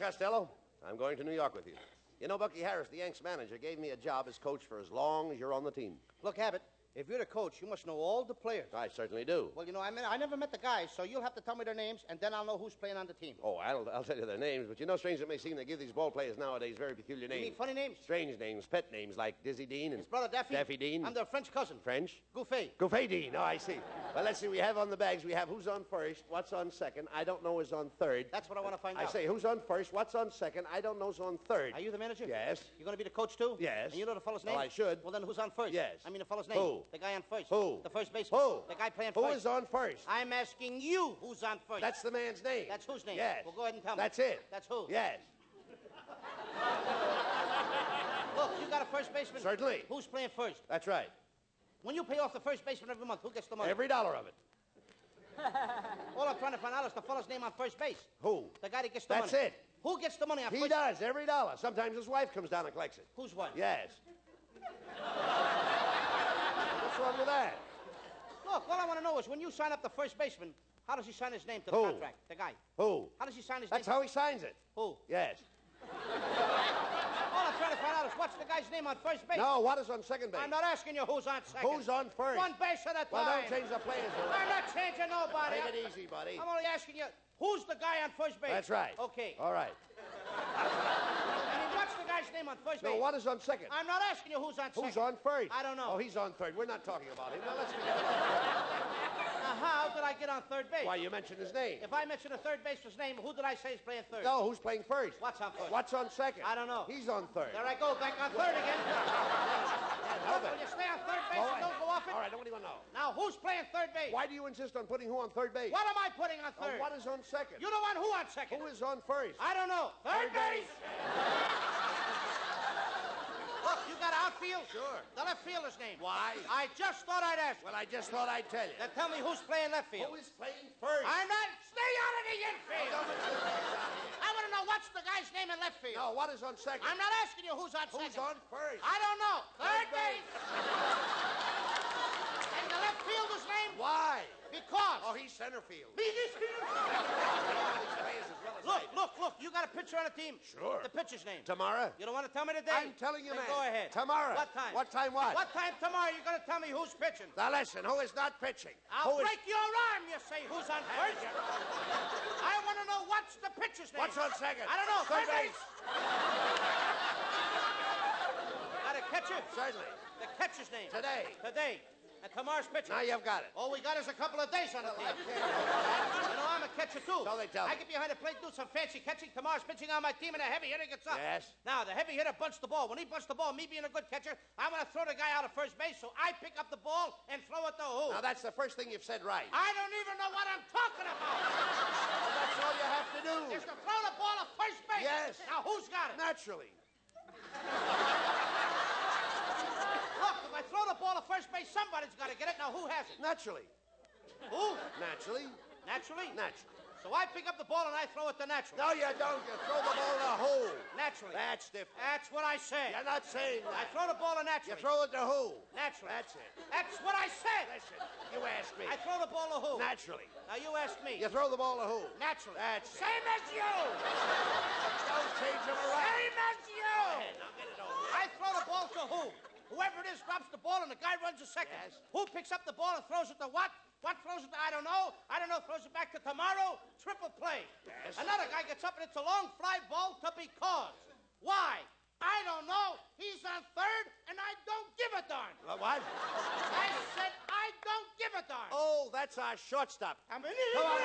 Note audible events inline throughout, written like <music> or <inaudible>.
Costello, I'm going to New York with you. You know, Bucky Harris, the Yanks manager, gave me a job as coach for as long as you're on the team. Look, Abbott, you're the coach, you must know all the players. I certainly do. Well, you know, I mean, I never met the guys, so you'll have to tell me their names, and then I'll know who's playing on the team. Oh, I'll, I'll tell you their names, but you know, strange it may seem, they give these ball players nowadays very peculiar names. You mean funny names? Strange names, pet names like Dizzy Dean and His brother Daffy? Daffy Dean. I'm their French cousin. French? Gouffet. Gouffet Dean. Oh, I see. Well, let's see. We have on the bags. We have who's on first, what's on second. I don't know who's on third. That's what I want to find I out. I say who's on first, what's on second. I don't know who's on third. Are you the manager? Yes. You're going to be the coach, too? Yes. And you know the fellow's oh, name? Well? I should. Well, then who's on first? Yes. I mean the fellow's name. Who? The guy on first. Who? The first baseman. Who? The guy playing Who first. Who is on first? I'm asking you who's on first. That's the man's name. That's whose name? Yes. Well, go ahead and tell me. That's it. That's who? Yes. <laughs> Look, you got a first baseman? Certainly. Who's playing first? That's right. When you pay off the first baseman every month, who gets the money? Every dollar of it. <laughs> All I'm trying to find out is the fellow's name on first base. Who? The guy that gets the That's money. it. Who gets the money on He first does, every dollar. Sometimes his wife comes down and collects it. Whose wife? Yes. <laughs> Wrong with that? Look, all I want to know is when you sign up the first baseman, how does he sign his name to the Who? contract? The guy. Who? How does he sign his That's name? how he signs it. Who? Yes. All I'm trying to find out is what's the guy's name on first base. No, what is on second base? I'm not asking you who's on second. Who's on first? One base at a time. Well, don't change the players. I'm not changing nobody. Take it easy, buddy. I'm only asking you, who's the guy on first base? That's right. Okay. All right. I mean, what's the guy's name on first No, base? what is on second? I'm not asking you who's on second. Who's on first? I don't know. Oh, he's on third. We're not talking about him. Now, let's forget <laughs> Now, how did I get on third base? Why, you mentioned his name. If I mention a third baseman's name, who did I say is playing third? No, who's playing first? What's on first? What's on second? I don't know. He's on third. There I go, back on third again. <laughs> Look, will you stay on third base and don't go off it? All right, I don't even know. Now, who's playing third base? Why do you insist on putting who on third base? What am I putting on Oh, third? what is on second? You don't want who on second? Who is on first? I don't know. Third, Third base. You <laughs> got outfield? Sure. The left fielder's name. Why? I just thought I'd ask. Well, I just thought I'd tell you. Then tell me who's playing left field. Who is playing first? I'm not. Stay out of the infield. Don't mention the names out here. I want to know what's the guy's name in left field. No, what is on second? I'm not asking you who's on Who's second. on first? I don't know. Third, Third base. and the left fielder's name? Why? Because. Oh, he's center field. He is here. These as well as Look, look, look. You got a pitcher on the team. Sure. The pitcher's name. Tomorrow? You don't want to tell me today? I'm telling you, Then man. Go ahead. Tomorrow. What time? What time what? What time tomorrow you're going to tell me who's pitching? Now listen, who is not pitching? I'll Who is- break your arm, you say. Who's on first? I want to know what's the pitcher's name. What's on second? I don't know. Third Third base. Got a catcher? Certainly. The catcher's name. Today. Today. And tomorrow's pitcher. Now you've got it. All we got is a couple of days on the team. I You know, I'm a catcher, too. So they tell I me. get behind the plate, do some fancy catching. Tomorrow's pitching on my team, and a heavy hitter gets up. Yes. Now, the heavy hitter bunts the ball. When he bunts the ball, me being a good catcher, I'm going to throw the guy out of first base, so I pick up the ball and throw it to who? Now that's the first thing you've said right. I don't even know what I'm talking about. That's all you have to do. Is to throw the ball at first base. Yes. Now, who's got it? Naturally. Look, if I throw the ball at first base, somebody's got to get it. Now, who has it? Naturally. Who? Naturally. Naturally? Naturally. So I pick up the ball and I throw it to Naturally. No, you don't. You throw the ball in a hole. Naturally. That's different. That's what I said. You're not saying that. I throw the ball to Naturally. You throw it to who? Naturally. That's it. That's what I said. Listen, you asked me. I throw the ball to who? Naturally. Now you ask me. You throw the ball to who? Naturally. That's it. Same as you. Don't change them around. Same as you. Now get it over. I throw the ball to who? Whoever it is drops the ball and the guy runs a second. Yes. Who picks up the ball and throws it to what? What throws it to? I don't know. I don't know. Throws it back to tomorrow. Triple play. Yes. Another guy gets up and it's a long fly ball to because. Why? I don't know. He's on third and I don't give a darn. Uh, What? I said I don't give a darn. Oh, that's our shortstop. I'm an Come on.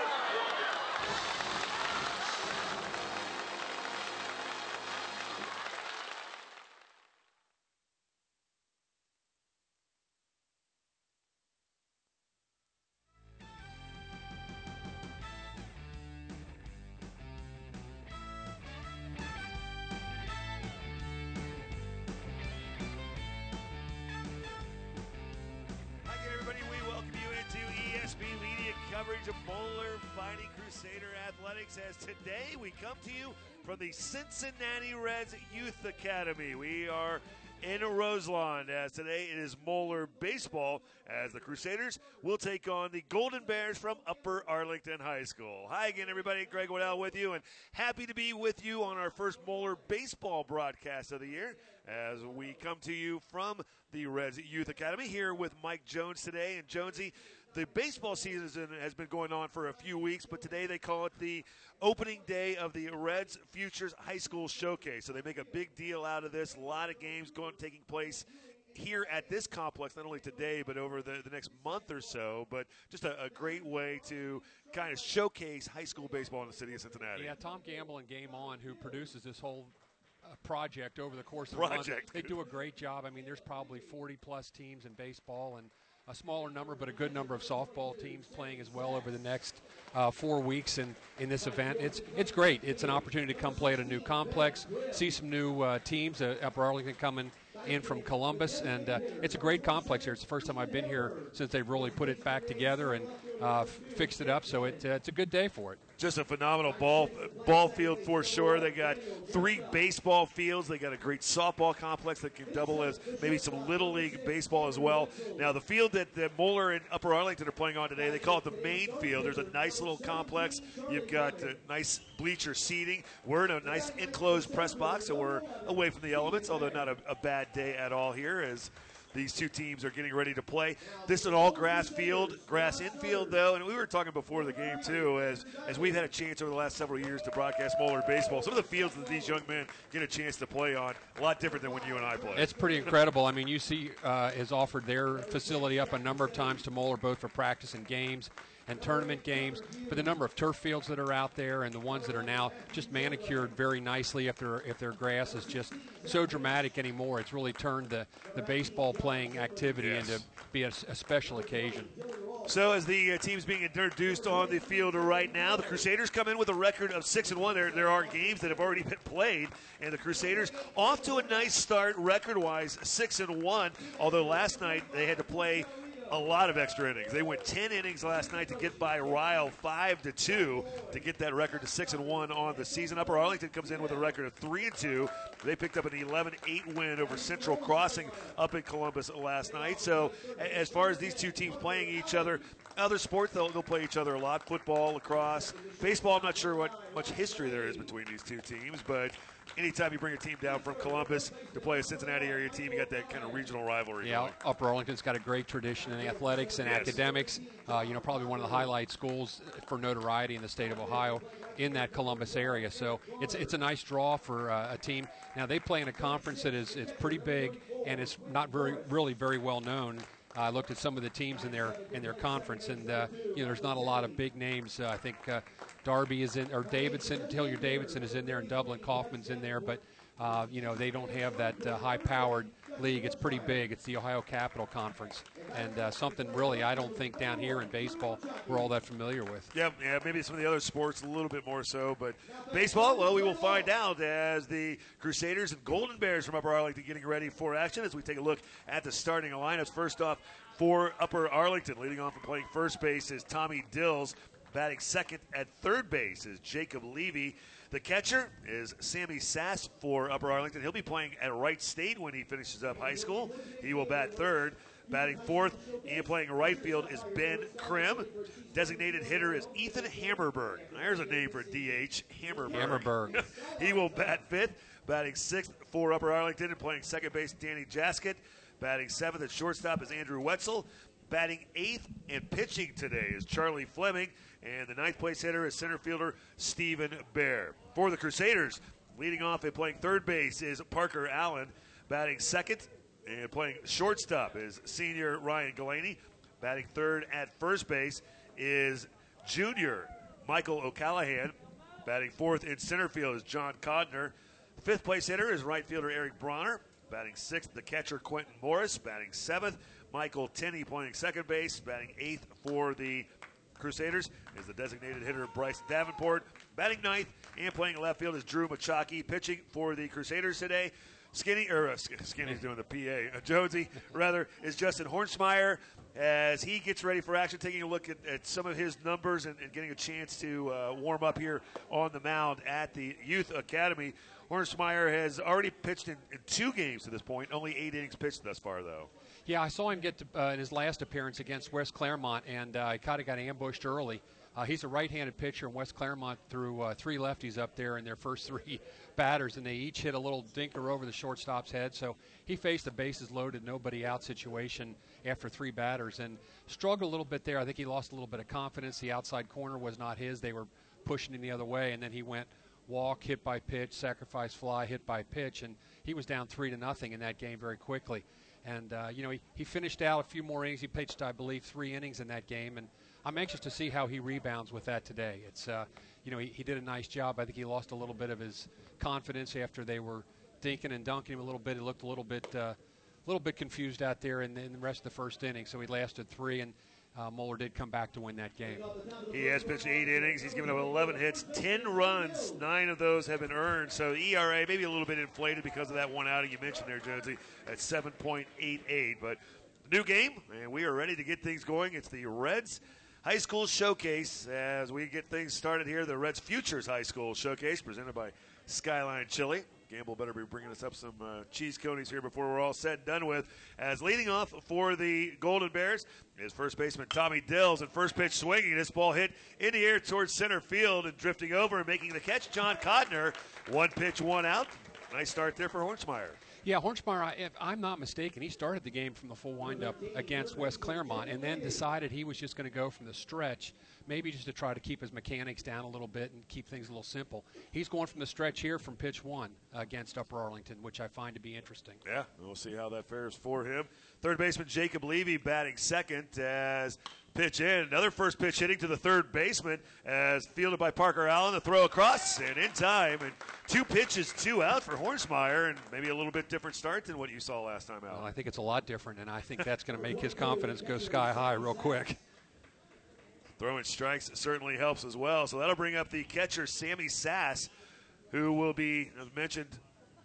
Fighting Crusader Athletics. As today we come to you from the Cincinnati Reds Youth Academy. We are in Roselawn. As today it is Moeller baseball, as the Crusaders will take on the Golden Bears from Upper Arlington High School. Hi again, everybody. Greg Waddell with you, and happy to be with you on our first Moeller baseball broadcast of the year as we come to you from the Reds Youth Academy here with Mike Jones today. And Jonesy, the baseball season has been going on for a few weeks, but today they call it the opening day of the Reds Futures High School Showcase. So they make a big deal out of this. A lot of games going taking place here at this complex, not only today, but over the, the next month or so. But just a, a great way to kind of showcase high school baseball in the city of Cincinnati. Yeah, Tom Gamble and Game On, who produces this whole uh, project over the course of Project. the month, they do a great job. I mean, there's probably 40 plus teams in baseball and a smaller number, but a good number of softball teams playing as well over the next uh, four weeks in, in this event. It's it's great. It's an opportunity to come play at a new complex, see some new uh, teams. Uh, Upper Arlington coming in from Columbus, and uh, it's a great complex here. It's the first time I've been here since they've really put it back together and uh, f- fixed it up. So it, uh, it's a good day for it. Just a phenomenal ball ball field for sure. They got three baseball fields. They got a great softball complex that can double as maybe some little league baseball as well. Now the field that, that Moeller and Upper Arlington are playing on today, they call it the main field. There's a nice little complex. You've got uh, nice bleacher seating. We're in a nice enclosed press box, so we're away from the elements. Although not a, a bad day at all here as these two teams are getting ready to play. This is an all grass field, grass infield though, and we were talking before the game too, as as we've had a chance over the last several years to broadcast Moeller baseball. Some of the fields that these young men get a chance to play on, a lot different than when you and I play. It's pretty incredible. I mean, UC uh, has offered their facility up a number of times to Moeller, both for practice and games and tournament games. But the number of turf fields that are out there and the ones that are now just manicured very nicely if their if their grass is just so dramatic anymore, it's really turned the, the baseball playing activity Yes. into be a, a special occasion. So as the uh, teams being introduced on the field right now, the Crusaders come in with a record of six and one. There, there are games that have already been played, and the Crusaders off to a nice start record-wise, six and one. Although last night they had to play a lot of extra innings. They went ten innings last night to get by Ryle five to two to get that record to six and one on the season. Upper Arlington comes in with a record of three and two. They picked up an 11-8 win over Central Crossing up in Columbus last night. So as far as these two teams playing each other, other sports they'll, they'll play each other a lot. Football, lacrosse, baseball. I'm not sure what much history there is between these two teams, but anytime you bring a team down from Columbus to play a Cincinnati area team, you got that kind of regional rivalry. Yeah, going. Upper Arlington's got a great tradition in athletics and Yes. academics. Uh, you know, probably one of the highlight schools for notoriety in the state of Ohio in that Columbus area. So it's it's a nice draw for uh, a team. Now they play in a conference that is it's pretty big and it's not very really very well known. I looked at some of the teams in their in their conference, and uh, you know there's not a lot of big names. Uh, I think uh, Darby is in, or Davidson, Taylor Davidson is in there, and Dublin Coffman's in there, but uh, you know they don't have that uh, high-powered league. It's pretty big. It's the Ohio Capital Conference, and uh, something really I don't think down here in baseball we're all that familiar with. Yeah, yeah, maybe some of the other sports a little bit more so, but baseball, well, we will find out as the Crusaders and Golden Bears from Upper Arlington getting ready for action as we take a look at the starting lineups. First off, for Upper Arlington, leading off and playing first base is Tommy Dills. Batting second at third base is Jacob Levy. The catcher is Sammy Sass for Upper Arlington. He'll be playing at Wright State when he finishes up high school. He will bat third. Batting fourth and playing right field is Ben Krim. Designated hitter is Ethan Hammerberg. There's a name for DH, Hammerberg. Hammerberg. <laughs> he will bat fifth. Batting sixth for Upper Arlington and playing second base, Danny Jaskett. Batting seventh at shortstop is Andrew Wetzel. Batting eighth and pitching today is Charlie Fleming. And the ninth place hitter is center fielder Stephen Bear. For the Crusaders, leading off and playing third base is Parker Allen. Batting second and playing shortstop is senior Ryan Galaney. Batting third at first base is junior Michael O'Callahan. Batting fourth in center field is John Codner. Fifth place hitter is right fielder Eric Bronner. Batting sixth, the catcher Quentin Morris. Batting seventh, Michael Tenney playing second base. Batting eighth for the Crusaders is the designated hitter Bryce Davenport. Batting ninth and playing left field is Drew Machaki. Pitching for the Crusaders today, Skinny, or uh, Skinny's doing the PA. Uh, Jonesy, <laughs> rather, is Justin Hornsmeyer as he gets ready for action, taking a look at, at some of his numbers and, and getting a chance to uh, warm up here on the mound at the Youth Academy. Hornsmeyer has already pitched in, in two games to this point, only eight innings pitched thus far, though. Yeah, I saw him get to, uh, in his last appearance against West Clermont, and uh, he kind of got ambushed early. Uh, he's a right-handed pitcher, and West Clermont threw uh, three lefties up there in their first <laughs> three batters, and they each hit a little dinker over the shortstop's head. So he faced a bases loaded, nobody out situation after three batters, and struggled a little bit there. I think he lost a little bit of confidence. The outside corner was not his; they were pushing him the other way, and then he went walk, hit by pitch, sacrifice fly, hit by pitch, and he was down three to nothing in that game very quickly. And uh, you know he, he finished out a few more innings. He pitched, I believe, three innings in that game, and I'm anxious to see how he rebounds with that today. It's uh, you know he, he did a nice job. I think he lost a little bit of his confidence after they were dinking and dunking him a little bit. He looked a little bit uh, a little bit confused out there in, in the rest of the first inning. So he lasted three and. Uh, did come back to win that game. He has pitched eight innings. He's given up 11 hits, 10 runs. Nine of those have been earned. So ERA maybe a little bit inflated because of that one outing you mentioned there, Jonesy, at 7.88. But new game, and we are ready to get things going. It's the Reds High School Showcase as we get things started here. The Reds Futures High School Showcase presented by Skyline Chili. Gamble better be bringing us up some uh, cheese conies here before we're all said and done with. As leading off for the Golden Bears is first baseman Tommy Dills, and first pitch swinging. This ball hit in the air towards center field and drifting over and making the catch. John Codner, one pitch, one out. Nice start there for Hornsmeyer. Yeah, Hornsmeyer, if I'm not mistaken, he started the game from the full windup against West Clermont and then decided he was just going to go from the stretch, maybe just to try to keep his mechanics down a little bit and keep things a little simple. He's going from the stretch here from pitch one against Upper Arlington, which I find to be interesting. Yeah, we'll see how that fares for him. Third baseman Jacob Levy batting second as pitch in. Another first pitch hitting to the third baseman as fielded by Parker Allen. The throw across and in time. And two pitches, two out for Hornsmeyer, and maybe a little bit different start than what you saw last time out. Well, I think it's a lot different, and I think that's going to make his confidence go sky high real quick. Throwing strikes certainly helps as well. So that'll bring up the catcher, Sammy Sass, who will be, as mentioned,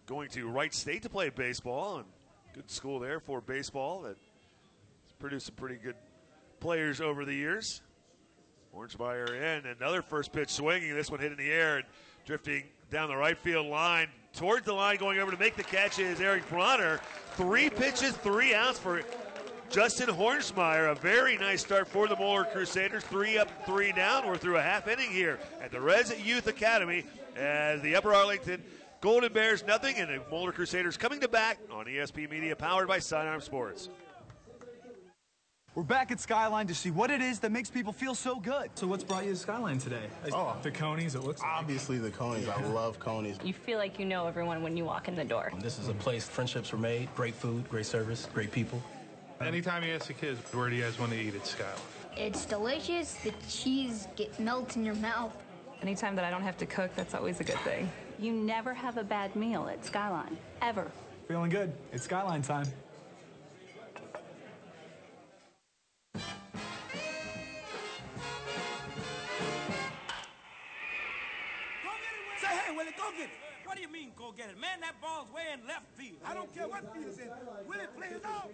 going to Wright State to play baseball. And good school there for baseball that produced some pretty good players over the years. Hornsmeyer in. Another first pitch swinging. This one hit in the air and drifting down the right field line. Towards the line, going over to make the catch is Eric Bronner. Three pitches, three outs for Justin Hornsmeyer. A very nice start for the Moeller Crusaders. Three up, three down. We're through a half inning here at the Reds Youth Academy as the Upper Arlington Golden Bears nothing and the Moeller Crusaders coming to back on ESP Media powered by Sidearm Sports. We're back at Skyline to see what it is that makes people feel so good. So what's brought you to Skyline today? Oh. the conies. It looks like. Obviously, the conies. I love conies. You feel like you know everyone when you walk in the door. This is a place friendships were made, great food, great service, great people. Anytime you ask the kids, where do you guys want to eat at Skyline? It's delicious. The cheese get melts in your mouth. Anytime that I don't have to cook, that's always a good thing. You never have a bad meal at Skyline, ever. Feeling good. It's Skyline time. Hey, Willie, go get it. What do you mean, go get it? Man, that ball's way in left field. I don't care what field it's in. Willie, play it off.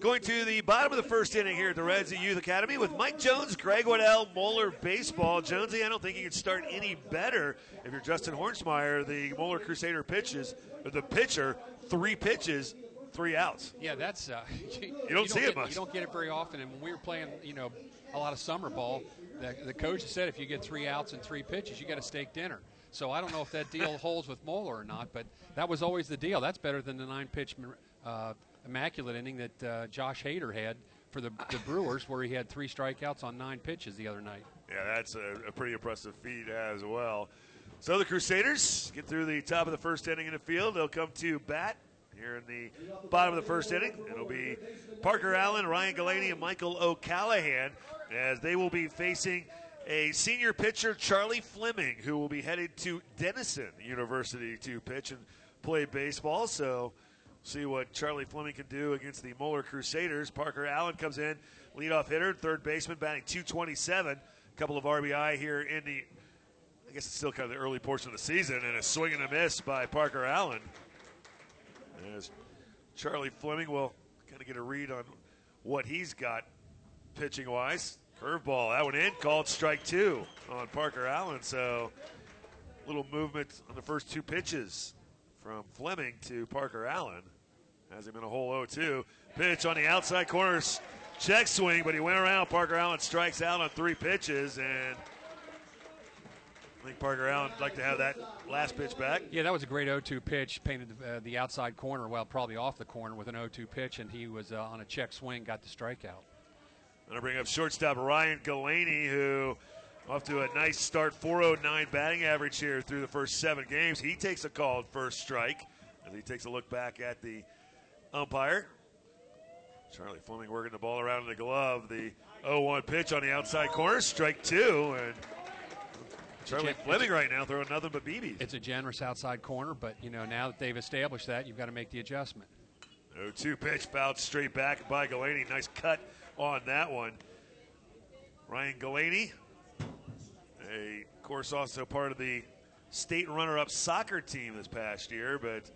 Going to the bottom of the first inning here at the Reds Youth Academy with Mike Jones, Greg Waddell, Moeller Baseball. Jonesy, I don't think you could start any better if you're Justin Hornsmeyer. The Moeller Crusader pitches, the pitcher, three pitches, three outs. Yeah, that's uh, <laughs> you, you, don't see get, it much. You don't get it very often. And when we were playing, you know, a lot of summer ball, the, the coach said if you get three outs and three pitches, you got a steak dinner. So I don't know if that deal holds with Moeller or not, but that was always the deal. That's better than the nine pitch uh, immaculate inning that uh, Josh Hader had for the, the Brewers, where he had three strikeouts on nine pitches the other night. Yeah, that's a, a pretty impressive feat as well. So the Crusaders get through the top of the first inning in the field. They'll come to bat here in the bottom of the first inning. It'll be Parker Allen, Ryan Galaney, and Michael O'Callahan as they will be facing a senior pitcher, Charlie Fleming, who will be headed to Denison University to pitch and play baseball. So see what Charlie Fleming can do against the Moeller Crusaders. Parker Allen comes in, leadoff hitter, third baseman, batting 227. A couple of RBI here in the, I guess it's still kind of the early portion of the season, and a swing and a miss by Parker Allen. As Charlie Fleming will kind of get a read on what he's got pitching wise. Curveball, that one in, called strike two on Parker Allen. So little movement on the first two pitches from Fleming to Parker Allen. Has him in a hole 0 2. Pitch on the outside corners, check swing, but he went around. Parker Allen strikes out on three pitches, and I think Parker Allen would like to have that last pitch back. Yeah, that was a great 0-2 pitch, painted uh, the outside corner, well, probably off the corner with an 0-2 pitch, and he was uh, on a check swing, got the strikeout. I'm going to bring up shortstop Ryan Galaney, who off to a nice start, 409 batting average here through the first seven games. He takes a called first strike as he takes a look back at the umpire. Charlie Fleming working the ball around in the glove. The 0-1 pitch on the outside corner, strike two, and Charlie Fleming right now throwing nothing but BBs. It's a generous outside corner, but you know now that they've established that, you've got to make the adjustment. 0-2 pitch fouled straight back by Galaney. Nice cut on that one. Ryan Galaney, a of course also part of the state runner-up soccer team this past year, but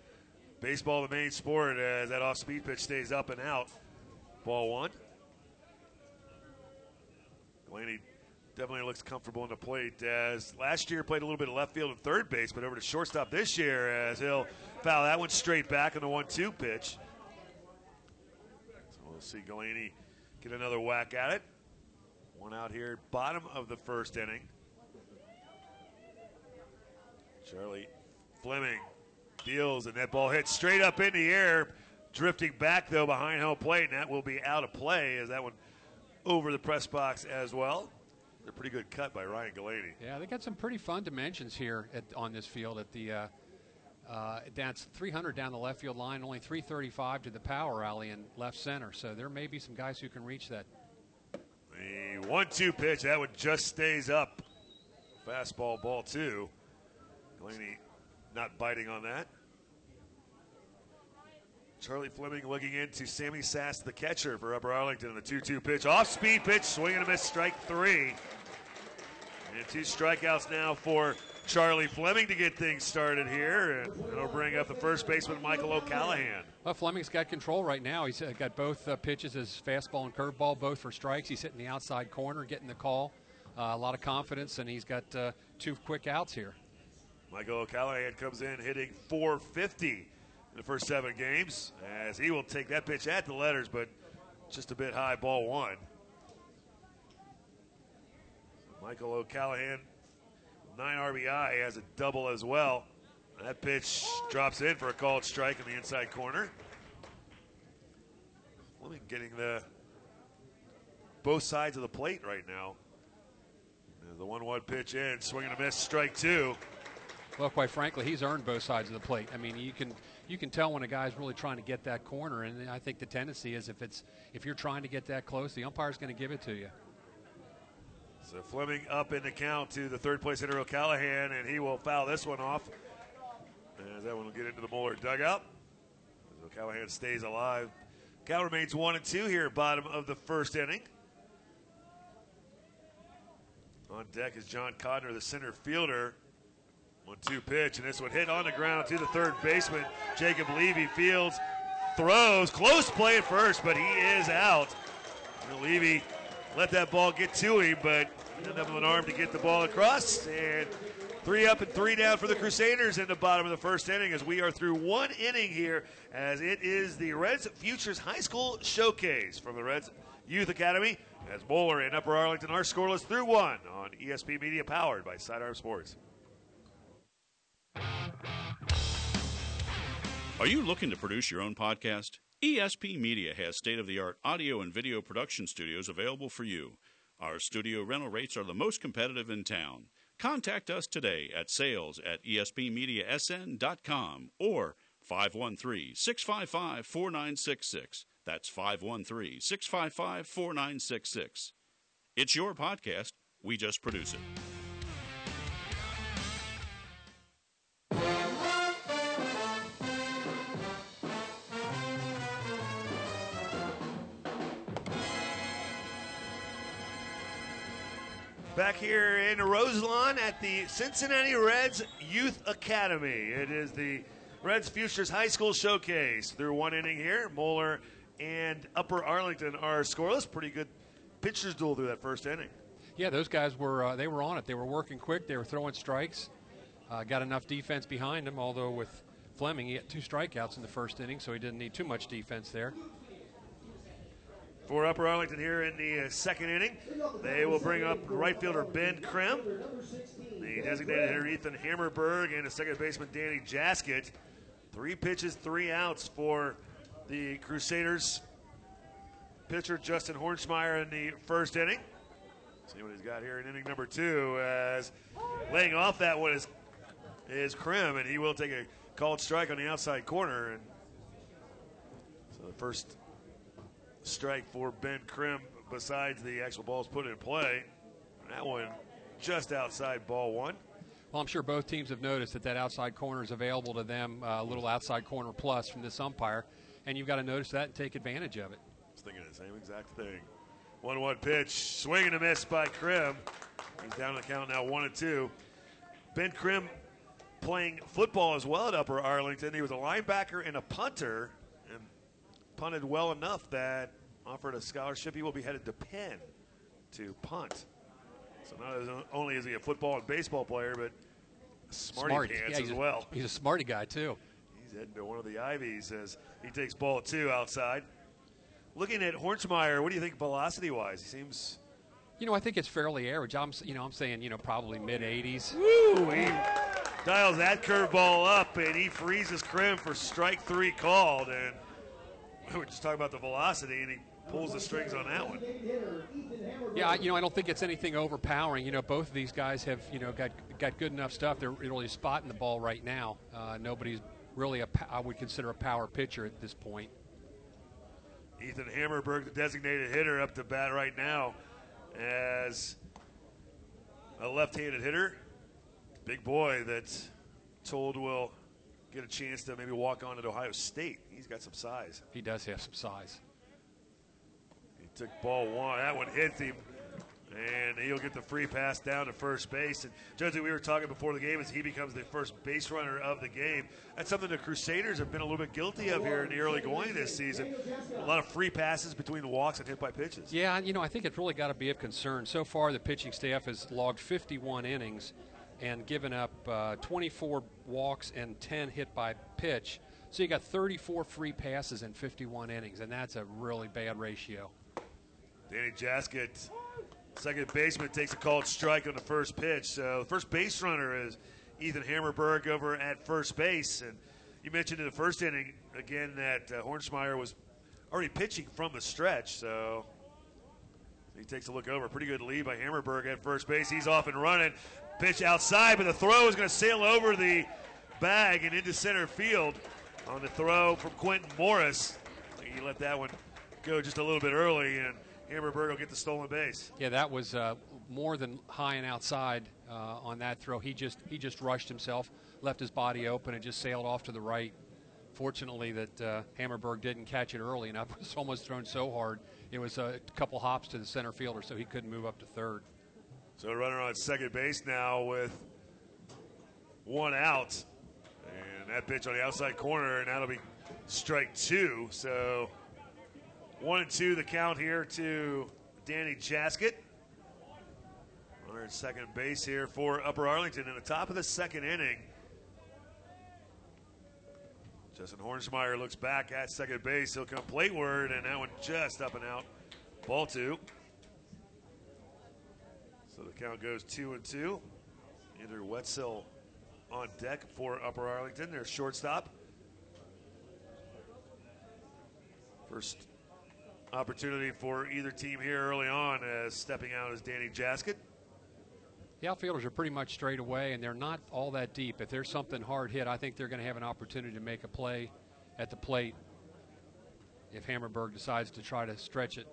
baseball the main sport as that off-speed pitch stays up and out. Ball one. Galaney definitely looks comfortable in the plate as last year played a little bit of left field and third base, but over to shortstop this year as he'll foul that one straight back on the one-two pitch. So we'll see Galaney get another whack at it. One out here, bottom of the first inning. Charlie Fleming deals, and that ball hits straight up in the air, drifting back though behind home plate, and that will be out of play as that one over the press box as well. A pretty good cut by Ryan Galaney. Yeah, they got some pretty fun dimensions here at, on this field. At the uh, uh, that's 300 down the left field line, only 335 to the power alley in left center. So there may be some guys who can reach that. The one-two pitch that one just stays up. Fastball, ball two. Galaney not biting on that. Charlie Fleming looking into Sammy Sass, the catcher for Upper Arlington. On the 2 2 pitch. Off speed pitch, swing and a miss, strike three. And two strikeouts now for Charlie Fleming to get things started here. And it'll bring up the first baseman, Michael O'Callahan. Well, Fleming's got control right now. He's got both uh, pitches his fastball and curveball, both for strikes. He's hitting the outside corner, getting the call. Uh, a lot of confidence, and he's got uh, two quick outs here. Michael O'Callahan comes in hitting 450 in the first seven games as he will take that pitch at the letters, but just a bit high, ball one. Michael O'Callahan, nine RBI, has a double as well. That pitch drops in for a called strike in the inside corner. Fleming getting the both sides of the plate right now. The one-one pitch in, swing and a miss, strike two. Well, quite frankly, he's earned both sides of the plate. I mean, you can you can tell when a guy's really trying to get that corner, and I think the tendency is if it's if you're trying to get that close, the umpire's going to give it to you. So Fleming up in the count to the third place hitter O'Callahan, and he will foul this one off. As that one will get into the Moeller dugout. As O'Callahan stays alive. Cal remains one and two here, bottom of the first inning. On deck is John Codner, the center fielder. One two pitch, and this one hit on the ground to the third baseman. Jacob Levy fields, throws, close play at first, but he is out. And Levy let that ball get to him, but an arm to get the ball across. And three up and three down for the Crusaders in the bottom of the first inning as we are through one inning here as it is the Reds Futures High School Showcase from the Reds Youth Academy as Moeller and Upper Arlington are scoreless through one on ESP Media powered by Sidearm Sports. Are you looking to produce your own podcast? ESP Media has state of the art audio and video production studios available for you. Our studio rental rates are the most competitive in town. Contact us today at sales at espmediasn.com or 513 655 4966. That's 513 655 4966. It's your podcast. We just produce it. Back here in Roselawn at the Cincinnati Reds Youth Academy. It is the Reds Futures High School Showcase through one inning here. Moeller and Upper Arlington are scoreless. Pretty good pitchers duel through that first inning. Yeah, those guys were uh, they were on it. They were working quick. They were throwing strikes. Uh, got enough defense behind them. Although with Fleming, he had two strikeouts in the first inning, so he didn't need too much defense there. For Upper Arlington here in the uh, second inning, they will bring up right fielder Ben Krim, the designated hitter Ethan Hammerberg, and the second baseman Danny Jasket. Three pitches, three outs for the Crusaders. Pitcher Justin Hornschmeyer in the first inning. See what he's got here in inning number two. As laying off that one is is Krim, and he will take a called strike on the outside corner. And so the first strike for Ben Krim, besides the actual balls put in play. That one just outside ball one. Well, I'm sure both teams have noticed that that outside corner is available to them, uh, a little outside corner plus from this umpire, and you've got to notice that and take advantage of it. I was thinking the same exact thing. 1 1 pitch, swing and a miss by Krim. He's down the count now, 1 and 2. Ben Krim playing football as well at Upper Arlington. He was a linebacker and a punter, and punted well enough that offered a scholarship. He will be headed to Penn to punt. So not as only is he a football and baseball player, but smarty Smart. pants Yeah, as a- well. He's a smarty guy too. He's heading to one of the Ivies as he takes ball two outside. Looking at Hornsmeyer, what do you think velocity wise? He seems You know, I think it's fairly average. I'm, you know, I'm saying, you know, probably mid 80s. Woo! He dials that curveball up and he freezes Krim for strike three called. And <laughs> we were just talking about the velocity, and he pulls the strings on that one. Yeah, you know, I don't think it's anything overpowering. You know, both of these guys have, you know, got got good enough stuff. They're really spotting the ball right now. Uh, nobody's really a, I would consider a power pitcher at this point. Ethan Hammerberg, the designated hitter, up to bat right now as a left-handed hitter. Big boy that told will get a chance to maybe walk on at Ohio State. He's got some size. He does have some size. Took ball one. That one hits him. And he'll get the free pass down to first base. And Jonesy, we were talking before the game as he becomes the first base runner of the game. That's something the Crusaders have been a little bit guilty of here in the early going this season. A lot of free passes between the walks and hit by pitches. Yeah, you know, I think it's really got to be of concern. So far, the pitching staff has logged 51 innings and given up uh, 24 walks and 10 hit by pitch. So you got 34 free passes in 51 innings, and that's a really bad ratio. Danny Jasket, second baseman, takes a called strike on the first pitch. So the first base runner is Ethan Hammerberg over at first base. And you mentioned in the first inning, again, that uh, Hornsmeyer was already pitching from the stretch. So he takes a look over. Pretty good lead by Hammerberg at first base. He's off and running. Pitch outside, but the throw is going to sail over the bag and into center field on the throw from Quentin Morris. He let that one go just a little bit early, and Hammerberg will get the stolen base. Yeah, that was uh, more than high and outside uh, on that throw. He just he just rushed himself, left his body open, and just sailed off to the right. Fortunately, that uh, Hammerberg didn't catch it early enough. <laughs> It was almost thrown so hard. It was a couple hops to the center fielder, so he couldn't move up to third. So a runner on second base now with one out. And that pitch on the outside corner, and that'll be strike two. So one and two the count here to Danny Jasket. Runner at second base here for Upper Arlington in the top of the second inning. Justin Hornsmeyer looks back at second base. He'll come plateward, and that one just up and out. Ball two. So the count goes two and two. Andrew Wetzel on deck for Upper Arlington, their shortstop. First opportunity for either team here early on as stepping out is Danny Jasket. The outfielders are pretty much straight away, and they're not all that deep. If there's something hard hit, I think they're going to have an opportunity to make a play at the plate if Hammerberg decides to try to stretch it.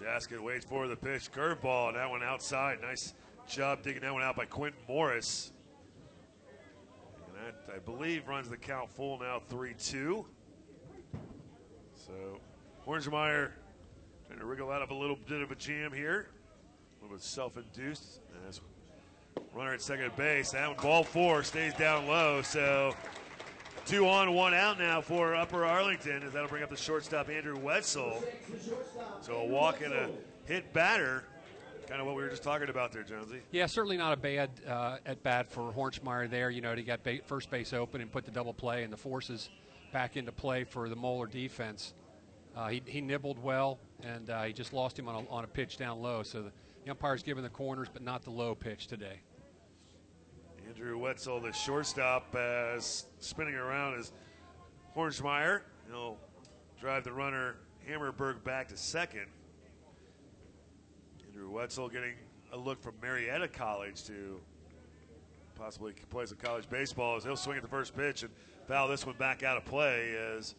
Jasket waits for the pitch, curveball, and that one outside. Nice job digging that one out by Quentin Morris. And that, I believe, runs the count full now 3 2. So, Hornsmeyer trying to wriggle out of a little bit of a jam here. A little bit self induced as Runner at second base. That ball four stays down low. So two on, one out now for Upper Arlington. As that'll bring up the shortstop Andrew Wetzel. So a walk and a hit batter. Kind of what we were just talking about there, Jonesy. Yeah, certainly not a bad uh, at bat for Hornschmeyer there. You know, he got ba- first base open and put the double play and the forces back into play for the Moeller defense. Uh, he, he nibbled well, and uh, he just lost him on a, on a pitch down low. So the, the umpire's giving the corners, but not the low pitch today. Andrew Wetzel, the shortstop, as spinning around is Hornschmeyer. He'll drive the runner Hammerberg back to second. Andrew Wetzel getting a look from Marietta College to possibly play some college baseball as he'll swing at the first pitch and foul this one back out of play as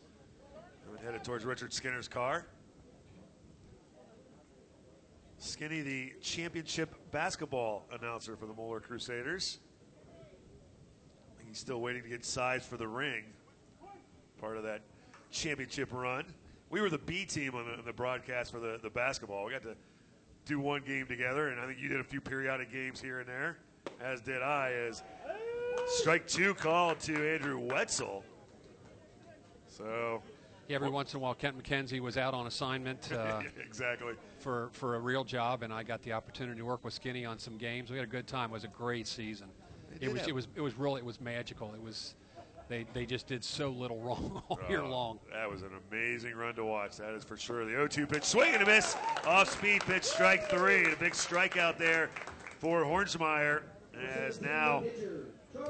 headed towards Richard Skinner's car. Skinny, the championship basketball announcer for the Moeller Crusaders. He's still waiting to get sized for the ring. Part of that championship run. We were the B team on the, on the broadcast for the, the basketball. We got to do one game together, and I think you did a few periodic games here and there, as did I. As strike two called to Andrew Wetzel. So yeah, every once in a while, Kent McKenzie was out on assignment. Uh, <laughs> exactly. For, for a real job, and I got the opportunity to work with Skinny on some games. We had a good time. It was a great season. It was, it was it was really it was magical. It was they they just did so little <laughs> wrong all year Oh, long. That was an amazing run to watch. That is for sure. The 0-2 pitch, swing and a miss, off speed pitch, strike three. And a big strikeout there for Hornsmeyer. As now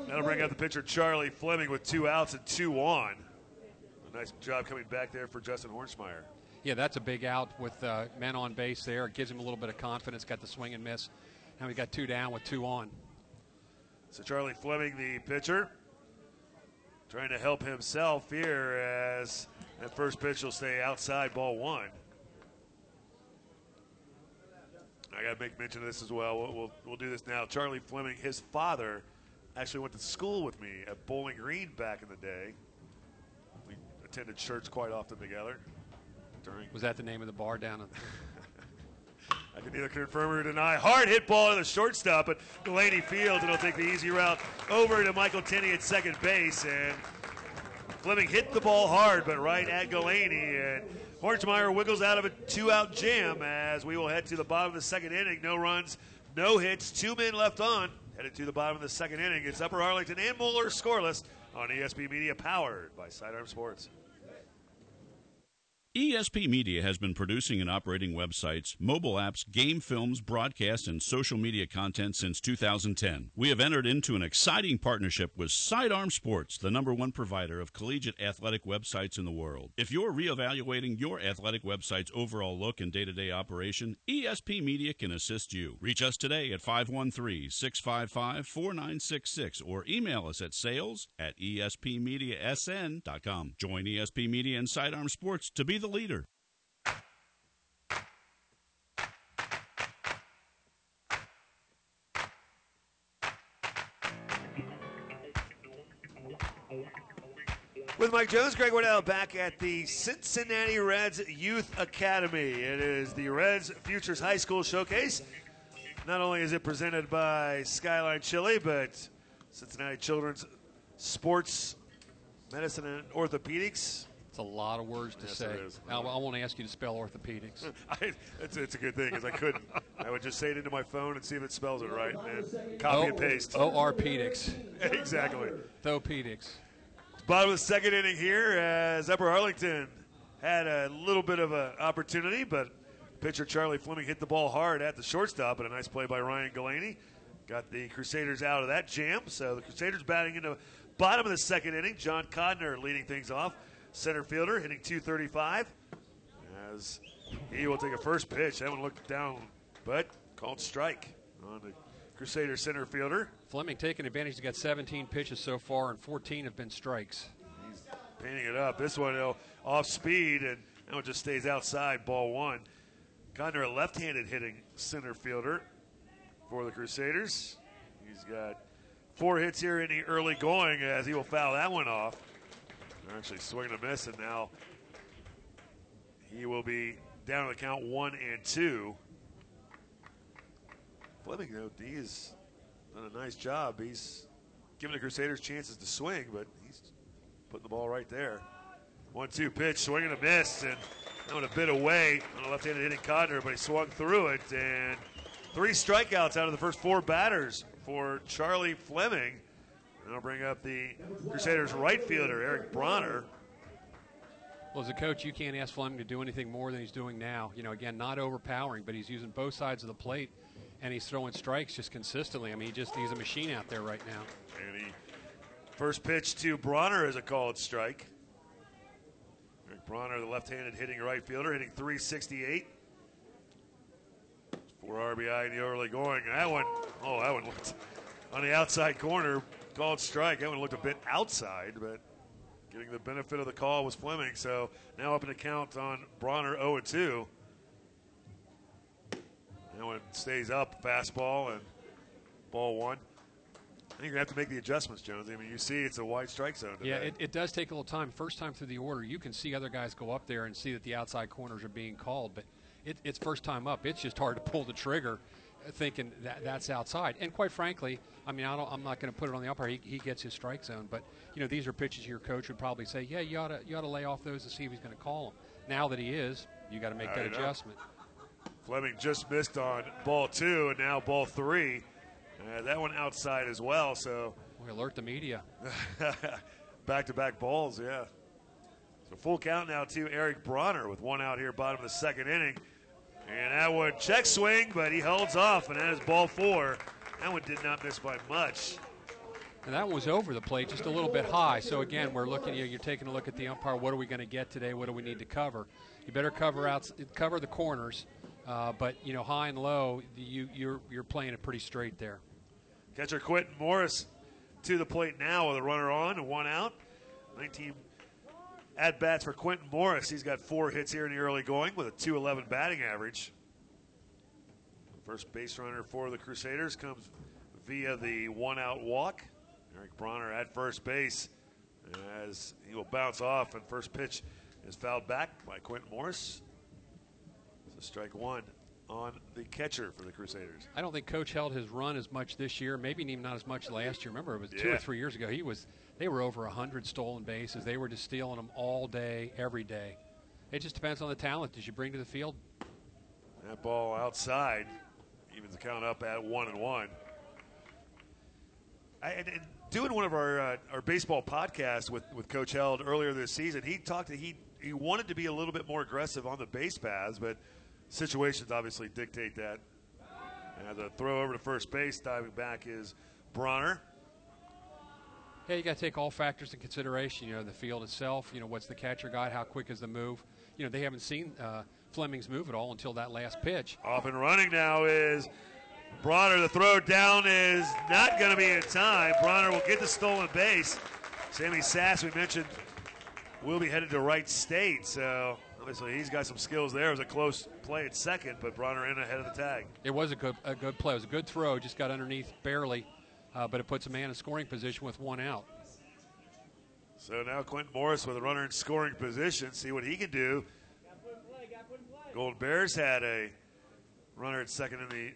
that'll bring out the pitcher Charlie Fleming with two outs and two on. A nice job coming back there for Justin Hornsmeyer. Yeah, that's a big out with uh, men on base there. It gives him a little bit of confidence. Got the swing and miss. Now we got two down with two on. So Charlie Fleming, the pitcher, trying to help himself here as that first pitch will stay outside ball one. I got to make mention of this as well. We'll, we'll. we'll do this now. Charlie Fleming, his father, actually went to school with me at Bowling Green back in the day. We attended church quite often together. During Was that the name of the bar down? <laughs> I can neither confirm or deny. Hard hit ball to the shortstop, but Delaney Fields, and he'll take the easy route over to Michael Tenney at second base. And Fleming hit the ball hard, but right at Delaney. And Hornsmeyer wiggles out of a two out jam as we will head to the bottom of the second inning. No runs, no hits, two men left on. Headed to the bottom of the second inning. It's Upper Arlington and Moeller scoreless on ESP Media, powered by Sidearm Sports. ESP Media has been producing and operating websites, mobile apps, game films, broadcast, and social media content since 2010. We have entered into an exciting partnership with Sidearm Sports, the number one provider of collegiate athletic websites in the world. If you're reevaluating your athletic website's overall look and day to day operation, ESP Media can assist you. Reach us today at 513 655 4966 or email us at sales at espmediasn.com. Join ESP Media and Sidearm Sports to be the leader. With Mike Jones, Greg Waddell back at the Cincinnati Reds Youth Academy. It is the Reds Futures High School Showcase. Not only is it presented by Skyline Chili, but Cincinnati Children's Sports Medicine and Orthopedics. It's a lot of words to Yes, say. I, I won't ask you to spell orthopedics. <laughs> I, it's, it's a good thing because I couldn't. I would just say it into my phone and see if it spells it right, and copy and oh, paste. O R pedics. <laughs> exactly. Thopedics. Bottom of the second inning here as Upper Arlington had a little bit of an opportunity, but pitcher Charlie Fleming hit the ball hard at the shortstop, and a nice play by Ryan Galaney. Got the Crusaders out of that jam, so the Crusaders batting into bottom of the second inning. John Codner leading things off. Center fielder hitting 235 as he will take a first pitch. That one looked down, but called strike on the Crusader center fielder. Fleming taking advantage. He's got 17 pitches so far, and 14 have been strikes. He's painting it up. This one though, off speed, and that one just stays outside. Ball one. Codner, a left-handed hitting center fielder for the Crusaders. He's got four hits here in the early going as he will foul that one off. Actually swinging a miss, and now he will be down to the count one and two. Fleming, though, D has done a nice job. He's giving the Crusaders chances to swing, but he's putting the ball right there. One-two pitch, swing and a miss, and that one a bit away on a left-handed hitting Codner, but he swung through it, and three strikeouts out of the first four batters for Charlie Fleming. And I'll bring up the Crusaders right fielder, Eric Bronner. Well, as a coach, you can't ask Fleming to do anything more than he's doing now. You know, again, not overpowering, but he's using both sides of the plate, and he's throwing strikes just consistently. I mean, he just he's a machine out there right now. And he first pitch to Bronner is a called strike. Eric Bronner, the left-handed hitting right fielder, hitting 368. Four RBI in the early going. That one, oh, that one looked on the outside corner. Called strike. That one looked a bit outside, but getting the benefit of the call was Fleming. So now up in the count on Bronner 0 2. That one stays up, fastball and ball one. I think you have to make the adjustments, Jones. I mean, you see it's a wide strike zone. Today. Yeah, it, it does take a little time. First time through the order, you can see other guys go up there and see that the outside corners are being called, but it, it's first time up. It's just hard to pull the trigger thinking that that's outside. And quite frankly, I mean, I am not going to put it on the umpire. He, he, gets his strike zone, but you know, these are pitches your coach would probably say, yeah, you ought to you ought to lay off those to see if he's going to call them. Now that he is, you got to make that adjustment. Fleming just missed on ball two, and now ball three. Uh, that one outside as well. So we alert the media. <laughs> Back-to-back balls, yeah. So full count now to Eric Bronner with one out here, bottom of the second inning. And that one check swing, but he holds off, and that is ball four. That one did not miss by much. And that was over the plate, just a little bit high. So again, we're looking. You're taking a look at the umpire. What are we going to get today? What do we need to cover? You better cover out, cover the corners, uh, but you know, high and low, you you're you're playing it pretty straight there. Catcher Quentin Morris to the plate now with a runner on and one out. 19 at bats for Quentin Morris. He's got four hits here in the early going with a 211 batting average. First base runner for the Crusaders comes via the one out walk. Eric Bronner at first base as he will bounce off, and first pitch is fouled back by Quentin Morris. So strike one on the catcher for the Crusaders. I don't think Coach held his run as much this year, maybe even not as much last year. Remember, it was yeah. two or three years ago. He was they were over 100 stolen bases. They were just stealing them all day, every day. It just depends on the talent that you bring to the field. That ball outside evens the count up at one and one. I, and, and doing one of our uh, our baseball podcasts with, with Coach Held earlier this season, he talked that he he wanted to be a little bit more aggressive on the base paths, but situations obviously dictate that. And the throw over to first base, diving back is Bronner. Yeah, you got to take all factors in consideration. You know, the field itself. You know, what's the catcher got? How quick is the move? You know, they haven't seen uh, Fleming's move at all until that last pitch. Off and running now is Bronner. The throw down is not going to be in time. Bronner will get the stolen base. Sammy Sass, we mentioned, will be headed to Wright State. So obviously he's got some skills there. It was a close play at second, but Bronner in ahead of the tag. It was a good a good play. It was a good throw. Just got underneath barely uh, but it puts a man in scoring position with one out. So now Quentin Morris with a runner in scoring position. See what he can do. Gold Bears had a runner at second in the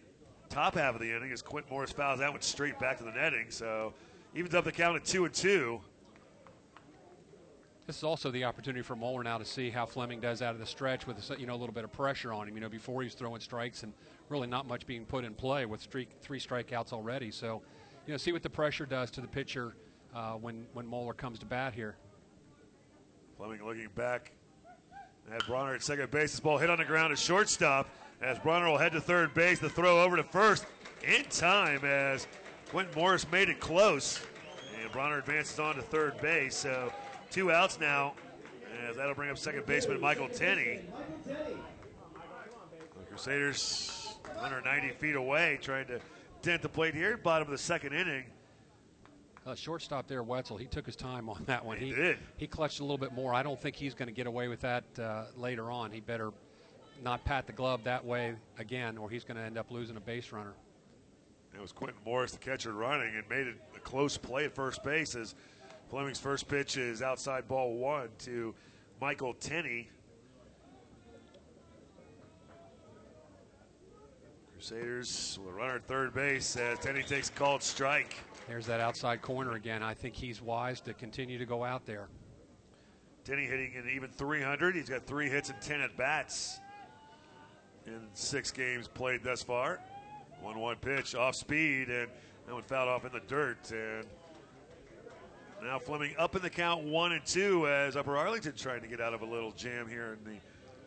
top half of the inning as Quentin Morris fouls that one straight back to the netting. So evens up the count at two and two. This is also the opportunity for Moeller now to see how Fleming does out of the stretch with you know a little bit of pressure on him. You know before he's throwing strikes and really not much being put in play with streak, three strikeouts already. So you know, see what the pressure does to the pitcher uh, when when Moeller comes to bat here. Fleming looking back. Had Bronner at second base. This ball hit on the ground at shortstop as Bronner will head to third base. The throw over to first in time as Quentin Morris made it close. And Bronner advances on to third base. So two outs now as that'll bring up second baseman Michael Tenney. The Crusaders 190 feet away trying to dent the plate here, bottom of the second inning. Uh, shortstop there, Wetzel. He took his time on that one. He, he did. He clutched a little bit more. I don't think he's going to get away with that uh, later on. He better not pat the glove that way again, or he's going to end up losing a base runner. It was Quentin Morris, the catcher, running and made it a close play at first base as Fleming's first pitch is outside ball one to Michael Tenney. Crusaders will run at third base as Tenney takes a called strike. There's that outside corner again. I think he's wise to continue to go out there. Tenney hitting an even 300. He's got three hits and 10 at bats in six games played thus far. 1 1 pitch off speed, and that one fouled off in the dirt. And now Fleming up in the count one and two as Upper Arlington trying to get out of a little jam here in the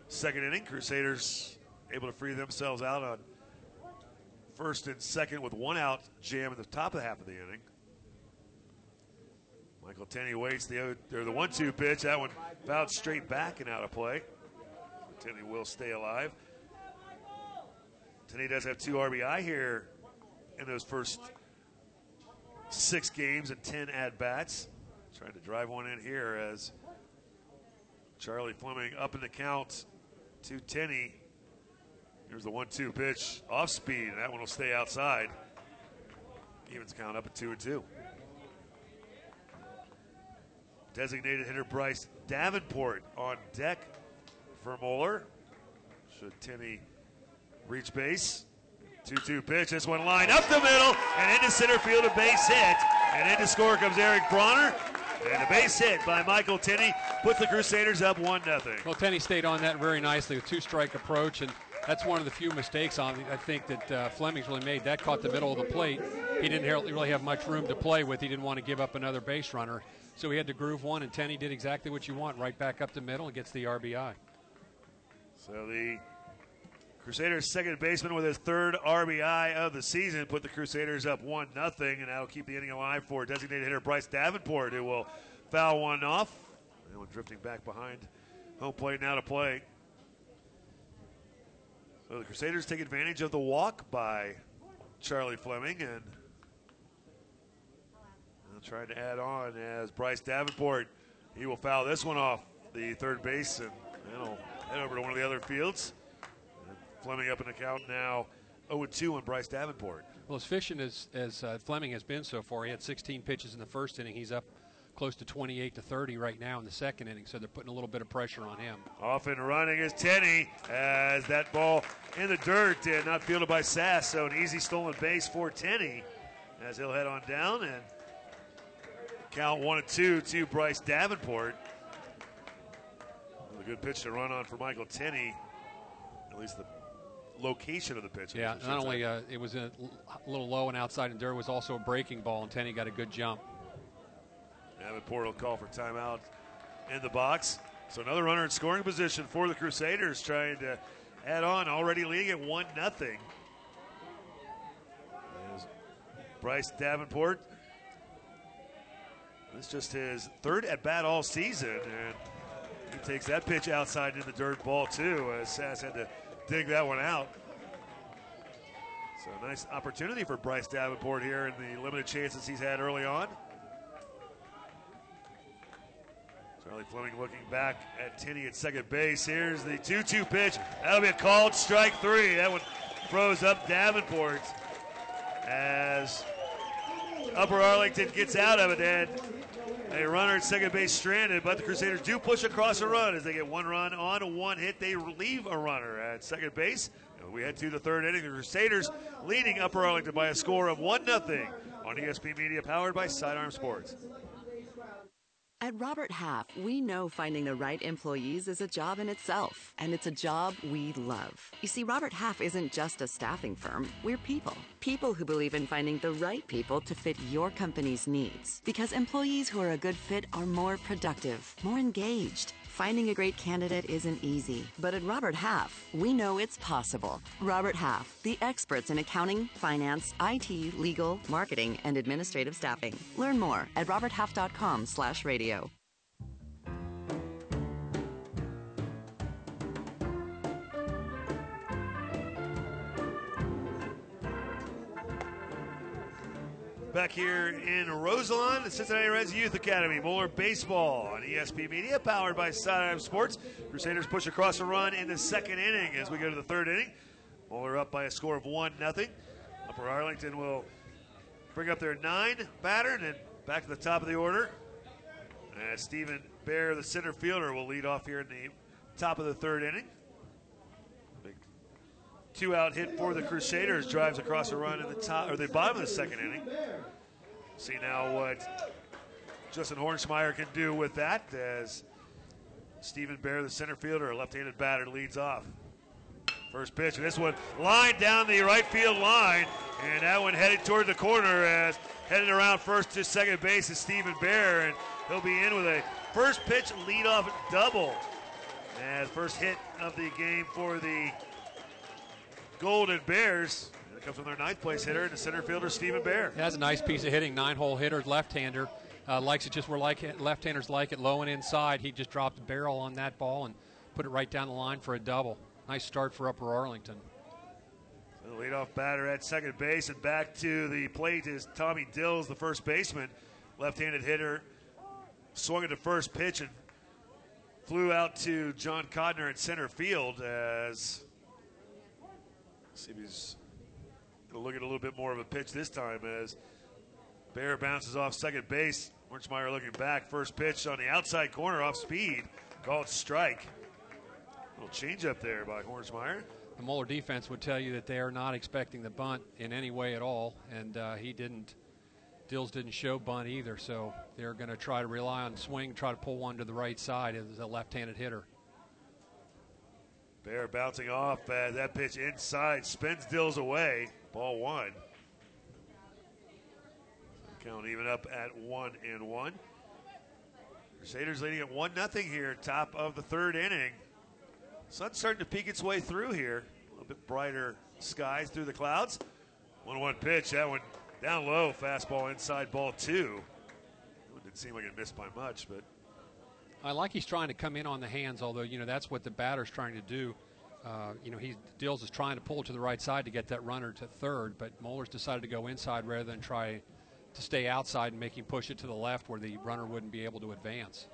second inning. Crusaders able to free themselves out on first and second with one out jam at the top of the half of the inning. Michael Tenney waits the or the one-two pitch. That one fouled straight back and out of play. Tenney will stay alive. Tenney does have two RBI here in those first six games and 10 at bats. Trying to drive one in here as Charlie Fleming up in the count to Tenney. Here's the one two pitch off speed, that one will stay outside. Evens count up at two and two. Designated hitter Bryce Davenport on deck for Moeller. Should Tenney reach base? 2 2 pitch. This one line up the middle and into center field, a base hit. And into score comes Eric Bronner. And a base hit by Michael Tenney puts the Crusaders up 1 0. Well, Tenney stayed on that very nicely with two strike approach, and that's one of the few mistakes on I think that uh, Fleming's really made. That caught the middle of the plate. He didn't really have much room to play with. He didn't want to give up another base runner, so he had to groove one. And Tenney did exactly what you want, right back up the middle and gets the RBI. So the Crusaders' second baseman with his third RBI of the season put the Crusaders up 1 nothing, and that'll keep the inning alive for designated hitter Bryce Davenport, who will foul one off. That one drifting back behind home plate now to play. The Crusaders take advantage of the walk by Charlie Fleming, and trying to add on as Bryce Davenport. He will foul this one off the third base, and that'll head over to one of the other fields. Fleming up in the count now 0 2 on Bryce Davenport. Well, as efficient as, as uh, Fleming has been so far, he had 16 pitches in the first inning. He's up close to 28 to 30 right now in the second inning, so they're putting a little bit of pressure on him. Off and running is Tenney as that ball in the dirt and not fielded by Sass, so an easy stolen base for Tenney as he'll head on down and count one and two to Bryce Davenport. A good pitch to run on for Michael Tenney, at least the location of the pitch. Yeah, not only uh, it was a little low and outside, and there was also a breaking ball, and Tenney got a good jump. Davenport will call for timeout in the box. So another runner in scoring position for the Crusaders, trying to add on, already leading at one nothing. Bryce Davenport. This is just his third at bat all season, and he takes that pitch outside in the dirt ball too. As Sass had to dig that one out. So nice opportunity for Bryce Davenport here in the limited chances he's had early on. Charlie Fleming looking back at Tenney at second base. Here's the 2 2 pitch. That'll be a called strike three. That one froze up Davenport as Upper Arlington gets out of it. And a runner at second base stranded, but the Crusaders do push across a run as they get one run on one hit. They leave a runner at second base. We head to the third inning. The Crusaders leading Upper Arlington by a score of 1 0 on ESP Media, powered by Sidearm Sports. At Robert Half, we know finding the right employees is a job in itself, and it's a job we love. You see, Robert Half isn't just a staffing firm, we're people. People who believe in finding the right people to fit your company's needs. Because employees who are a good fit are more productive, more engaged. Finding a great candidate isn't easy, but at Robert Half, we know it's possible. Robert Half, the experts in accounting, finance, IT, legal, marketing, and administrative staffing. Learn more at roberthalf.com/radio. Back here in Roselawn, the Cincinnati Reds Youth Academy. More baseball on ESP Media, powered by Sidearm Sports. Crusaders push across a run in the second inning as we go to the third inning. Moeller up by a score of 1 nothing. Upper Arlington will bring up their nine batter and then back to the top of the order. As Stephen Bear, the center fielder, will lead off here in the top of the third inning. Big two out hit for the Crusaders drives across a run in the top or the bottom of the second inning. See now what Justin Hornsmeyer can do with that as Stephen Bear, the center fielder, a left-handed batter, leads off. First pitch, this one line down the right field line, and that one headed toward the corner as headed around first to second base is Stephen Bear, and he'll be in with a first pitch leadoff double. And first hit of the game for the Golden Bears. It comes from their ninth place hitter, and the center fielder Stephen Bear. That's a nice piece of hitting. Nine hole hitter, left hander. Uh, likes it just where like left handers like it, low and inside. He just dropped the barrel on that ball and put it right down the line for a double. Nice start for Upper Arlington. The leadoff batter at second base, and back to the plate is Tommy Dills, the first baseman, left-handed hitter. Swung at the first pitch and flew out to John Codner in center field as see if he's going to look at a little bit more of a pitch this time as Bear bounces off second base. Hornsmeyer looking back. First pitch on the outside corner off speed. Called strike. Little change up there by Hornsmeyer. The Moeller defense would tell you that they are not expecting the bunt in any way at all, and uh, he didn't. Dills didn't show bunt either, so they're going to try to rely on swing, try to pull one to the right side as a left-handed hitter. Bear bouncing off as that pitch inside spins Dills away. Ball one. Count even up at one and one. Crusaders leading at one nothing here, top of the third inning. Sun's starting to peek its way through here. A little bit brighter skies through the clouds. One one pitch. That one down low. Fastball inside ball two. It didn't seem like it missed by much, but I like he's trying to come in on the hands, although you know that's what the batter's trying to do. Uh, you know, he Dills is trying to pull to the right side to get that runner to third, but Moeller's decided to go inside rather than try to stay outside and make him push it to the left where the runner wouldn't be able to advance.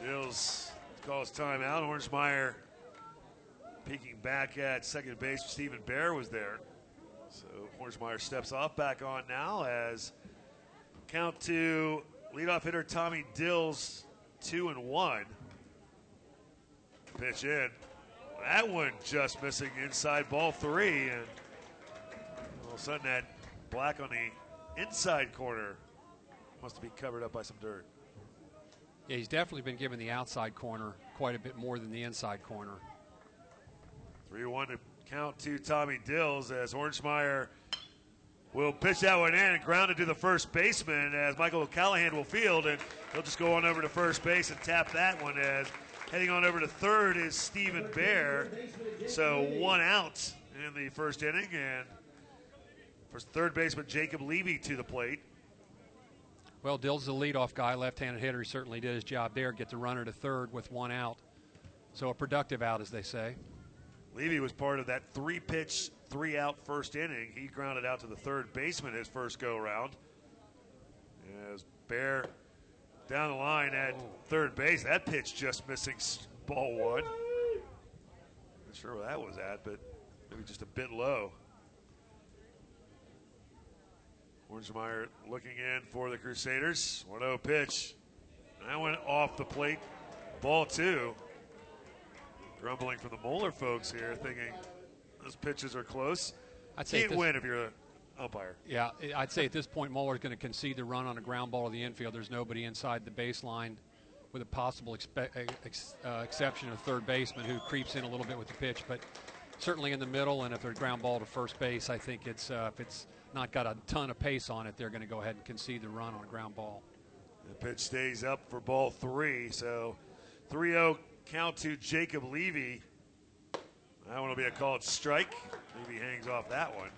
Dills calls timeout. Hornsmeyer peeking back at second base. Stephen Bear was there. So Hornsmeyer steps off back on now as count to leadoff hitter Tommy Dills, two and one. Pitch in. That one just missing inside ball three, and all of a sudden that black on the inside corner must be covered up by some dirt. Yeah, he's definitely been given the outside corner quite a bit more than the inside corner. 3 1 to count to Tommy Dills as Hornsmeyer will pitch that one in and ground it to the first baseman as Michael Callahan will field, and he'll just go on over to first base and tap that one as heading on over to third is Stephen Bear. So one out in the first inning, and first third baseman Jacob Levy to the plate. Well, Dill's the leadoff guy, left-handed hitter. He certainly did his job there, get the runner to third with one out. So a productive out, as they say. Levy was part of that three-pitch, three-out first inning. He grounded out to the third baseman his first go-round. As Bear down the line at third base, that pitch just missing ball one. Not sure where that was at, but maybe just a bit low. Hornsmeyer looking in for the Crusaders. 1 0 pitch. That went off the plate. Ball two. Grumbling from the Moeller folks here, thinking those pitches are close. I'd say Can't win if you're an umpire. Yeah, I'd say at this point, Moeller's going to concede the run on a ground ball to the infield. There's nobody inside the baseline, with a possible expe- ex- uh, exception of third baseman who creeps in a little bit with the pitch, but certainly in the middle. And if there's ground ball to first base, I think it's uh, if it's not got a ton of pace on it, they're going to go ahead and concede the run on a ground ball. The pitch stays up for ball three. So 3 0 count to Jacob Levy. That one will be a called strike. Maybe hangs off that one.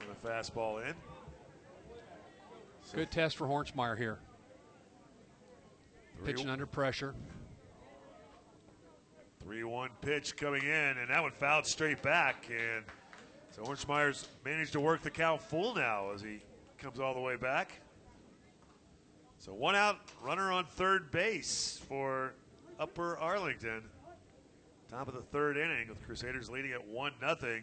And a fastball in. Good test for Hornsmeyer here. Three- Pitching under pressure. 3 1 pitch coming in, and that one fouled straight back. And so Hornsmeyer's managed to work the count full now as he comes all the way back. So one out, runner on third base for Upper Arlington. Top of the third inning with Crusaders leading at 1 0.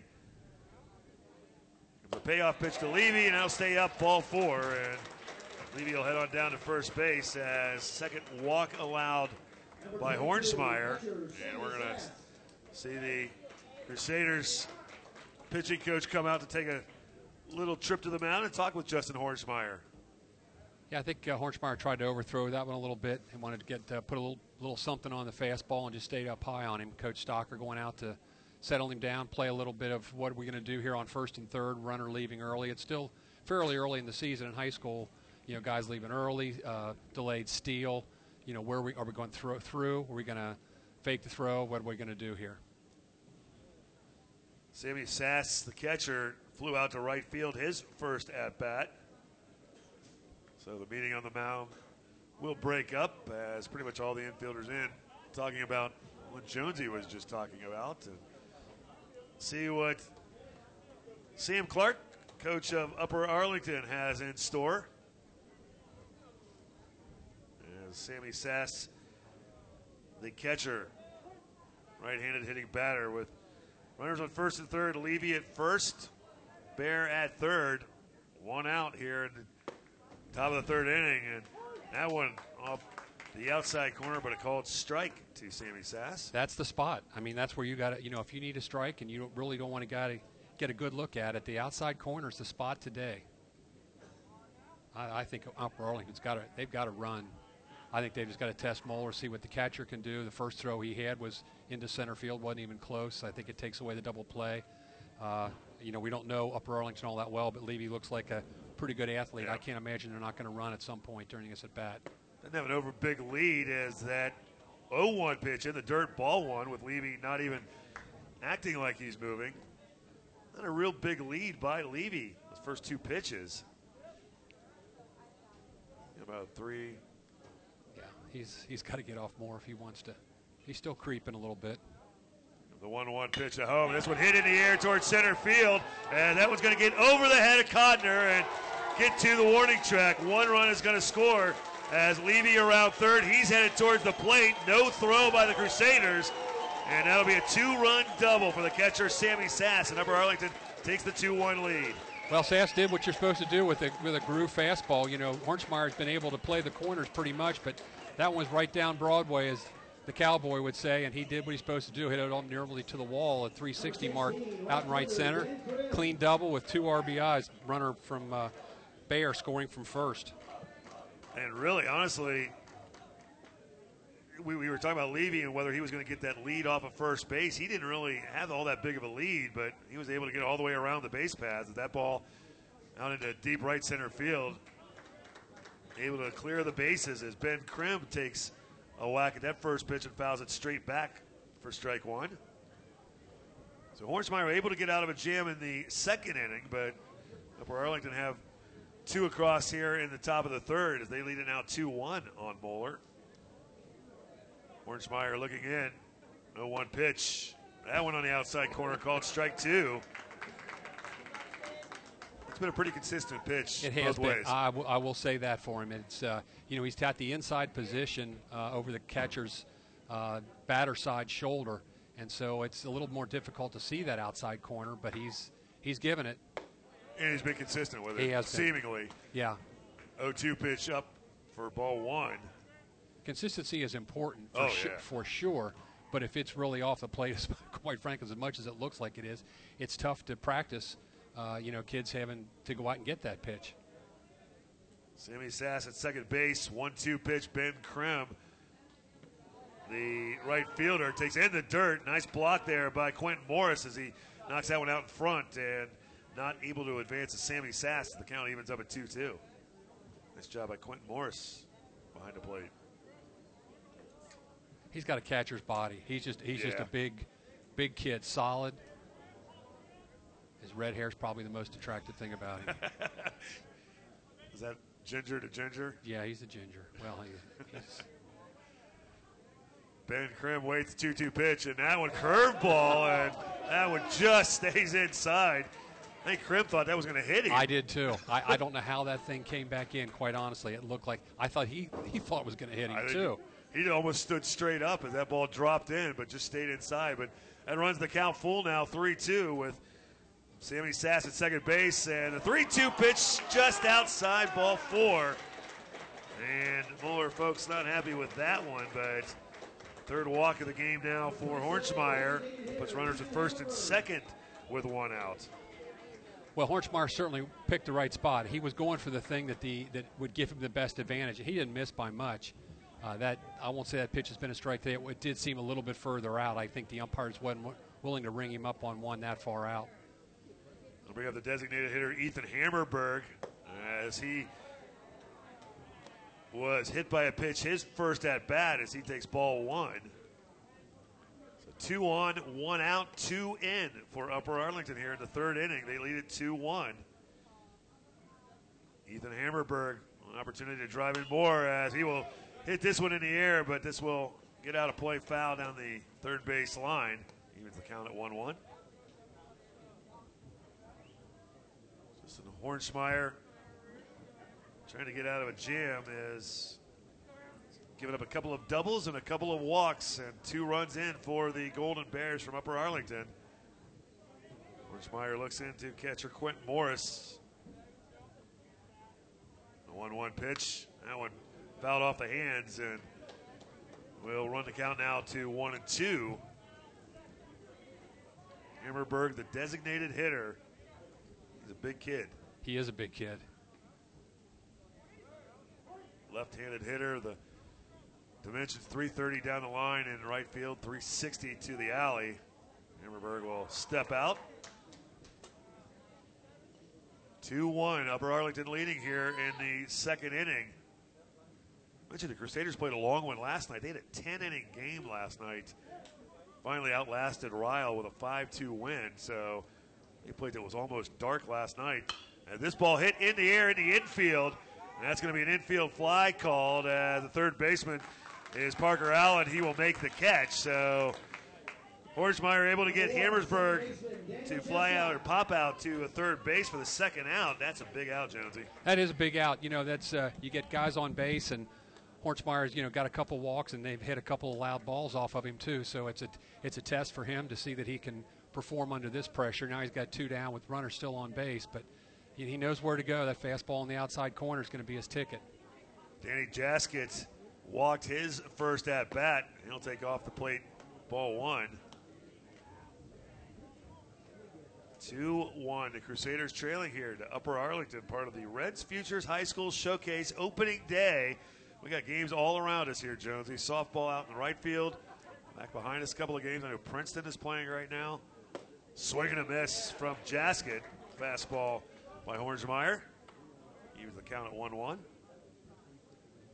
The payoff pitch to Levy, and that'll stay up ball four. And Levy will head on down to first base as second walk allowed by Hornsmeyer. And we're going to see the Crusaders pitching coach come out to take a little trip to the mound and talk with Justin Hornsmeyer. Yeah, I think uh, Hornsmeyer tried to overthrow that one a little bit and wanted to get uh, put a little little something on the fastball and just stayed up high on him. Coach Stocker going out to settle him down, play a little bit of what are we going to do here on first and third, runner leaving early. It's still fairly early in the season in high school. You know, guys leaving early, uh, delayed steal. You know, where are we, are we going through? Through? Are we going to fake the throw? What are we going to do here? Sammy Sass, the catcher, flew out to right field his first at bat. So the meeting on the mound will break up as pretty much all the infielders in, talking about what Jonesy was just talking about. And see what Sam Clark, coach of Upper Arlington, has in store. As Sammy Sass, the catcher, right handed hitting batter with runners on first and third, Levy at first, Bear at third. One out here in the top of the third inning, and that one off the outside corner, but a called strike to Sammy Sass. That's the spot. I mean, that's where you got to, you know, if you need a strike and you don't, really don't want to got to get a good look at it, the outside corner is the spot today. I, I think Upper Arlington's got to, they've got to run. I think they've just got to test Moeller, see what the catcher can do. The first throw he had was into center field, wasn't even close. I think it takes away the double play. Uh, you know, we don't know Upper Arlington all that well, but Levy looks like a pretty good athlete. Yeah. I can't imagine they're not going to run at some point during this at bat. Doesn't have an over big lead as that 0-1 pitch in the dirt, ball one with Levy not even acting like he's moving. Not a real big lead by Levy. Those first two pitches. About three. Yeah, he's he's got to get off more if he wants to. He's still creeping a little bit. The 1-1 pitch at home. This one hit in the air towards center field, and that one's going to get over the head of Codner and get to the warning track. One run is going to score as Levy around third. He's headed towards the plate. No throw by the Crusaders, and that'll be a two-run double for the catcher Sammy Sass, and Upper Arlington takes the 2-1 lead. Well, Sass did what you're supposed to do with a with a groove fastball. You know, Hornsmeyer's been able to play the corners pretty much, but that one's right down Broadway, as the cowboy would say, and he did what he's supposed to do. Hit it all nearly to the wall at 360 mark out in right center. Clean double with two RBIs. Runner from uh, Bayer scoring from first. And really, honestly, we, we were talking about Levy and whether he was going to get that lead off of first base. He didn't really have all that big of a lead, but he was able to get all the way around the base paths. That ball out into deep right center field, able to clear the bases as Ben Krim takes a whack at that first pitch and fouls it straight back for strike one. So Hornsmeyer able to get out of a jam in the second inning, but Upper Arlington have two across here in the top of the third as they lead it now 2 1 on Moeller. Hornsmeyer looking in. No 1 pitch. That one on the outside corner called strike two. It's been a pretty consistent pitch It has been. I, w- I will say that for him. It's uh, you know he's at the inside position uh, over the catcher's uh, batter side shoulder, and so it's a little more difficult to see that outside corner. But he's he's given it. and he's been consistent with it. He has been. seemingly. Yeah, 0-2 pitch up for ball one. consistency is important for, Oh, yeah. for sure. But if it's really off the plate, <laughs> quite frankly, as much as it looks like it is, it's tough to practice. Uh, you know, kids having to go out and get that pitch. Sammy Sass at second base. One-two pitch. Ben Krim, the right fielder, takes in the dirt. Nice block there by Quentin Morris as he knocks that one out in front and not able to advance to Sammy Sass. The count evens up at two-two. Nice job by Quentin Morris behind the plate. He's got a catcher's body. He's just he's just a big, big kid, solid. His red hair is probably the most attractive thing about him. <laughs> Is that ginger to ginger? yeah, he's a ginger. Well, he, he's, Ben Krim waits 2 2 pitch, and that one curveball, and that one just <laughs> stays inside. I think Krim thought that was going to hit him. I did too. I, I don't know how that thing came back in. Quite honestly, it looked like I thought he he thought it was going to hit him too. He almost stood straight up as that ball dropped in, but just stayed inside. But that runs the count full now, 3 2, with Sammy Sass at second base. And the 3 2 pitch just outside ball four. And Moeller folks not happy with that one, but Third walk of the game now for Hornsmeyer. Puts runners at first and second with one out. Well, Hornsmeyer certainly picked the right spot. He was going for the thing that the that would give him the best advantage. He didn't miss by much. Uh, that I won't say that pitch has been a strike today. It, it did seem a little bit further out. I think the umpires wasn't willing to ring him up on one that far out. I'll bring up the designated hitter Ethan Hammerberg as he was hit by a pitch his first at bat as he takes ball one. So two on, one out, two in for Upper Arlington here in the third inning. They lead it 2 1. Ethan Hammerberg, an opportunity to drive in more as he will hit this one in the air, but this will get out of play foul down the third base line. Evens the count at 1 1. Justin Hornsmeyer trying to get out of a jam is giving up a couple of doubles and a couple of walks and two runs in for the Golden Bears from Upper Arlington. Hornsmeyer looks into catcher Quentin Morris. The 1 1 pitch. That one fouled off the hands and will run the count now to 1 and 2. Hammerberg, the designated hitter. He's a big kid. He is a big kid. Left-handed hitter. The dimensions 330 down the line in right field, 360 to the alley. Hammerberg will step out. 2-1, Upper Arlington leading here in the second inning. I mentioned the Crusaders played a long one last night. They had a 10-inning game last night. Finally outlasted Ryle with a 5-2 win. So they played it was almost dark last night. And this ball hit in the air in the infield. And that's going to be an infield fly called. Uh, the third baseman is Parker Allen. He will make the catch. So Hornsmeyer able to get Hammersburg to fly out or pop out to a third base for the second out. That's a big out, Jonesy. That is a big out. You know, that's uh, you get guys on base, and Hornsmeyer's you know got a couple walks, and they've hit a couple of loud balls off of him too. So it's a it's a test for him to see that he can perform under this pressure. Now he's got two down with runners still on base, but he, he knows where to go. That fastball in the outside corner is going to be his ticket. Danny Jaskett walked his first at bat. He'll take off the plate, ball one. 2 1. The Crusaders trailing here to Upper Arlington, part of the Reds Futures High School Showcase opening day. We got games all around us here, Jonesy. Softball out in the right field. Back behind us, a couple of games. I know Princeton is playing right now. Swing and a miss from Jaskett. Fastball by Hornsmeyer. Even the count at 1 1.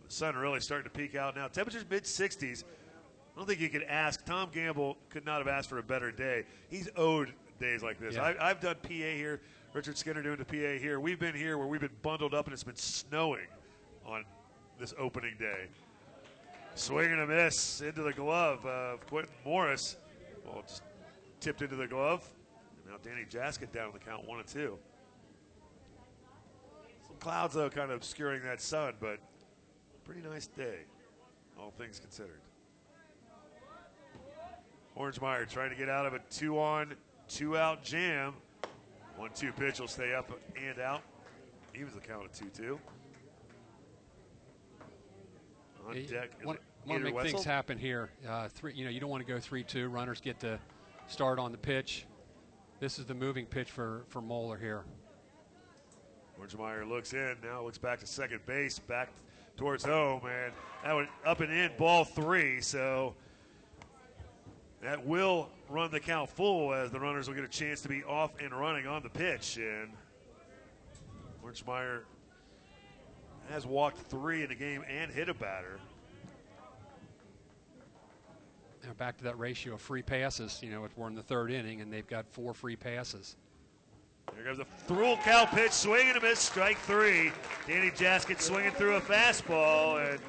The sun really starting to peak out now. Temperatures mid 60s. I don't think you could ask. Tom Gamble could not have asked for a better day. He's owed days like this. Yeah. I, I've done PA here. Richard Skinner doing the PA here. We've been here where we've been bundled up and it's been snowing on this opening day. Swing and a miss into the glove of Quentin Morris. Well, just tipped into the glove. And now Danny Jaskett down on the count one and two. Clouds, though, kind of obscuring that sun, but pretty nice day, all things considered. Hornsmeyer trying to get out of a two on, two out jam. One two pitch will stay up and out. He was the count of 2 2. On deck. is Want to make Wetzel? things happen here. Uh, three, you know, you don't want to go three-two. Runners get to start on the pitch. This is the moving pitch for for Moeller here. Hornsmeyer looks in, now looks back to second base, back towards home, and that went up and in, ball three. So that will run the count full as the runners will get a chance to be off and running on the pitch. And Hornsmeyer has walked three in the game and hit a batter. Now back to that ratio of free passes. You know, we're in the third inning, and they've got four free passes. Here comes a through cow pitch, swing and a miss, strike three. Danny Jaskett swinging through a fastball, and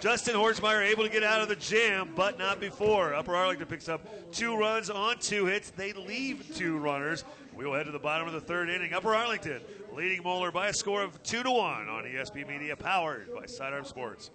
Justin Hornsmeyer able to get out of the jam, but not before. Upper Arlington picks up two runs on two hits. They leave two runners. We will head to the bottom of the third inning. Upper Arlington leading Moeller by a score of two to one on ESP Media, powered by Sidearm Sports.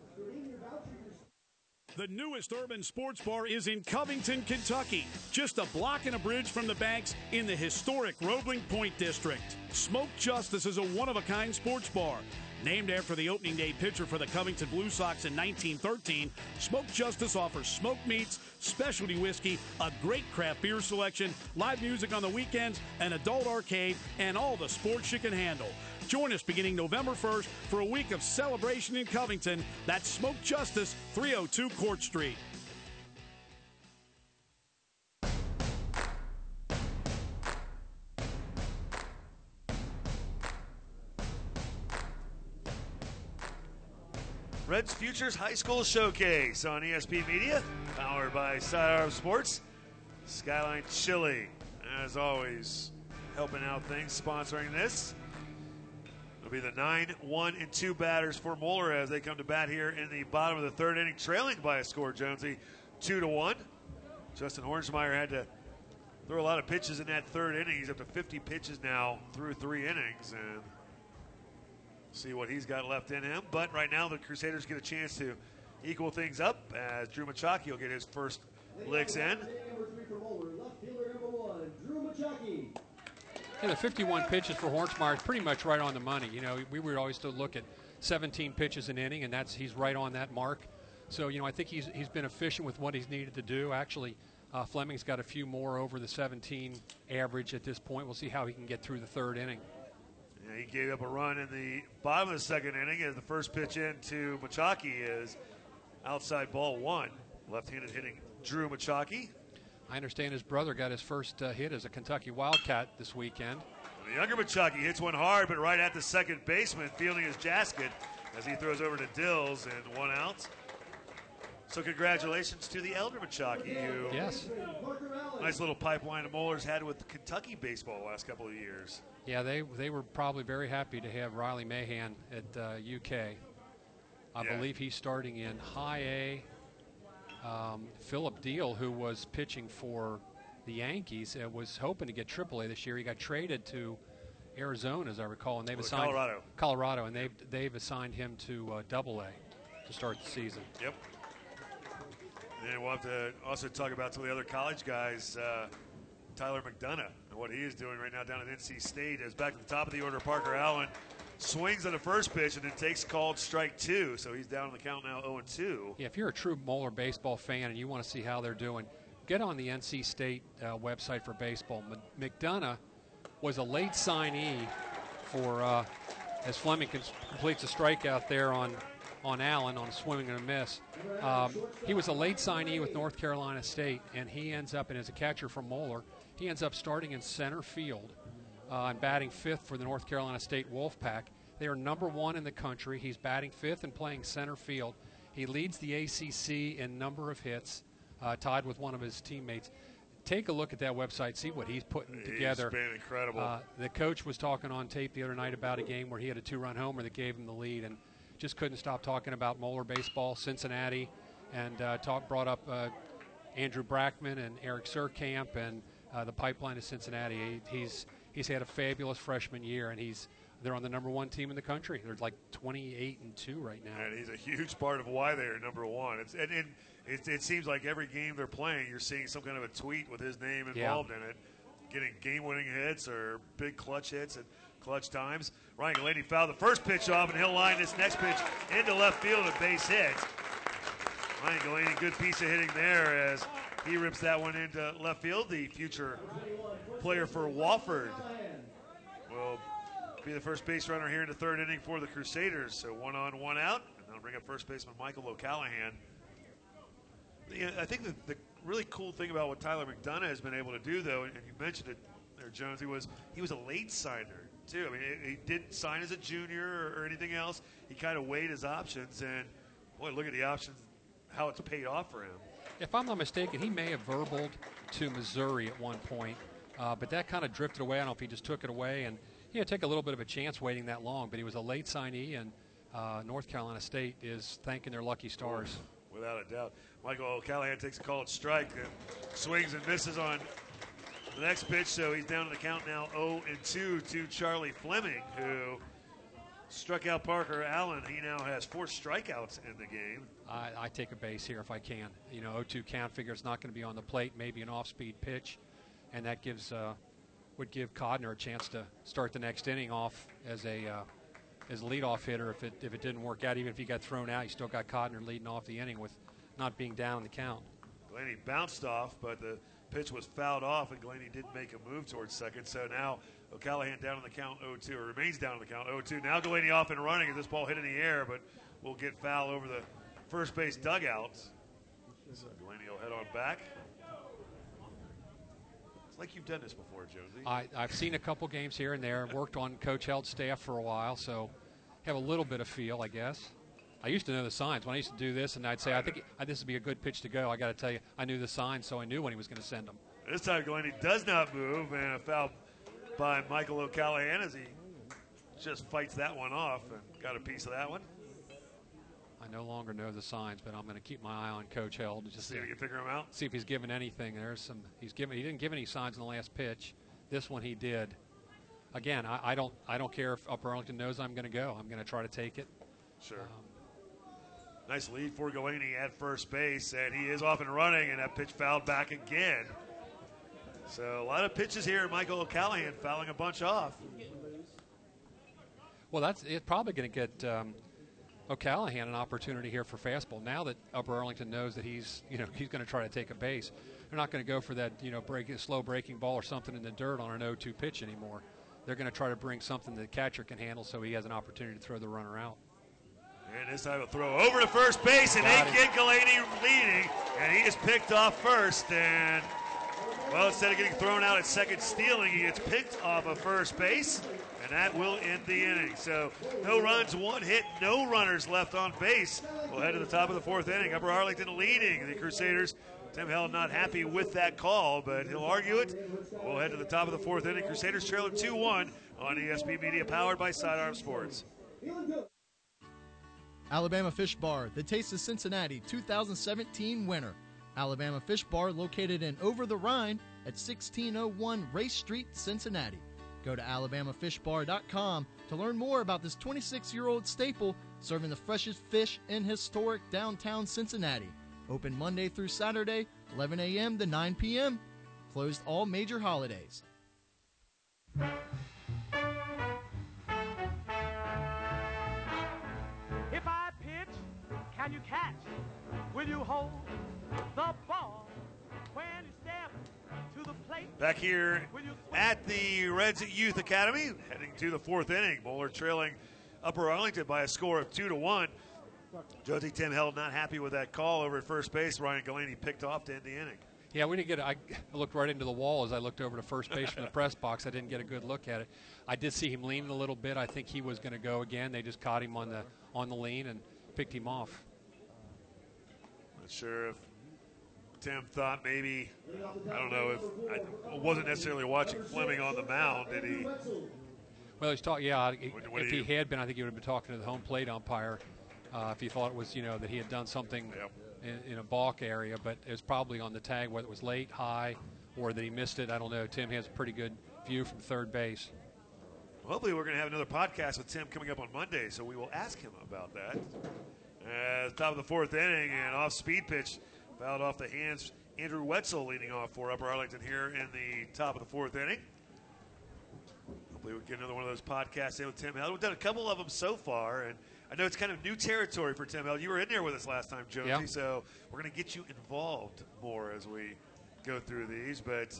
The newest urban sports bar is in Covington, Kentucky, just a block and a bridge from the banks in the historic Roebling Point District. Smoke Justice is a one of a kind sports bar. Named after the opening day pitcher for the Covington Blue Sox in 1913, Smoke Justice offers smoked meats, specialty whiskey, a great craft beer selection, live music on the weekends, an adult arcade, and all the sports you can handle. Join us beginning November 1st for a week of celebration in Covington. That's Smoke Justice, 302 Court Street. Reds Futures High School Showcase on ESP Media, powered by Sidearm Sports. Skyline Chili, as always, helping out things, sponsoring this. It'll be the 9 1 and 2 batters for Moeller as they come to bat here in the bottom of the third inning, trailing by a score, Jonesy, 2 to 1. Justin Hornsmeyer had to throw a lot of pitches in that third inning. He's up to 50 pitches now through three innings, and see what he's got left in him. But right now, the Crusaders get a chance to equal things up as Drew Machaki will get his first licks in. Yeah, the 51 pitches for Hornsmeyer is pretty much right on the money. You know, we would always still look at 17 pitches an inning, and that's he's right on that mark. So, you know, I think he's he's been efficient with what he's needed to do. Actually, uh, Fleming's got a few more over the 17 average at this point. We'll see how he can get through the third inning. Yeah, he gave up a run in the bottom of the second inning as the first pitch into Machaki is outside ball one. Left-handed hitting Drew Machaki. I understand his brother got his first uh, hit as a Kentucky Wildcat this weekend. The younger Machaki hits one hard, but right at the second baseman, fielding his Jasket as he throws over to Dills and one out. So congratulations to the elder Machaki, who yes, nice little pipeline of Moeller's had with Kentucky baseball the last couple of years. Yeah, they they were probably very happy to have Riley Mahan at uh, UK. I Yeah. believe he's starting in High A. Um, Phillip Diehl, who was pitching for the Yankees, uh, was hoping to get AAA this year. He got traded to Arizona, as I recall, and they've Well, assigned Colorado. Colorado, and they've they've assigned him to uh, Double A to start the season. Yep. And we'll have to also talk about some of the other college guys. Uh, Tyler McDonough and what he is doing right now down at NC State is back to the top of the order. Parker Allen swings on the first pitch and then takes called strike two, so he's down on the count now 0 2. Yeah, if you're a true Moeller baseball fan and you want to see how they're doing, get on the NC State uh, website for baseball. McDonough was a late signee for uh, as Fleming completes a strikeout there on on Allen on a swimming and a miss. Um, he was a late signee with North Carolina State, and he ends up, and as a catcher from Moeller, he ends up starting in center field uh, and batting fifth for the North Carolina State Wolfpack. They are number one in the country. He's batting fifth and playing center field. He leads the ACC in number of hits, uh, tied with one of his teammates. Take a look at that website, see what he's putting He's together. been incredible. Uh, the coach was talking on tape the other night about a game where he had a two-run homer that gave him the lead, and just couldn't stop talking about Moeller baseball, Cincinnati, and uh, talk brought up uh, Andrew Brackman and Eric Surkamp and uh, the pipeline of Cincinnati. He, he's he's had a fabulous freshman year, and he's they're on the number one team in the country. They're like 28 and two right now. And he's a huge part of why they're number one. It's, and, and it, it seems like every game they're playing, you're seeing some kind of a tweet with his name Yeah. involved in it, getting game-winning hits or big clutch hits at clutch times. Ryan Galaney fouled the first pitch off, and he'll line this next pitch into left field, a base hit. Ryan Galaney, good piece of hitting there as he rips that one into left field. The future player for Wofford will be the first base runner here in the third inning for the Crusaders. So one on, one out, and that'll bring up first baseman Michael O'Callahan. Uh, I think the, the really cool thing about what Tyler McDonough has been able to do, though, and you mentioned it there, Jones, he was he was a late signer too. I mean, he, he didn't sign as a junior or, or anything else. He kind of weighed his options, and boy, look at the options, how it's paid off for him. If I'm not mistaken, he may have verbaled to Missouri at one point, uh, but that kind of drifted away. I don't know if he just took it away and you know take a little bit of a chance waiting that long. But he was a late signee, and uh, North Carolina State is thanking their lucky stars. Without a doubt. Michael O'Callahan takes a called strike and swings and misses on the next pitch, so he's down to the count now 0 and 2 to Charlie Fleming, who struck out Parker Allen. He now has four strikeouts in the game. I, I take a base here if I can. You know, 0-2 count figure it's not going to be on the plate. Maybe an off-speed pitch, and that gives uh, would give Codner a chance to start the next inning off as a uh, as a leadoff hitter if it if it didn't work out. Even if he got thrown out, he still got Codner leading off the inning with not being down the count. Glaney bounced off, but the pitch was fouled off, and Glaney did make a move towards second. So now O'Callahan down on the count 0-2, or remains down on the count 0-2. Now Glaney off and running as this ball hit in the air, but will get foul over the first base dugout. So Glaney will head on back. It's like you've done this before, Jonesy. I, I've seen a couple games here and there. Worked on Coach Held's staff for a while, so have a little bit of feel, I guess. I used to know the signs when I used to do this, and I'd say, I think this would be a good pitch to go. I got to tell you, I knew the signs, so I knew when he was going to send them. This time, Glaney does not move, and a foul by Michael O'Callahan as he just fights that one off and got a piece of that one. I no longer know the signs, but I'm going to keep my eye on Coach Held. To just see if you can figure them out. See if he's given anything. There's some. He's given. He didn't give any signs in the last pitch. This one he did. Again, I, I don't. I don't care if Upper Arlington knows I'm going to go. I'm going to try to take it. Sure. Um, Nice lead for Galaney at first base, and he is off and running, and that pitch fouled back again. So a lot of pitches here. Michael O'Callahan fouling a bunch off. Well, that's it's probably going to get um, O'Callahan an opportunity here for fastball. Now that Upper Arlington knows that he's you know <laughs> he's going to try to take a base, they're not going to go for that you know break slow breaking ball or something in the dirt on an 0-2 pitch anymore. They're going to try to bring something the catcher can handle, so he has an opportunity to throw the runner out. And this time a throw over to first base, and get Galaney leading, and he is picked off first. And well, instead of getting thrown out at second, stealing, he gets picked off of first base, and that will end the inning. So no runs, one hit, no runners left on base. We'll head to the top of the fourth inning. Upper Arlington leading the Crusaders. Tim Held not happy with that call, but he'll argue it. We'll head to the top of the fourth inning. Crusaders trailing 2-1 on ESP Media, powered by Sidearm Sports. Alabama Fish Bar, the Taste of Cincinnati 2017 winner. Alabama Fish Bar located in Over the Rhine at 1601 Race Street, Cincinnati. Go to alabamafishbar.com to learn more about this 26 year old staple serving the freshest fish in historic downtown Cincinnati. Open Monday through Saturday, 11 a.m. to 9 p.m. Closed all major holidays. If I pitch, can you catch? Will you hold the ball Back here at the Reds Youth Academy, heading to the fourth inning. Moeller trailing Upper Arlington by a score of two to one. Jonesy Tim Held not happy with that call over at first base. Ryan Galaney picked off to end the inning. Yeah, we didn't get. I looked right into the wall as I looked over to first base from the press box. I didn't get a good look at it. I did see him leaning a little bit. I think he was going to go again. They just caught him on the on the lean and picked him off. Not sure if Tim thought maybe I don't know if I wasn't necessarily watching Fleming on the mound. Did he? Well, he's talking. Yeah, what, what if he had been, I think he would have been talking to the home plate umpire. Uh, if he thought it was, you know, that he had done something yep. in, in, a balk area, but it was probably on the tag, whether it was late, high, or that he missed it. I don't know. Tim has a pretty good view from third base. Hopefully, we're going to have another podcast with Tim coming up on Monday, so we will ask him about that. As top of the fourth inning, and off speed pitch, fouled off the hands. Andrew Wetzel leading off for Upper Arlington here in the top of the fourth inning. Hopefully, we get another one of those podcasts in with Tim Held. We've done a couple of them so far, and I know it's kind of new territory for Tim Held. You were in there with us last time, Jonesy, yeah. so we're going to get you involved more as we go through these. But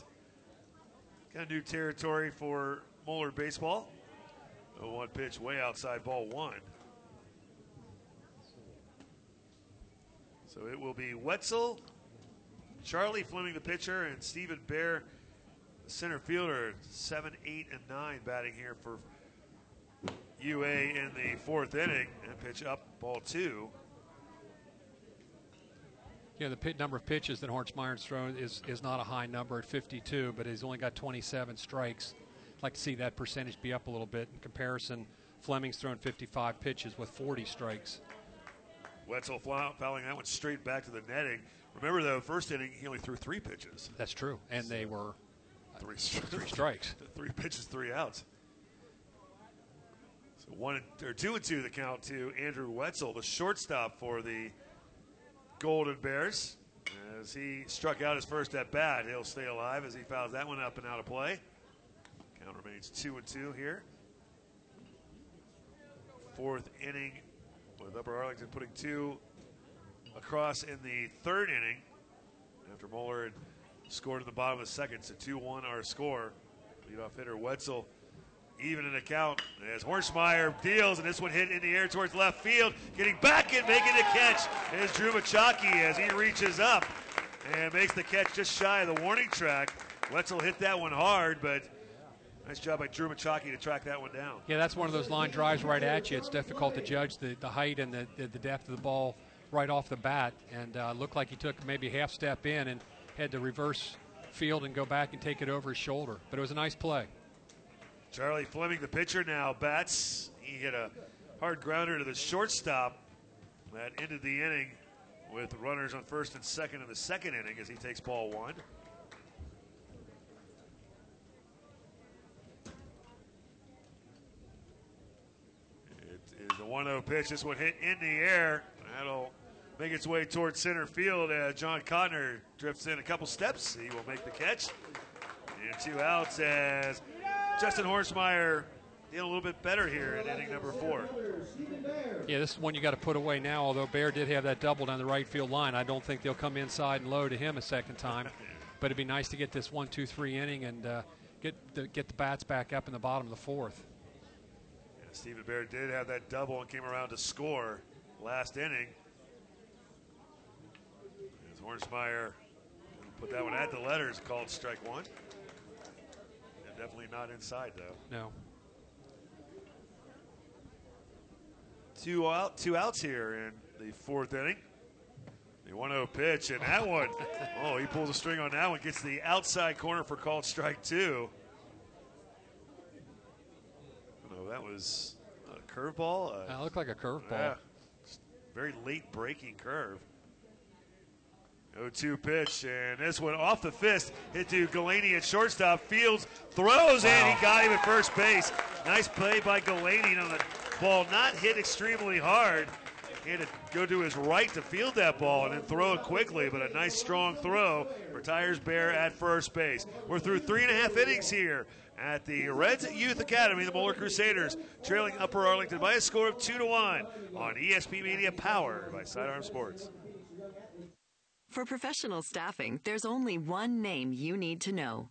kind of new territory for Moeller baseball. One pitch way outside ball one. So it will be Wetzel, Charlie Fleming, the pitcher, and Stephen Bear, the center fielder. Seven, eight, and nine batting here for UA in the fourth inning and pitch up ball two. Yeah, the pit number of pitches that Hornsmeyer's thrown is, is not a high number at 52, but he's only got 27 strikes. I'd like to see that percentage be up a little bit. In comparison, Fleming's thrown 55 pitches with 40 strikes. Wetzel fouling that one straight back to the netting. Remember, though, first inning, he only threw three pitches. That's true. And so they were uh, three, three <laughs> strikes. three pitches, three outs. So one or two and two the count to Andrew Wetzel, the shortstop for the Golden Bears. As he struck out his first at bat, he'll stay alive as he fouls that one up and out of play. Count remains two and two here. fourth inning, with Upper Arlington putting two across in the third inning after Moeller had scored in the bottom of the second. So 2 1 our score. Leadoff hitter Wetzel even in the count as Hornsmeyer deals, and this one hit in the air towards left field. Getting back and making the catch is Drew Machaki as he reaches up and makes the catch just shy of the warning track. Wetzel hit that one hard, but nice job by Drew Machaki to track that one down. Yeah, that's one of those line drives right at you. It's difficult to judge the, the height and the, the, the depth of the ball right off the bat, and uh, looked like he took maybe half step in and had to reverse field and go back and take it over his shoulder. But it was a nice play. Charlie Fleming, the pitcher, now bats. He hit a hard grounder to the shortstop that ended the inning with runners on first and second in the second inning as he takes ball one. It is the 1 0 pitch. This one hit in the air. That'll make its way towards center field. Uh, John Codner drifts in a couple steps. He will make the catch. And two outs as Justin Hornsmeyer did a little bit better here in inning number four. Yeah, this is one you got to put away now. Although Bear did have that double down the right field line, I don't think they'll come inside and low to him a second time. <laughs> but it'd be nice to get this one, two, three inning and uh, get the, get the bats back up in the bottom of the fourth. Stephen Bear did have that double and came around to score last inning. As Hornsmeyer put that one at the letters, called strike one. Definitely not inside, though. No. Two out, two outs here in the fourth inning. The 1-0 pitch, and that one, <laughs> oh, he pulls a string on that one, gets the outside corner for called strike two. No, that was a curveball. Uh, that looked like a curveball. Yeah, very late breaking curve. 0-2 pitch, and this one off the fist, hit to Galaney at shortstop. Fields throws wow. in, he got him at first base. Nice play by Galaney on the ball, not hit extremely hard. He had to go to his right to field that ball and then throw it quickly, but a nice strong throw retires Bear at first base. We're through three and a half innings here at the Reds Youth Academy, the Moeller Crusaders, trailing Upper Arlington by a score of two to one on ESP Media, powered by Sidearm Sports. For professional staffing, there's only one name you need to know.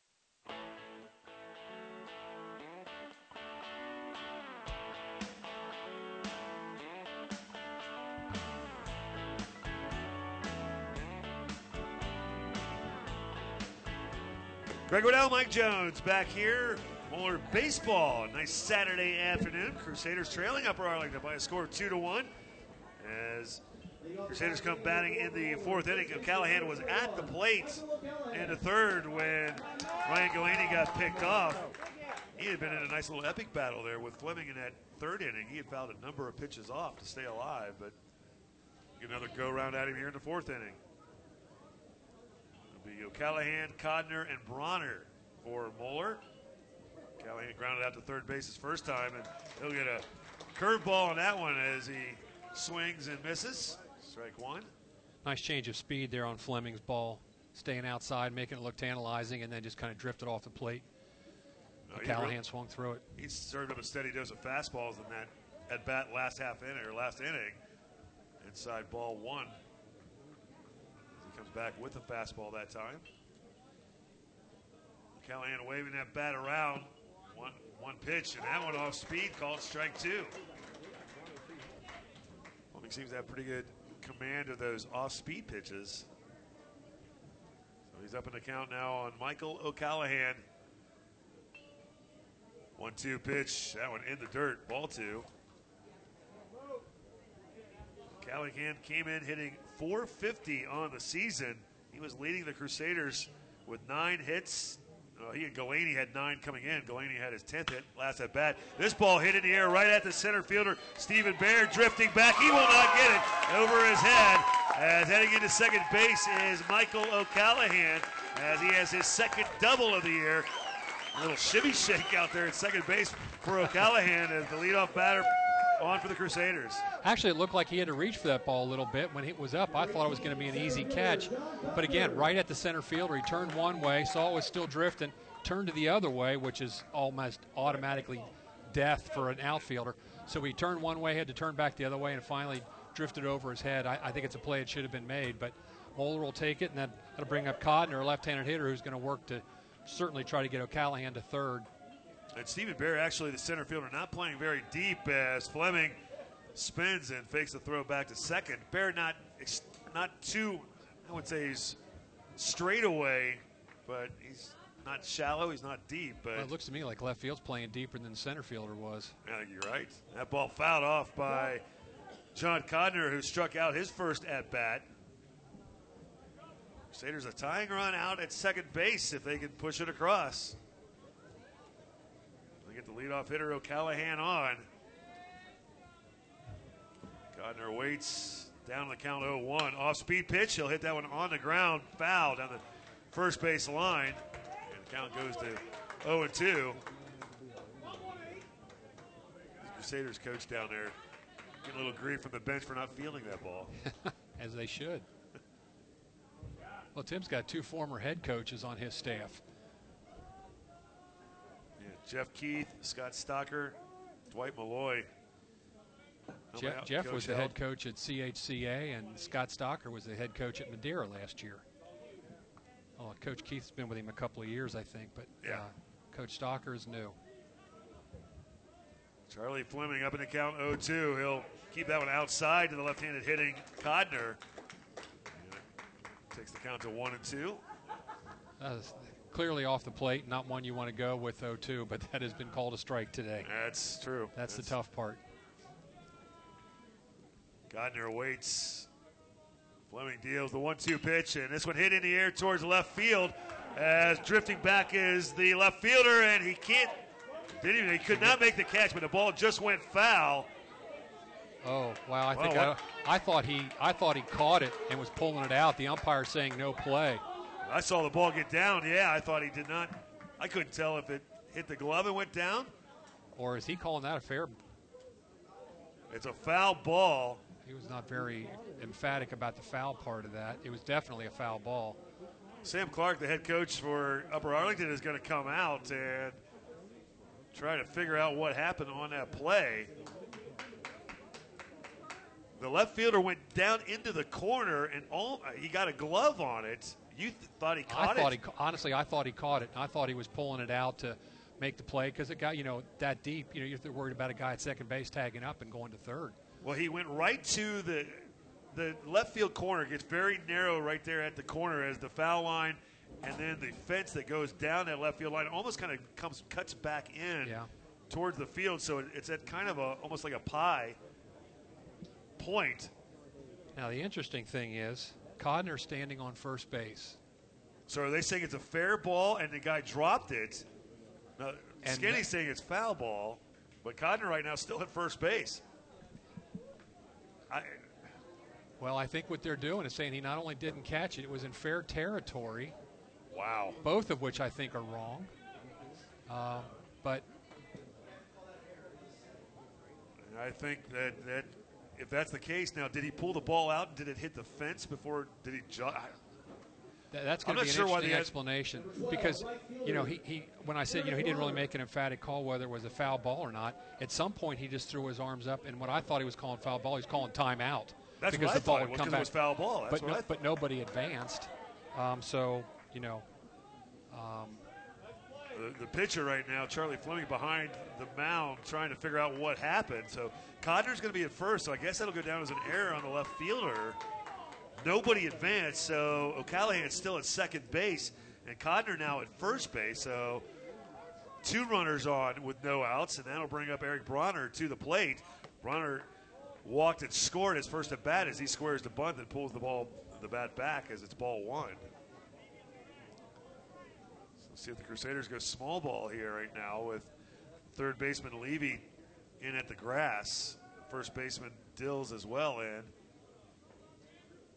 Greg Waddell, Mike Jones back here. Moeller baseball. Nice Saturday afternoon. Crusaders trailing Upper Arlington by a score of two to one. As Crusaders come batting in the fourth inning. Callahan was at the plate in the third when Ryan Galaney got picked off. He had been in a nice little epic battle there with Fleming in that third inning. He had fouled a number of pitches off to stay alive, but get another go round at him here in the fourth inning O'Callahan, Codner, and Bronner for Moeller. Callahan grounded out to third base his first time, and he'll get a curveball on that one as he swings and misses. Strike one. Nice change of speed there on Fleming's ball, staying outside, making it look tantalizing, and then just kind of drifted off the plate. No, Callahan really, swung through it. He served up a steady dose of fastballs in that at bat last half inning or last inning. Inside ball one back with a fastball that time. Callahan waving that bat around. One, one pitch, and that one off speed, called strike two. Fleming seems to have pretty good command of those off speed pitches. So he's up in the count now on Michael O'Callahan. One two pitch, that one in the dirt, ball two. Callahan came in hitting 450 on the season. He was leading the Crusaders with nine hits Uh, he and Galaney had nine coming in. Galaney had his 10th hit last at bat. This ball hit in the air right at the center fielder. Stephen Bear drifting back. He will not get it over his head. As heading into second base is Michael O'Callahan as he has his second double of the year. A little shimmy shake out there at second base for O'Callahan as the leadoff batter on for the Crusaders. Actually, it looked like he had to reach for that ball a little bit. When it was up, I thought it was going to be an easy catch. But again, right at the center fielder, he turned one way, saw it was still drifting, turned to the other way, which is almost automatically death for an outfielder. So he turned one way, had to turn back the other way, and finally drifted over his head. I, I think it's a play that should have been made, but Moeller will take it, and that'll bring up Codner, a left-handed hitter who's going to work to certainly try to get O'Callahan to third. And Stephen Bear, actually the center fielder, not playing very deep as Fleming spins and fakes the throw back to second. Bear not not too, I would say he's straight away, but he's not shallow. He's not deep. But well, it looks to me like left field's playing deeper than the center fielder was. I think you're right. That ball fouled off by John Codner, who struck out his first at bat. Crusaders a tying run out at second base if they can push it across. They get the leadoff hitter O'Callahan on. Codner waits down the count 0 1. Off speed pitch. He'll hit that one on the ground. Foul down the first base line. And the count goes to 0 2. The Crusaders coach down there getting a little grief from the bench for not fielding that ball. <laughs> As they should. Well, Tim's got two former head coaches on his staff. Jeff Keith, Scott Stocker, Dwight Malloy. Jeff, Jeff was the head coach at CHCA, and Scott Stocker was the head coach at Madeira last year. Oh, Coach Keith's been with him a couple of years, I think, but yeah. Uh, Coach Stocker is new. Charlie Fleming up in the count 0-2. He'll keep that one outside to the left-handed hitting Codner. Takes the count to one and two. Clearly off the plate, not one you want to go with 0-2, but that has been called a strike today. That's true. That's, That's the tough part. Codner waits. Fleming deals the one-two pitch, and this one hit in the air towards left field. As drifting back is the left fielder, and he can't. Didn't even. He could not make the catch, but the ball just went foul. Oh wow! I think I, I thought he I thought he caught it and was pulling it out. The umpire saying no play. I saw the ball get down. Yeah, I thought he did not. I couldn't tell if it hit the glove and went down. Or is he calling that a fair? It's a foul ball. He was not very emphatic about the foul part of that. It was definitely a foul ball. Sam Clark, the head coach for Upper Arlington, is going to come out and try to figure out what happened on that play. The left fielder went down into the corner and all he got a glove on it. You th- thought he caught I thought it? he honestly I thought he caught it. I thought he was pulling it out to make the play because it got you know that deep. You know you're worried about a guy at second base tagging up and going to third. Well, he went right to the the left field corner. Gets very narrow right there at the corner as the foul line, and then the fence that goes down that left field line almost kind of comes cuts back in Yeah. towards the field. So it's at kind of a almost like a pie point. Now the interesting thing is Codner standing on first base. So are they saying it's a fair ball and the guy dropped it? Now, And Skinny's saying it's foul ball, but Codner right now is still at first base. I, Well, I think what they're doing is saying he not only didn't catch it, it was in fair territory. Wow. Both of which I think are wrong. Um, but I think that, that if that's the case, now did he pull the ball out? Did it hit the fence before? Did he? Ju- that's going to be an sure interesting explanation because you know he, he when I said you know he didn't really make an emphatic call whether it was a foul ball or not. At some point he just threw his arms up and what I thought he was calling foul ball, he was calling timeout That's because what I the ball would was, come back. foul ball. That's but no, but nobody advanced. Um, so you know. Um, the, the pitcher right now, Charlie Fleming, behind the mound, trying to figure out what happened. So Codner's going to be at first. So I guess that'll go down as an error on the left fielder. Nobody advanced, so O'Callahan's still at second base, and Codner now at first base. So two runners on with no outs, and that'll bring up Eric Bronner to the plate. Bronner walked and scored his first at bat as he squares the bunt and pulls the ball, the bat back as it's ball one. See if the Crusaders go small ball here right now with third baseman Levy in at the grass. First baseman Dills as well in.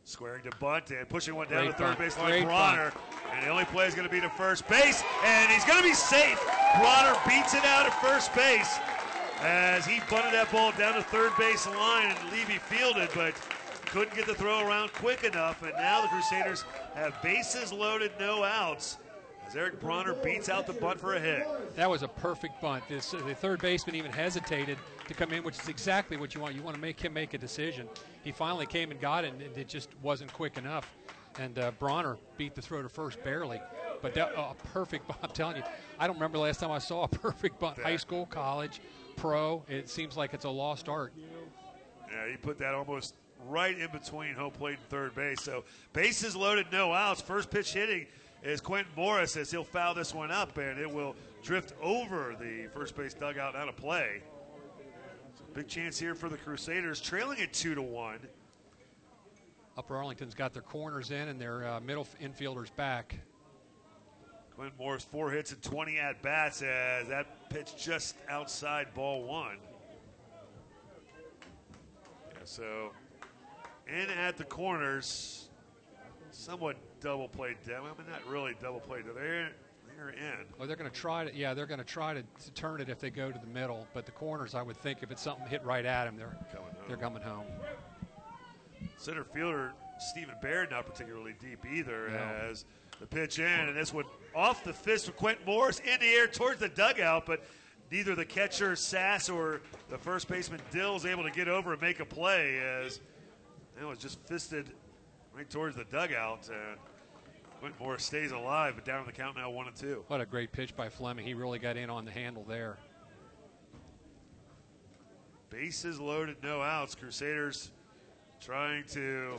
Squaring to bunt and pushing one down Great the third base line. Great Bronner. And the only play is going to be to first base. And he's going to be safe. Bronner beats it out at first base as he bunted that ball down the third base line and Levy fielded, but couldn't get the throw around quick enough. And now the Crusaders have bases loaded, no outs. As Eric Bronner beats out the bunt for a hit. That was a perfect bunt. This, the third baseman even hesitated to come in, which is exactly what you want. You want to make him make a decision. He finally came and got it, and it just wasn't quick enough. And uh, Bronner beat the throw to first barely. But that, a perfect <laughs> bunt. I'm telling you, I don't remember the last time I saw a <laughs> perfect bunt. High school, college, pro. It seems like it's a lost art. Yeah, he put that almost right in between home plate and third base. So bases loaded, no outs. First pitch hitting is Quentin Morris as he'll foul this one up, and it will drift over the first base dugout out of play. Big chance here for the Crusaders, trailing it two to one. Upper Arlington's got their corners in and their uh, middle infielders back. Quentin Morris four hits and 20 at bats as that pitch just outside ball one. Yeah, so in at the corners, somewhat double played down. I mean, not really double played. They're they're in. Well, they're going to try to, yeah, they're going to try to, to turn it if they go to the middle. But the corners, I would think, if it's something hit right at them, they're coming home. they're coming home. Center fielder Stephen Bear not particularly deep either No. as the pitch in, and this one off the fist of Quentin Morris in the air towards the dugout, but neither the catcher Sass or the first baseman Dill is able to get over and make a play as that was just fisted right towards the dugout. And Quentin Morris stays alive, but down on the count now one and two. What a great pitch by Fleming. He really got in on the handle there. Bases loaded, no outs. Crusaders trying to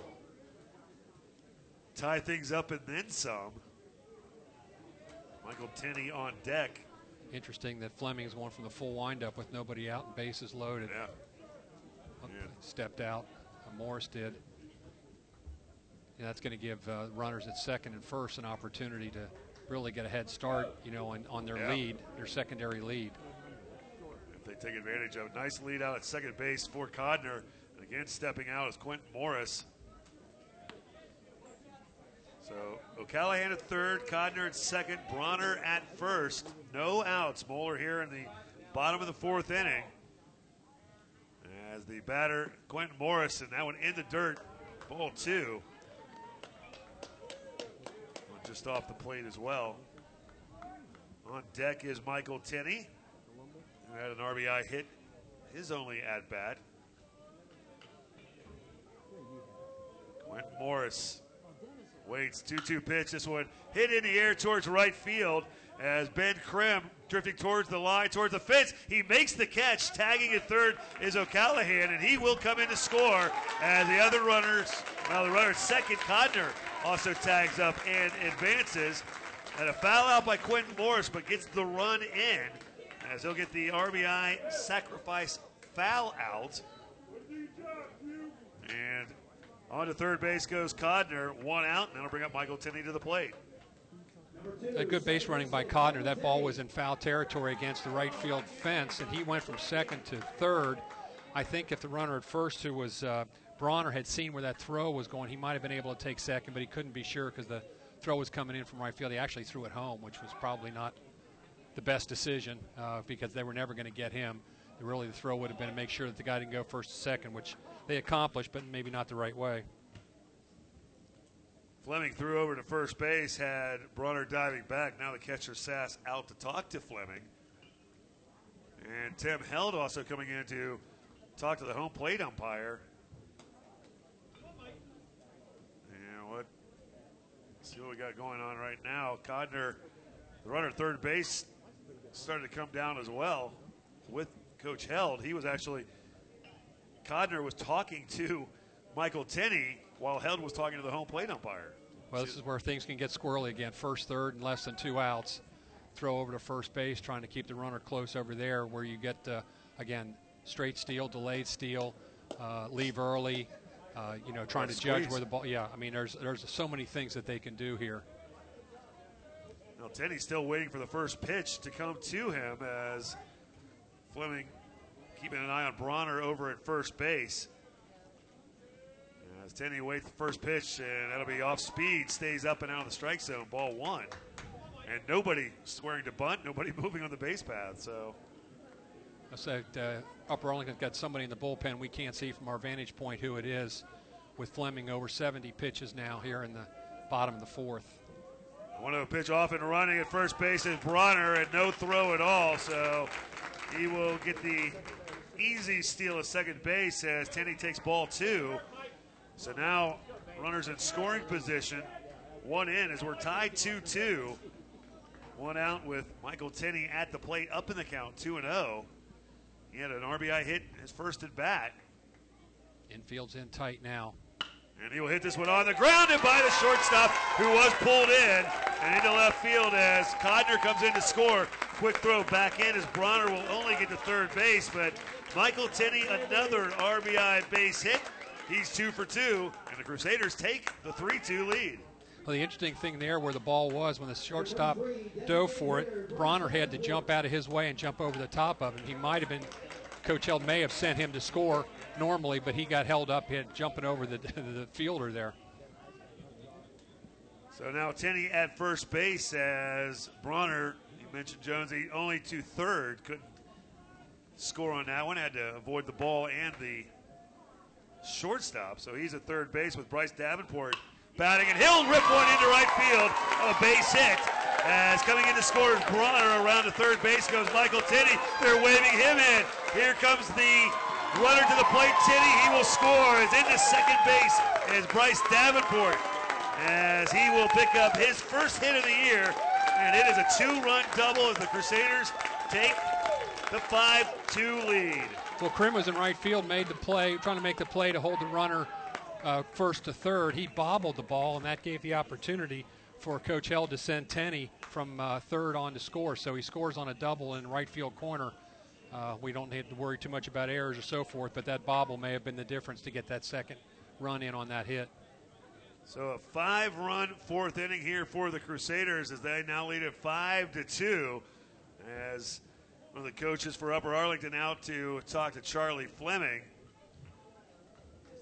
tie things up and then some. Michael Tenney on deck. Interesting that Fleming is going from the full windup with nobody out and bases loaded. Yeah. Up- Stepped out. Uh, Morris did. That's going to give uh, runners at second and first an opportunity to really get a head start, you know, on, on their Yeah. lead, their secondary lead. If they take advantage of it. Nice lead out at second base for Codner. And again, stepping out is Quentin Morris. So O'Callahan at third, Codner at second, Bronner at first. No outs. Moeller here in the bottom of the fourth inning. As the batter, Quentin Morris, and that one in the dirt. Ball two. Just off the plate as well. On deck is Michael Tenney, who had an RBI hit his only at bat. Quentin Morris waits 2 2 pitch. This one hit in the air towards right field as Ben Krim drifting towards the line, towards the fence. He makes the catch. Tagging at third is O'Callahan, and he will come in to score as the other runners, well, the runner second, Codner, also tags up and advances. And a foul out by Quentin Morris, but gets the run in as he'll get the RBI sacrifice foul out. And on to third base goes Codner, one out, and that'll bring up Michael Tenney to the plate. A good base running by Codner. That ball was in foul territory against the right field fence, and he went from second to third. I think if the runner at first, who was uh, Bronner, had seen where that throw was going, he might have been able to take second, but he couldn't be sure because the throw was coming in from right field. He actually threw it home, which was probably not the best decision uh, because they were never going to get him. Really, the throw would have been to make sure that the guy didn't go first to second, which they accomplished, but maybe not the right way. Fleming threw over to first base, had Bronner diving back. Now the catcher Sass out to talk to Fleming. And Tim Held also coming in to talk to the home plate umpire. And what? See what we got going on right now. Codner, the runner third base, started to come down as well with Coach Held. He was actually Codner was talking to Michael Tenney while Held was talking to the home plate umpire. Well, this is where things can get squirrely again. First, third, and less than two outs. Throw over to first base, trying to keep the runner close over there, where you get uh, again straight steal, delayed steal, uh, leave early. Uh, you know, trying to judge where the ball. Yeah, I mean, there's there's so many things that they can do here. Now Tenney's still waiting for the first pitch to come to him as Fleming keeping an eye on Bronner over at first base. As Tenney waits the first pitch, and that'll be off speed, stays up and out of the strike zone, ball one. And nobody swearing to bunt, nobody <laughs> moving on the base path. So said uh, Upper Arlington's got somebody in the bullpen we can't see from our vantage point who it is, with Fleming over 70 pitches now here in the bottom of the fourth. One of the pitch off and running at first base is Bronner, and no throw at all. So he will get the easy steal of second base as Tenney takes ball two. So now runners in scoring position. One in as we're tied 2 2. One out with Michael Tenney at the plate, up in the count, 2 0. He had an RBI hit his first at bat. Infield's in tight now. And he will hit this one on the ground and by the shortstop, who was pulled in and into left field as Codner comes in to score. Quick throw back in as Bronner will only get to third base, but Michael Tenney, another RBI base hit. He's two for two, and the Crusaders take the 3 2 lead. Well, the interesting thing there where the ball was when the shortstop dove for it, Bronner had to jump out of his way and jump over the top of him. He might have been, Coach Held may have sent him to score normally, but he got held up, hit jumping over the, <laughs> the fielder there. So now Tenney at first base as Bronner, you mentioned Jonesy, only to third, couldn't score on that one, had to avoid the ball and the shortstop. So he's at third base with Bryce Davenport batting, and he'll rip one into right field, oh, a base hit. As coming in to score Bronner around to third base goes Michael Tenney. They're waving him in. Here comes the runner to the plate. Tenney, he will score. Is into second base is Bryce Davenport as he will pick up his first hit of the year. And it is a two-run double as the Crusaders take the 5-2 lead. Well, Krim was in right field, made the play, trying to make the play to hold the runner uh, first to third. He bobbled the ball, and that gave the opportunity for Coach Held to send Tenney from uh, third on to score. So he scores on a double in right field corner. Uh, we don't need to worry too much about errors or so forth, but that bobble may have been the difference to get that second run in on that hit. So a five-run fourth inning here for the Crusaders as they now lead at five to two. As one of the coaches for Upper Arlington out to talk to Charlie Fleming.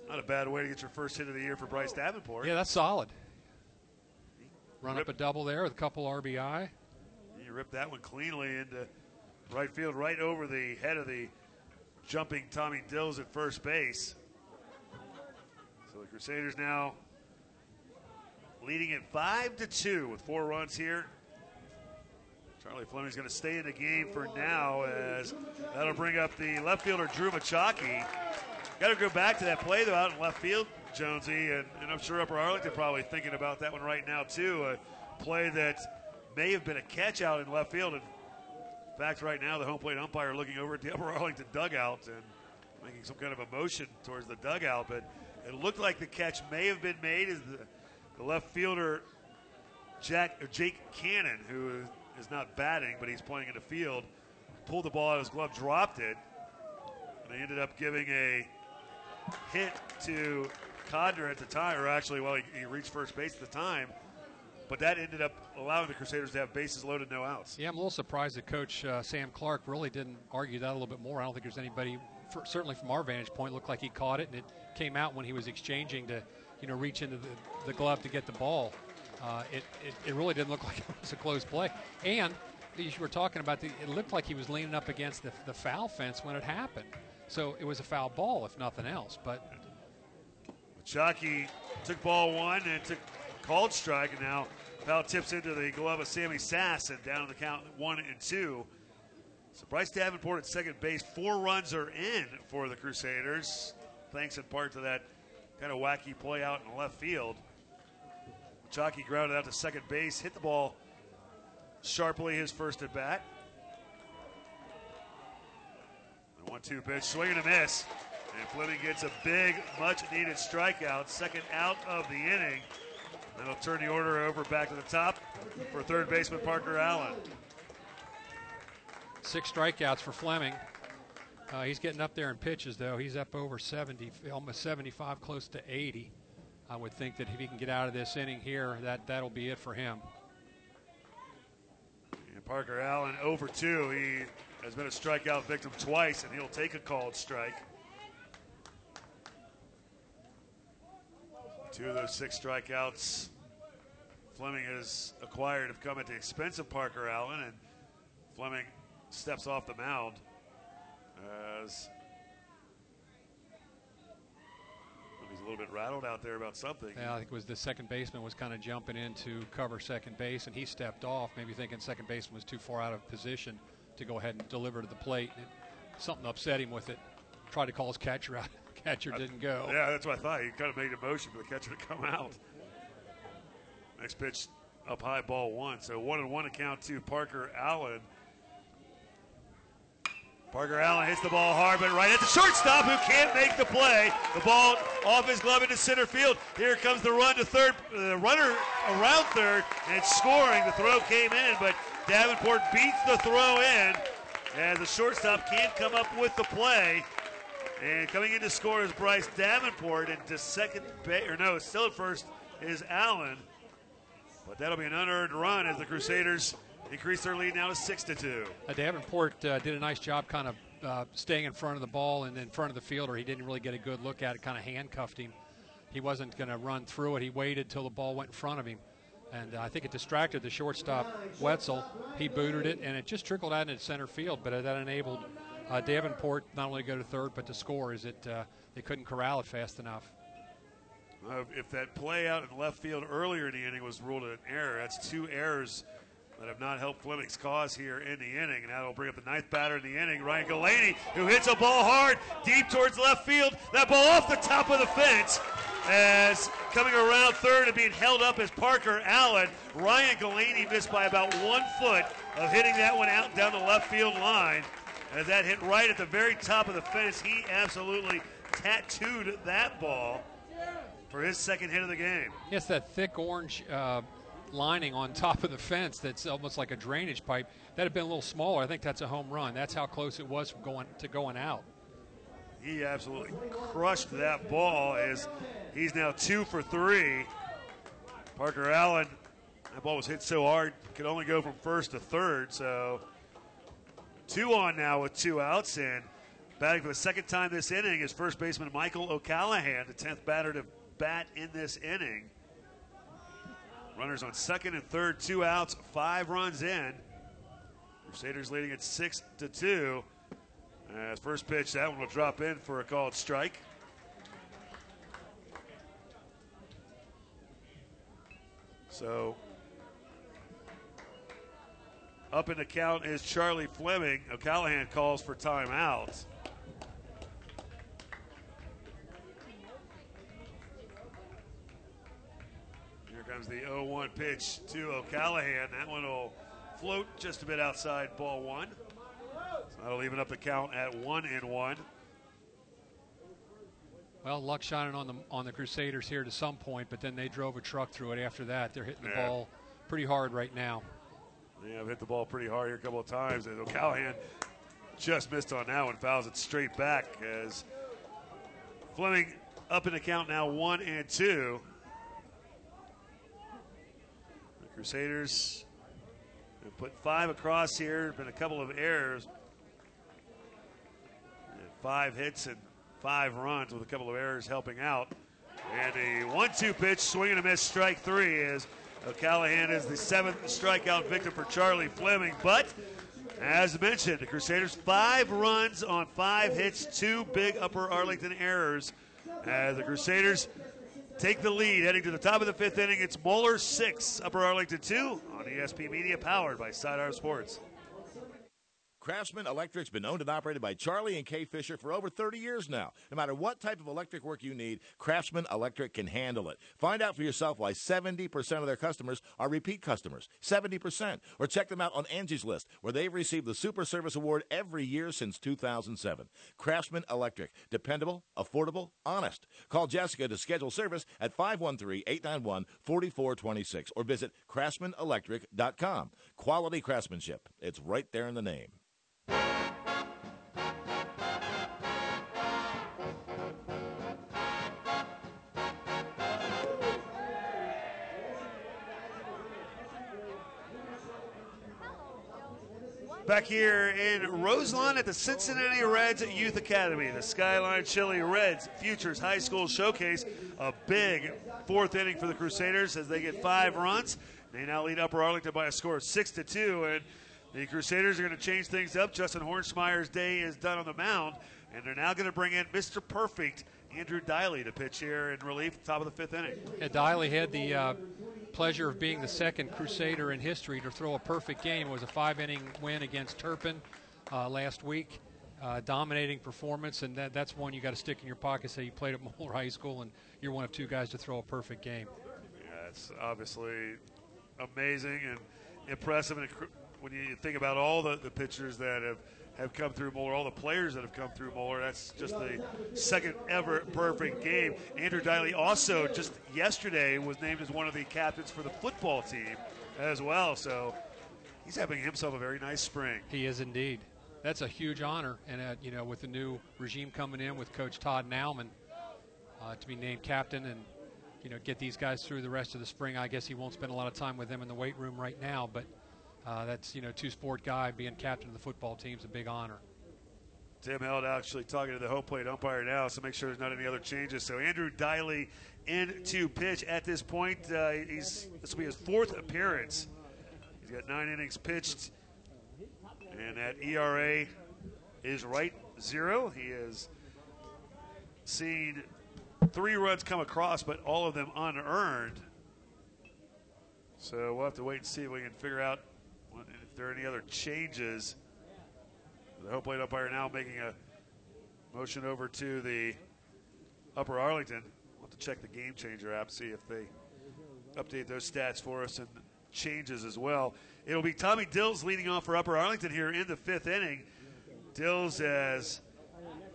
Not a bad way to get your first hit of the year for Bryce Davenport. Yeah, that's solid. Run up a double there with a couple RBI. He ripped that one cleanly into right field, right over the head of the jumping Tommy Dills at first base. So the Crusaders now leading at five to two with four runs here. Charlie Fleming's going to stay in the game for now as that'll bring up the left fielder Drew Machaki. Got to go back to that play though out in left field, Jonesy, and, and I'm sure Upper Arlington probably thinking about that one right now too. A play that may have been a catch out in left field. And in fact, right now the home plate umpire looking over at the <laughs> Upper Arlington dugout and making some kind of a motion towards the dugout, but it looked like the catch may have been made as the, the left fielder Jack or Jake Cannon, who is not batting, but he's playing in the field, pulled the ball out of his glove, dropped it, and they ended up giving a hit to Codner at the time, or actually, well, he, he, reached first base at the time. But that ended up allowing the Crusaders to have bases loaded, no outs. Yeah, I'm a little surprised that Coach uh, Sam Clark really didn't argue that a little bit more. I don't think there's anybody, for, certainly from our vantage point, looked like he caught it, and it came out when he was exchanging to, you know, reach into the, the glove to get the ball. Uh, it, it, it, really didn't look <laughs> like it was a close play. And you were talking about, the, it looked like he was leaning up against the, the foul fence when it happened. So it was a foul ball, if nothing else. But Chucky took ball one and took called strike, and now foul tips into the glove of Sammy Sass, and down to the count one and two. So Bryce Davenport at second base. Four runs are in for the Crusaders, thanks in part to that kind of wacky play out in left field. Chucky grounded out to second base, hit the ball sharply his first at bat. One two pitch, swing and a miss. And Fleming gets a big, much needed strikeout, second out of the inning. That'll turn the order over back to the top for third baseman Parker Allen. Six strikeouts for Fleming. Uh, he's getting up there in pitches, though. He's up over 70, almost 75, close to 80. I would think that if he can get out of this inning here, that, that'll be it for him. And Parker Allen over two. He has been a strikeout victim twice, and he'll take a called strike. Two of those six strikeouts Fleming has acquired have come at the expense of Parker Allen, and Fleming steps off the mound as he's a little bit rattled out there about something. Yeah, I think it was the second baseman was kind of jumping in to cover second base, and he stepped off, maybe thinking second baseman was too far out of position to go ahead and deliver to the plate. And something upset him with it. Tried to call his catcher out. <laughs> catcher didn't go. Yeah, that's what I thought. He kind of made a motion for the catcher to come out. Next pitch up high, ball one. So one and one account to Parker Allen. Parker Allen hits the ball hard, but right at the shortstop who can't make the play. The ball off his glove into center field. Here comes the run to third. The runner around third and it's scoring. The throw came in, but Davenport beats the throw in as the shortstop can't come up with the play. And coming in to score is Bryce Davenport, and to second base, or no, still at first is Allen. But that'll be an unearned run as the Crusaders increase their lead now to six to two. Uh, Davenport uh, did a nice job, kind of uh, staying in front of the ball and in front of the fielder. He didn't really get a good look at it. Kind of handcuffed him. He wasn't going to run through it. He waited till the ball went in front of him, and I think it distracted the shortstop Wetzel. He booted it, and it just trickled out into center field. But that enabled uh, Davenport not only to go to third but to score. Is it uh, they couldn't corral it fast enough. Uh, if that play out in left field earlier in the inning was ruled an error, that's two errors that have not helped Fleming's cause here in the inning. And that'll bring up the ninth batter in the inning, Ryan Galaney, who hits a ball hard deep towards left field. That ball off the top of the fence. As coming around third and being held up as Parker Allen, Ryan Galaney missed by about one foot of hitting that one out down the left field line. As that hit right at the very top of the fence, he absolutely tattooed that ball for his second hit of the game. Yes, that thick orange uh, lining on top of the fence that's almost like a drainage pipe. That had been a little smaller. I think that's a home run. That's how close it was from going to going out. He absolutely crushed that ball as he's now two for three. Parker Allen, that ball was hit so hard, could only go from first to third. So two on now with two outs. And batting for the second time this inning is first baseman Michael O'Callahan, the 10th batter to bat in this inning. Runners on second and third, two outs, five runs in. Crusaders leading at six to two. As first pitch, that one will drop in for a called strike. So up in the count is Charlie Fleming. O'Callahan calls for timeout. Comes the 0 1 pitch to O'Callahan. That one will float just a bit outside ball one. So that'll even up the count at one and one. Well, luck shining on the on the Crusaders here to some point, but then they drove a truck through it after that. They're hitting the Yeah. ball pretty hard right now. Yeah, I've hit the ball pretty hard here a couple of times. And O'Callahan just missed on that one, fouls it straight back as Fleming up in the count now one and two. The Crusaders put five across here. Been a couple of errors. Five hits and five runs with a couple of errors helping out. And a one-two pitch, swing and a miss, strike three is O'Callahan is the seventh strikeout victim for Charlie Fleming. But as mentioned, the Crusaders five runs on five hits, two big Upper Arlington errors. As the Crusaders take the lead heading to the top of the fifth inning, it's Moeller six, Upper Arlington two on ESP Media, powered by Sidearm Sports. Craftsman Electric's been owned and operated by Charlie and Kay Fisher for over 30 years now. No matter what type of electric work you need, Craftsman Electric can handle it. Find out for yourself why 70% of their customers are repeat customers. 70%. Or check them out on Angie's List, where they've received the Super Service Award every year since 2007. Craftsman Electric. Dependable, affordable, honest. Call Jessica to schedule service at 513-891-4426 or visit craftsmanelectric.com. Quality craftsmanship. It's right there in the name. Back here in Roselawn at the Cincinnati Reds Youth Academy, the Skyline Chili Reds Futures High School Showcase. A big fourth inning for the Crusaders as they get five runs. They now lead Upper Arlington by a score of six to two, and the Crusaders are going to change things up. Justin Hornsmeyer's day is done on the mound, and they're now going to bring in Mr. Perfect Andrew Diley to pitch here in relief, top of the fifth inning. Yeah, Diley had the uh, pleasure of being the second Crusader in history to throw a perfect game. It was a five-inning win against Turpin uh, last week. Uh, dominating performance, and that, that's one you got to stick in your pocket. Say you played at <laughs> Moeller High School, and you're one of two guys to throw a perfect game. Yeah, it's obviously amazing and impressive. And when you think about all the, the pitchers that have have come through Moeller, all the players that have come through Moeller. That's just the second ever perfect game. Andrew Diley also just yesterday was named as one of the captains for the football team as well. So he's having himself a very nice spring. He is indeed. That's a huge honor, and uh, you know, with the new regime coming in with Coach Todd Nauman uh, to be named captain and you know get these guys through the rest of the spring. I guess he won't spend a lot of time with them in the weight room right now, but uh, that's you know two sport guy being captain of the football team is a big honor. Tim Held actually talking to the home plate umpire now, so make sure there's not any other changes. So Andrew Diley in to pitch at this point. Uh, he's this will be his fourth appearance. He's got nine innings pitched, and that ERA is right zero. He has seen three runs come across, but all of them unearned. So we'll have to wait and see if we can figure out if there are any other changes. The home plate umpire now making a motion over to the Upper Arlington. We'll have to check the game changer app, see if they update those stats for us and changes as well. It'll be Tommy Dills leading off for Upper Arlington here in the fifth inning. Dills has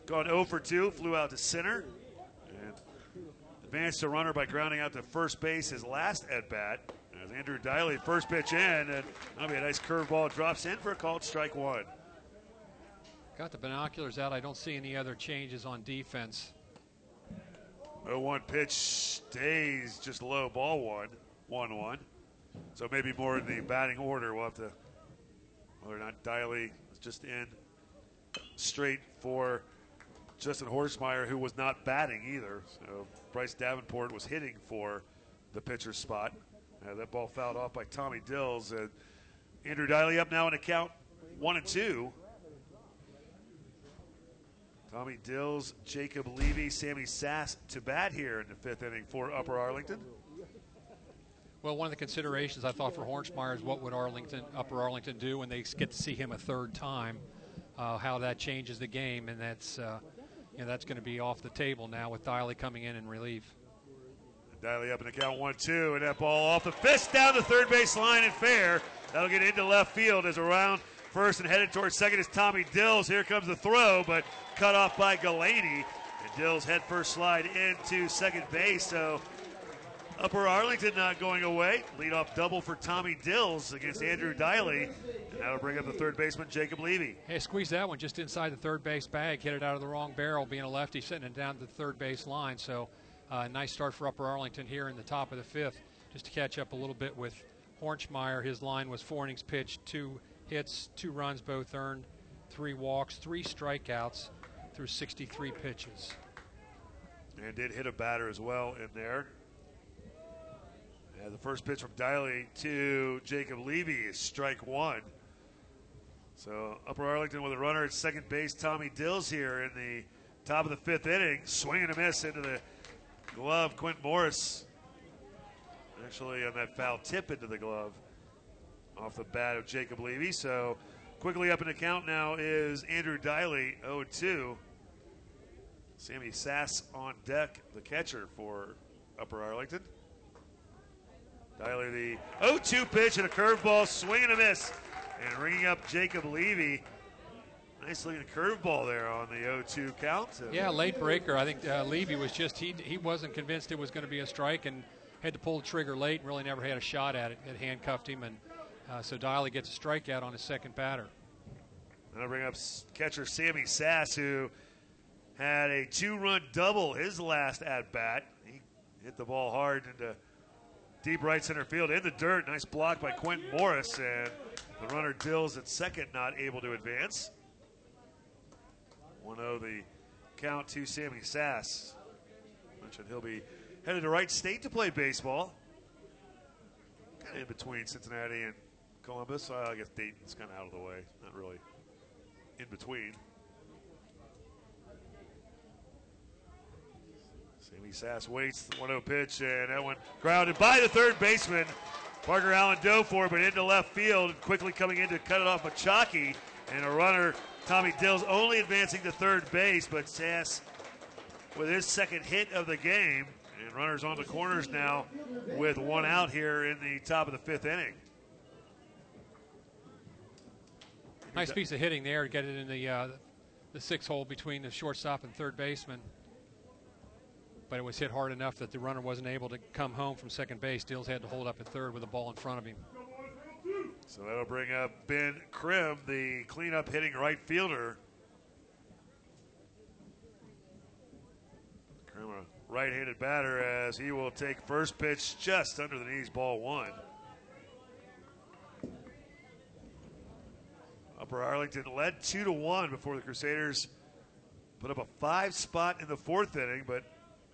gone 0 for 2, flew out to center, and advanced a runner by grounding out to first base his last at bat. As Andrew Diley, first pitch in, and that'll be a nice curveball, drops in for a called strike one. Got the binoculars out. I don't see any other changes on defense. 0 1 pitch stays just low, ball one, 1 1. So maybe more in the batting order. We'll have to, whether or not Diley is just in straight for Justin Hornsmeyer, who was not batting either. So Bryce Davenport was hitting for the pitcher's spot. Uh, that ball fouled off by Tommy Dills. And Andrew Diley up now in a count one and two. Tommy Dills, Jacob Levy, Sammy Sass to bat here in the fifth inning for Upper Arlington. Well, one of the considerations I thought for Hornsmeyer is what would Arlington, Upper Arlington do when they get to see him a third time, uh, how that changes the game, and that's uh, you know that's going to be off the table now with Diley coming in in relief. Diley up in the count one two, and that ball off the fist down the third base line and fair. That'll get into left field as around first and headed towards second is Tommy Dills. Here comes the throw, but cut off by Galaney. And Dills head first slide into second base. So Upper Arlington not going away. Lead off double for Tommy Dills against Andrew Diley. And that'll bring up the third baseman, Jacob Levy. Hey, squeeze that one just inside the third base bag, hit it out of the wrong barrel, being a lefty, sitting it down the third base line. So uh, nice start for Upper Arlington here in the top of the fifth. Just to catch up a little bit with Hornsmeyer, his line was four innings pitched, two hits, two runs, both earned, three walks, three strikeouts through 63 pitches. And did hit a batter as well in there. The first pitch from Diley to Jacob Levy is strike one. So Upper Arlington with a runner at second base, Tommy Dills here in the top of the fifth inning, swinging a miss into the glove. Quint Morris actually on that foul tip into the glove off the bat of Jacob Levy. So quickly up in the count now is Andrew Diley, 0 2. Sammy Sass on deck, the catcher for Upper Arlington. Diley, the 0 2 pitch and a curveball, swing and a miss. And ringing up Jacob Levy. Nice looking curveball there on the 0 2 count. Yeah, late breaker. I think uh, Levy was just, he, he wasn't convinced it was going to be a strike and had to pull the trigger late and really never had a shot at it. It handcuffed him. And uh, so Diley gets a strikeout on his second batter. And I bring up catcher Sammy Sass, who had a two run double his last at bat. He hit the ball hard into deep right center field in the dirt. Nice block by Quentin Morris. And The runner Dills at second, not able to advance. 1 0 the count to Sammy Sass. Mentioned he'll be headed to Wright State to play baseball. Kind of in between Cincinnati and Columbus. I guess Dayton's kind of out of the way. Not really in between. Sammy Sass waits, 1 0 pitch, and that one grounded by the third baseman. Parker Allen dove for it, but into left field, quickly coming in to cut it off Machaki. And a runner, Tommy Dills, only advancing to third base, but Sass with his second hit of the game. And runners on the corners now with one out here in the top of the fifth inning. Nice piece of hitting there to get it in the uh, the six hole between the shortstop and third baseman. But it was hit hard enough that the runner wasn't able to come home from second base. Dills had to hold up at third with the ball in front of him. So that'll bring up Ben Krim, the cleanup hitting right fielder. Krim, a right-handed batter, as he will take first pitch just under the knees, ball one. Upper Arlington led two to one before the Crusaders put up a five spot in the fourth inning, but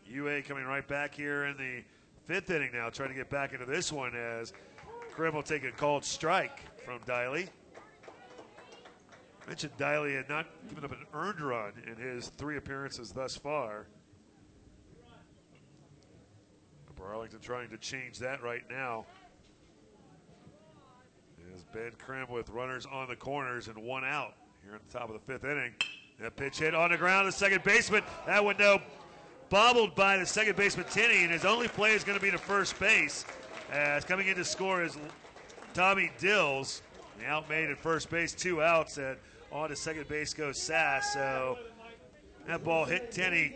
UA coming right back here in the fifth inning now, trying to get back into this one as Krim will take a called strike from Diley. mentioned Diley had not given up an earned run in his three appearances thus far. Arlington trying to change that right now. As Ben Krim with runners on the corners and one out here at the top of the fifth inning. That pitch hit on the ground, the second baseman. That window bobbled by the second baseman Tenney, and his only play is going to be to first base. As coming in to score is Tommy Dills. Out made at first base, two outs, and on to second base goes Sass. So that ball hit Tenney,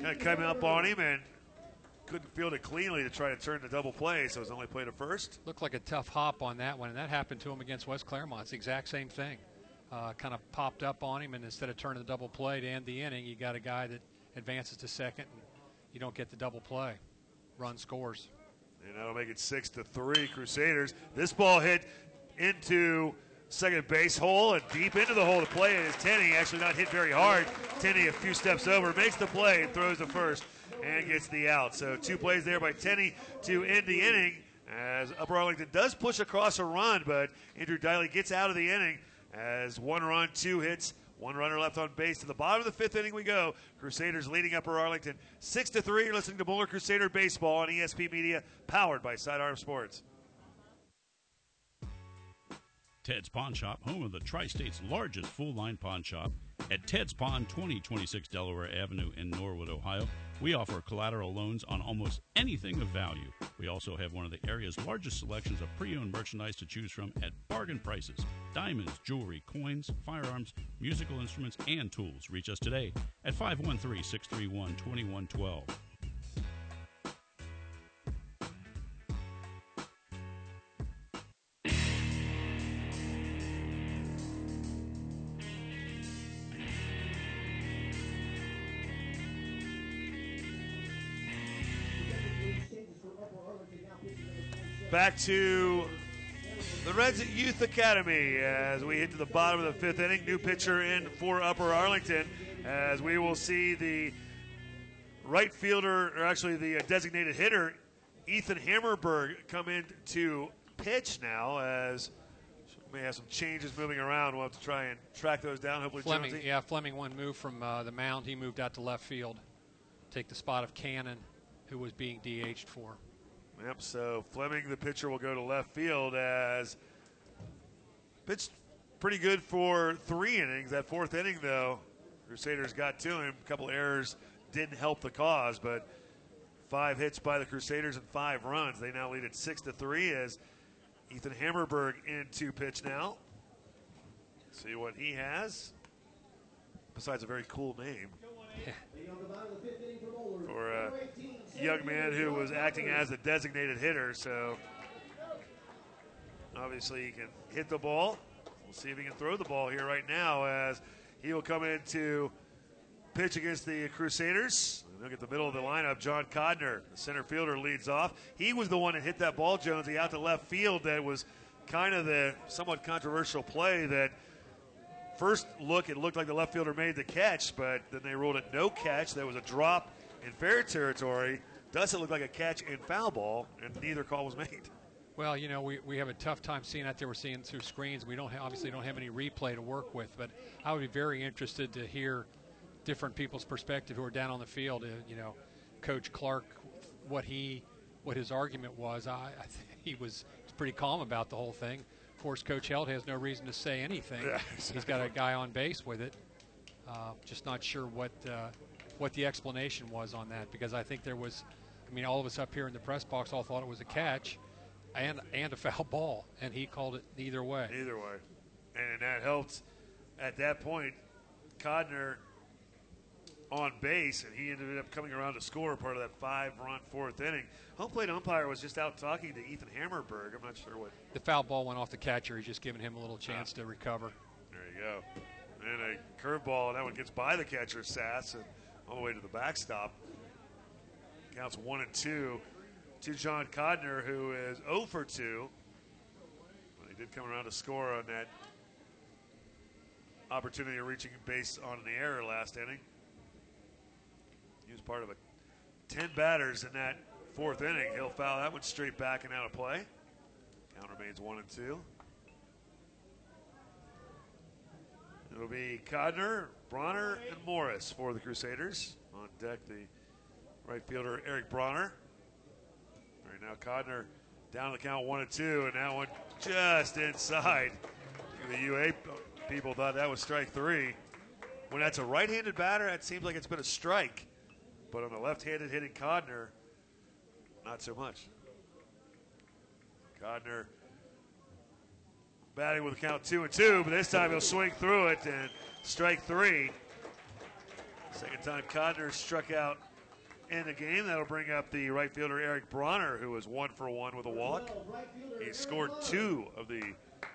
kind of coming up on him, and couldn't field it cleanly to try to turn the double play, so it was only played to first. Looked like a tough hop on that one, and that happened to him against West Clermont. It's the exact same thing. Uh, kind of popped up on him, and instead of turning the double play to end the inning, you got a guy that advances to second, and you don't get the double play. Run scores. And that'll make it six to three Crusaders. This ball hit into second base hole and deep into the hole to play it is Tenney. Actually not hit very hard. Tenney a few steps over, makes the play and throws the first and gets the out. So two plays there by Tenney to end the inning as Upper Arlington does push across a run, but Andrew Diley gets out of the inning as one run, two hits, one runner left on base. To the bottom of the fifth inning we go. Crusaders leading Upper Arlington six to three. You're listening to Moeller Crusader Baseball on ESP Media, powered by Sidearm Sports. Ted's Pawn Shop, home of the Tri State's largest full line pawn shop. At Ted's Pawn, 2026 Delaware Avenue in Norwood, Ohio, we offer collateral loans on almost anything of value. We also have one of the area's largest selections of pre owned merchandise to choose from at bargain prices diamonds, jewelry, coins, firearms, musical instruments, and tools. Reach us today at 513 631 2112. Back to the Reds at Youth Academy as we hit to the bottom of the fifth inning. New pitcher in for Upper Arlington as we will see the right fielder, or actually the designated hitter, Ethan Hammerberg, come in to pitch now as may have some changes moving around. We'll have to try and track those down. Hopefully, Fleming, Jonesy. yeah, Fleming one move from uh, the mound. He moved out to left field, take the spot of Cannon, who was being DH'd for. Yep, so Fleming, the pitcher, will go to left field as pitched pretty good for three innings. That fourth inning, though, Crusaders got to him. A couple errors didn't help the cause, but five hits by the Crusaders and five runs. They now lead at six to three as Ethan Hammerberg into pitch now. See what he has. Besides a very cool name. <laughs> for a young man who was acting as the designated hitter. So obviously he can hit the ball. We'll see if he can throw the ball here right now as he will come in to pitch against the Crusaders. Look at the middle of the lineup. John Codner, the center fielder, leads off. He was the one that hit that ball, Jonesy, out to left field that was kind of the somewhat controversial play that first look it looked like the left fielder made the catch, but then they ruled it no catch. There was a drop in fair territory. Doesn't look like a catch and foul ball, and neither call was made. Well, you know, we, we have a tough time seeing out there. We're seeing through screens. We don't ha- obviously don't have any replay to work with, but I would be very interested to hear different people's perspective who are down on the field. Uh, you know, Coach Clark, what he, what his argument was. I, I <laughs> he was pretty calm about the whole thing. Of course, Coach Held has no reason to say anything. Yeah, He's got a guy on base with it. Uh, just not sure what uh, what the explanation was on that because I think there was. I mean, all of us up here in the press box all thought it was a catch and and a foul ball, and he called it either way. Either way. And that helped at that point. Codner on base, and he ended up coming around to score part of that five run fourth inning. Home plate umpire was just out talking to Ethan Hammerberg. I'm not sure what. The foul ball went off the catcher. He's just giving him a little ah. chance to recover. There you go. And a curveball, and that one gets by the catcher, Sass, and all the way to the backstop. Counts one and two to John Codner, who is 0 for 2. But he did come around to score on that opportunity of reaching base on the error last inning. He was part of a 10 batters in that fourth inning. He'll foul that one straight back and out of play. Count remains 1 and 2. It'll be Codner, Bronner, and Morris for the Crusaders. On deck, the right fielder, Eric Bronner. Right now, Codner down the count one and two, and that one just inside. The UA people thought that was strike three. When that's a right-handed batter, that seems like it's been a strike. But on the left-handed hitting Codner, not so much. Codner batting with a count two and two, but this time he'll swing through it and strike three. Second time Codner struck out in the game. That'll bring up the right fielder Eric Bronner, who was one for one with a walk. He scored two of the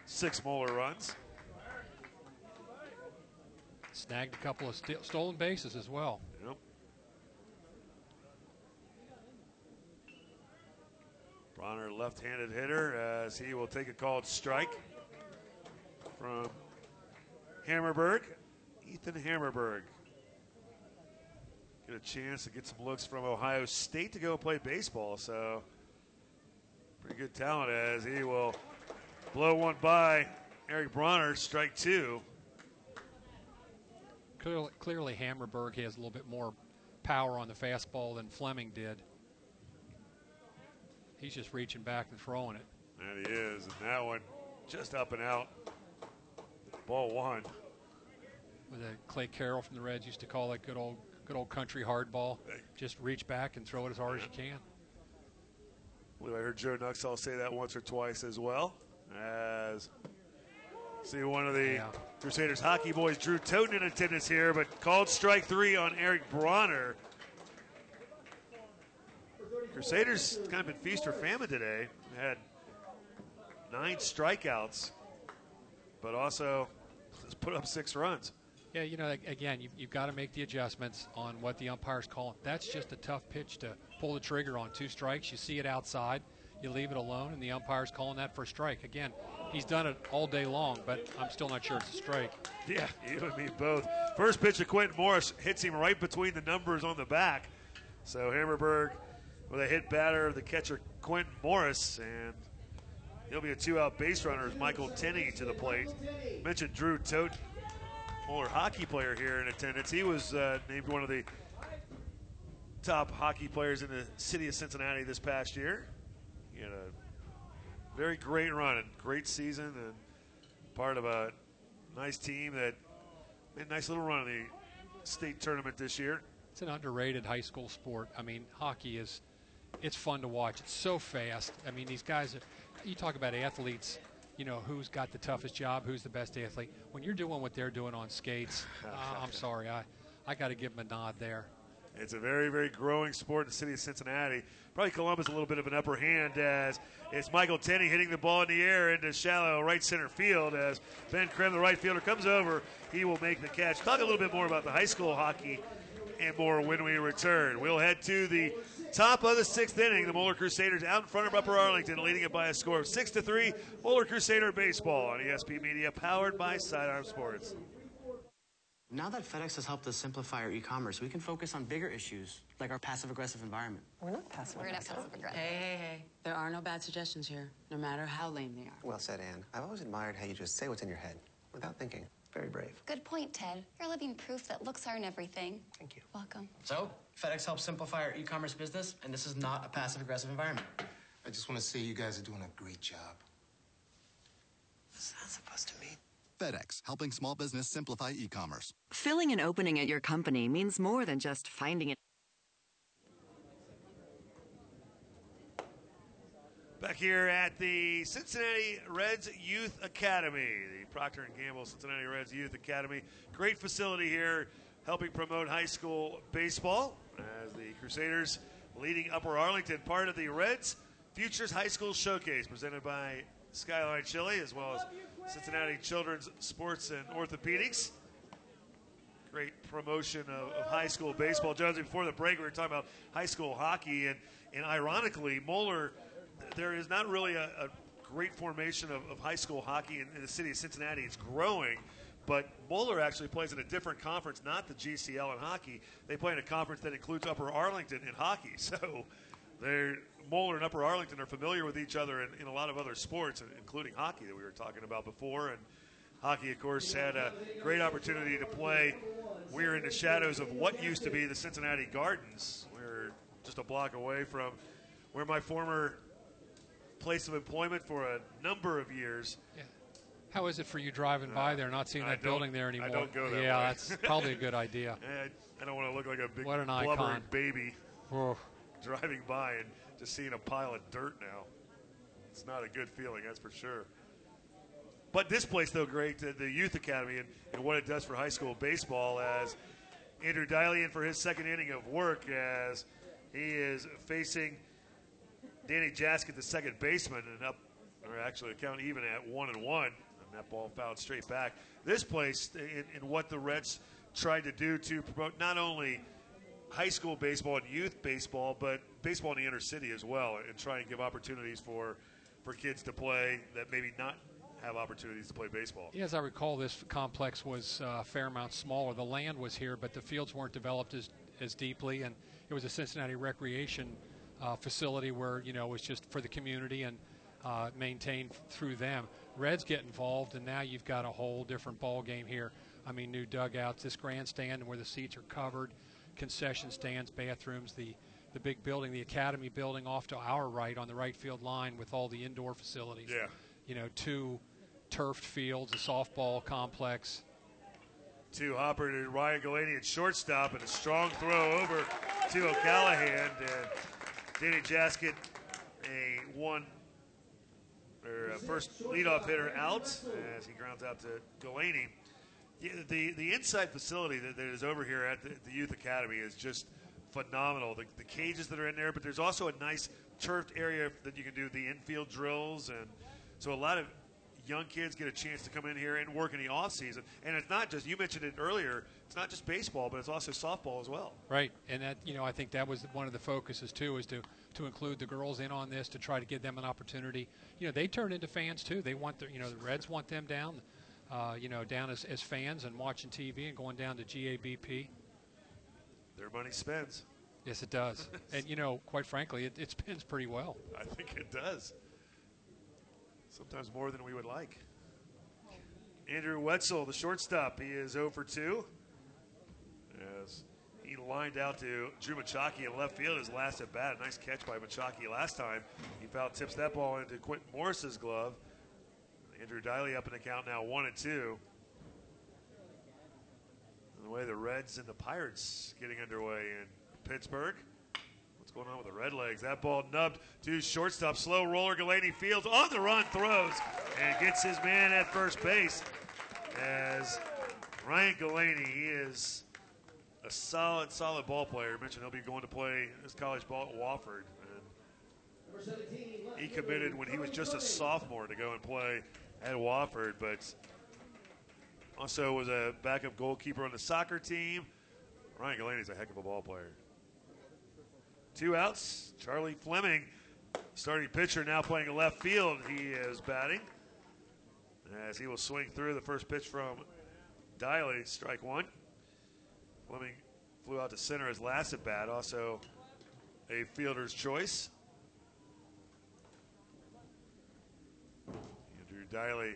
six Moeller runs. Snagged a couple of st- stolen bases as well. Yep. Bronner, left-handed hitter, as he will take a called strike from Hammerberg. Ethan Hammerberg get a chance to get some looks from Ohio State to go play baseball. So, pretty good talent as he will blow one by Eric Bronner, strike two. Clearly, clearly, Hammerberg has a little bit more power on the fastball than Fleming did. He's just reaching back and throwing it. And he is, and that one just up and out. Ball one. With a Clay Carroll from the Reds used to call that good old good old country hardball. Just reach back and throw it as hard as you can. I believe I heard Joe Nuxhall say that once or twice as well. As see one of the Yeah. Crusaders hockey boys, Drew Toten, in attendance here, but called strike three on Eric Bronner. Crusaders kind of been feast or famine today. Had nine strikeouts, but also put up six runs. Yeah, you know, again, you've, you've got to make the adjustments on what the umpire's calling. That's just a tough pitch to pull the trigger on. Two strikes, you see it outside, you leave it alone, and the umpire's calling that for a strike. Again, he's done it all day long, but I'm still not sure it's a strike. Yeah, <laughs> you and me both. First pitch of Quentin Morris hits him right between the numbers on the back. So Hammerberg with a hit batter the catcher Quentin Morris, and he'll be a two-out base runner as Michael Tenney to the plate. Mentioned Drew Tote, Moeller hockey player here in attendance. He was uh, named one of the top hockey players in the city of Cincinnati this past year. He had a very great run and great season, and part of a nice team that made a nice little run in the state tournament this year. It's an underrated high school sport. I mean, hockey is it's fun to watch. It's so fast. I mean, these guys you talk about athletes, you know, who's got the toughest job, who's the best athlete. When you're doing what they're doing on skates, <laughs> uh, I'm sorry, I I got to give them a nod there. It's a very, very growing sport in the city of Cincinnati. Probably Columbus a little bit of an upper hand as it's Michael Tenney hitting the ball in the air into shallow right center field as Ben Krem, the right fielder, comes over. He will make the catch. Talk a little bit more about the high school hockey and more when we return. We'll head to the top of the sixth inning. The Moeller Crusaders out in front of Upper Arlington, leading it by a score of six to three. Moeller Crusader baseball on ESP Media, powered by Sidearm Sports. Now that FedEx has helped us simplify our e-commerce, we can focus on bigger issues like our passive-aggressive environment. We're not passive We're not passive aggressive. Hey, hey, hey. There are no bad suggestions here, no matter how lame they are. Well said, Anne. I've always admired how you just say what's in your head without thinking. Very brave. Good point, Ted. You're living proof that looks aren't everything. Thank you. Welcome. So, FedEx helps simplify our e-commerce business, and this is not a passive-aggressive environment. I just want to say you guys are doing a great job. What's that supposed to mean? FedEx, helping small business simplify e-commerce. Filling an opening at your company means more than just finding it. Back here at the Cincinnati Reds Youth Academy, the Procter & Gamble Cincinnati Reds Youth Academy. Great facility here, helping promote high school baseball as the Crusaders leading Upper Arlington, part of the Reds Futures High School Showcase presented by Skyline Chili as well as Cincinnati Children's Sports and Orthopedics. Great promotion of, of high school baseball. Jonesy, before the break, we were talking about high school hockey, and, and ironically, Moeller – there is not really a, a great formation of, of, high school hockey in, in, the city of Cincinnati. It's growing, but Moeller actually plays in a different conference, not the GCL in hockey. They play in a conference that includes Upper Arlington in hockey. <laughs> So they're Moeller and Upper Arlington are familiar with each other in, in, a lot of other sports, including hockey that we were talking about before. And hockey, of course, had a great opportunity to play. We're in the shadows of what used to be the Cincinnati Gardens. We're just a block away from where my former place of employment for a number of years. Yeah. How is it for you driving by there, not seeing that building there anymore? I don't go that Yeah, way. that's probably a good <laughs> idea. I, I don't want to look like a big What an blubbering icon. baby Oh. driving by and just seeing a pile of dirt now. It's not a good feeling, that's for sure. But this place, though, great, uh, the Youth Academy, and, and what it does for high school baseball as Andrew Diley in for his second inning of work as he is facing Danny Jaskett, the second baseman, and up, or actually count even at one and one, that ball fouled straight back. This place, in, in what the Reds tried to do to promote not only high school baseball and youth baseball, but baseball in the inner city as well, and try and give opportunities for for kids to play that maybe not have opportunities to play baseball. Yeah, as I recall, this complex was uh, a fair amount smaller. The land was here, but the fields weren't developed as, as deeply, and it was a Cincinnati recreation uh, facility where you know it was just for the community and uh, maintained through them. Reds get involved, and now you've got a whole different ball game here. I mean, new dugouts, this grandstand where the seats are covered, concession stands, bathrooms, the the big building, the academy building off to our right on the right field line with all the indoor facilities. Yeah. You know, two turfed fields, a softball complex. to Hopper to Ryan Galaney at shortstop, and a strong throw over to O'Callahan. And Danny Jaskett, a one or a first leadoff hitter out as he grounds out to Galaney. Yeah, the the inside facility that, that is over here at the, the Youth Academy is just phenomenal. The, the cages that are in there, but there's also a nice turfed area that you can do the infield drills, and so a lot of young kids get a chance to come in here and work in the off season. And it's not just you mentioned it earlier. It's not just baseball, but it's also softball as well. Right, and that you know I think that was one of the focuses too, is to to include the girls in on this to try to give them an opportunity. You know, they turn into fans too. They want the you know the Reds want them down, uh, you know, down as, as fans and watching TV and going down to GABP. Their money spends. Yes, it does, <laughs> and you know, quite frankly, it, it spends pretty well. I think it does. Sometimes more than we would like. Andrew Wetzel, the shortstop, he is 0 for 2. As he lined out to Drew Machaki in left field his last at bat. A nice catch by Machaki last time. He foul tips that ball into Quentin Morris's glove. Andrew Diley up in the count now 1 and 2. And the way the Reds and the Pirates getting underway in Pittsburgh. Going on with the Red Legs? That ball nubbed to shortstop. Slow roller. Galaney Fields on the run, throws, and gets his man at first base. As Ryan Galaney, he is a solid, solid ball player. I mentioned he'll be going to play his college ball at Wofford. And he committed when he was just a sophomore to go and play at Wofford, but also was a backup goalkeeper on the soccer team. Ryan Galaney's a heck of a ball player. Two outs. Charlie Fleming, starting pitcher, now playing left field. He is batting as he will swing through the first pitch from Diley, strike one. Fleming flew out to center his last at bat, also a fielder's choice. Andrew Diley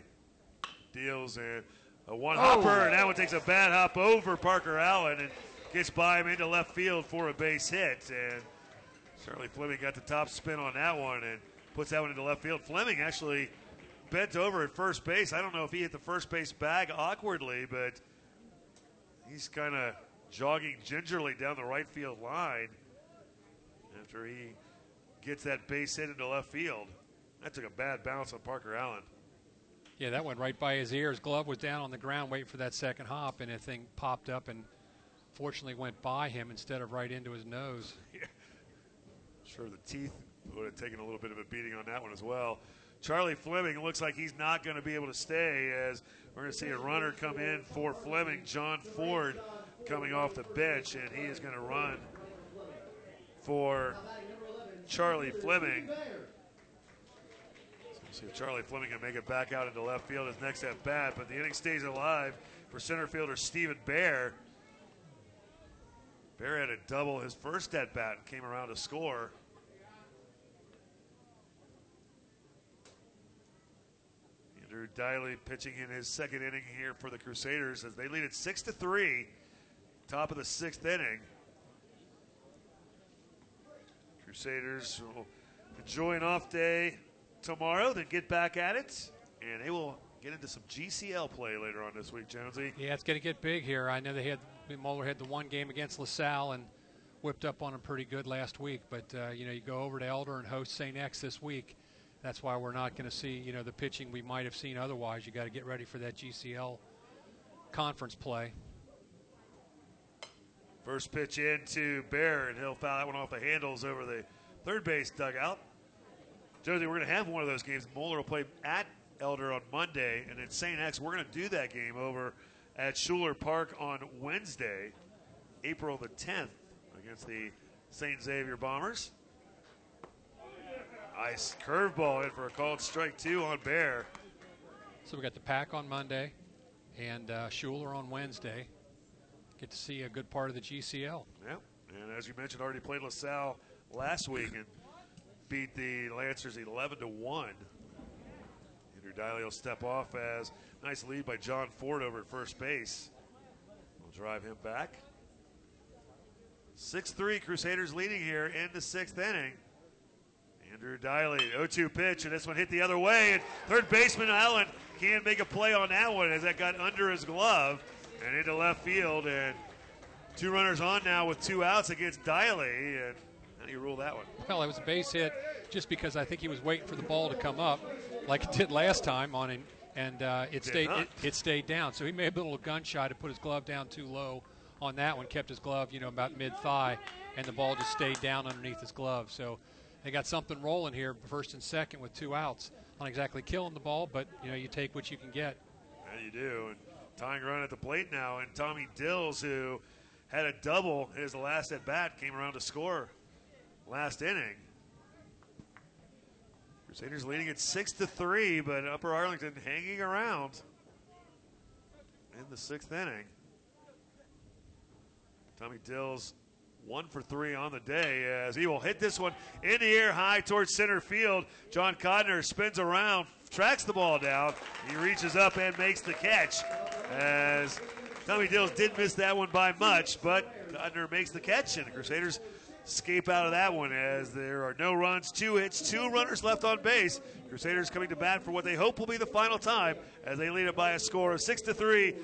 deals in a one oh. hopper, Oh. and that one takes a bad hop over Parker Allen and gets by him into left field for a base hit. And Charlie Fleming got the top spin on that one and puts that one into left field. Fleming actually bent over at first base. I don't know if he hit the first base bag awkwardly, but he's kind of jogging gingerly down the right field line after he gets that base hit into left field. That took a bad bounce on Parker Allen. Yeah, that went right by his ear. His glove was down on the ground waiting for that second hop, and the thing popped up and fortunately went by him instead of right into his nose. Sure, the teeth would have taken a little bit of a beating on that one as well. Charlie Fleming looks like he's not going to be able to stay as we're going to see a runner come in for Fleming. John Ford coming off the bench, and he is going to run for Charlie Fleming. So we'll see if Charlie Fleming can make it back out into left field his next at bat, but the inning stays alive for center fielder Stephen Bear. Bear had a double his first at bat and came around to score. Andrew Diley pitching in his second inning here for the Crusaders as they lead it six to three, top of the sixth inning. Crusaders will enjoy an off day tomorrow, then get back at it, and they will get into some GCL play later on this week, Jonesy. Yeah, it's going to get big here. I know they had Moeller had the one game against LaSalle and whipped up on them pretty good last week. But uh, you know, you go over to Elder and host St. X this week. That's why we're not going to see you know the pitching we might have seen otherwise. You got to get ready for that GCL conference play. First pitch into Bear, and he'll foul that one off the handles over the third base dugout. Jonesy, we're going to have one of those games. Moeller will play at Elder on Monday, and at St. X, we're going to do that game over at Schuler Park on Wednesday, April the 10th, against the St. Xavier Bombers. Nice curveball in for a called strike two on Bear. So we got the pack on Monday, and uh, Schuler on Wednesday. Get to see a good part of the GCL. Yeah, and as you mentioned, already played LaSalle last week and beat the Lancers 11 to one. Andrew Diley will step off as nice lead by John Ford over at first base. We'll drive him back. 6-3 Crusaders leading here in the sixth inning. Andrew Diley, 0-2 pitch, and this one hit the other way. And third baseman Allen can't make a play on that one as that got under his glove and into left field. And two runners on now with two outs against Diley. And how do you rule that one? Well, it was a base hit just because I think he was waiting for the ball to come up like it did last time on him, and uh, it stayed it, it stayed down. So he made a little gunshot to put his glove down too low on that one, kept his glove, you know, about mid thigh, and the ball just stayed down underneath his glove. So they got something rolling here, first and second with two outs. Not exactly killing the ball, but you know, you take what you can get. Yeah, you do. And tying run at the plate now, and Tommy Dills, who had a double in his last at bat, came around to score last inning. Crusaders leading at six to three, but Upper Arlington hanging around in the sixth inning. Tommy Dills one for three on the day as he will hit this one in the air high towards center field. John Codner spins around, tracks the ball down. He reaches up and makes the catch as Tommy Dills did miss that one by much, but Codner makes the catch and the Crusaders escape out of that one as there are no runs, two hits, two runners left on base. Crusaders coming to bat for what they hope will be the final time as they lead it by a score of six to three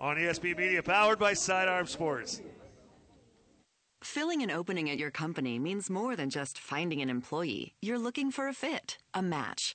on ESP Media, powered by Sidearm Sports. Filling an opening at your company means more than just finding an employee. You're looking for a fit, a match.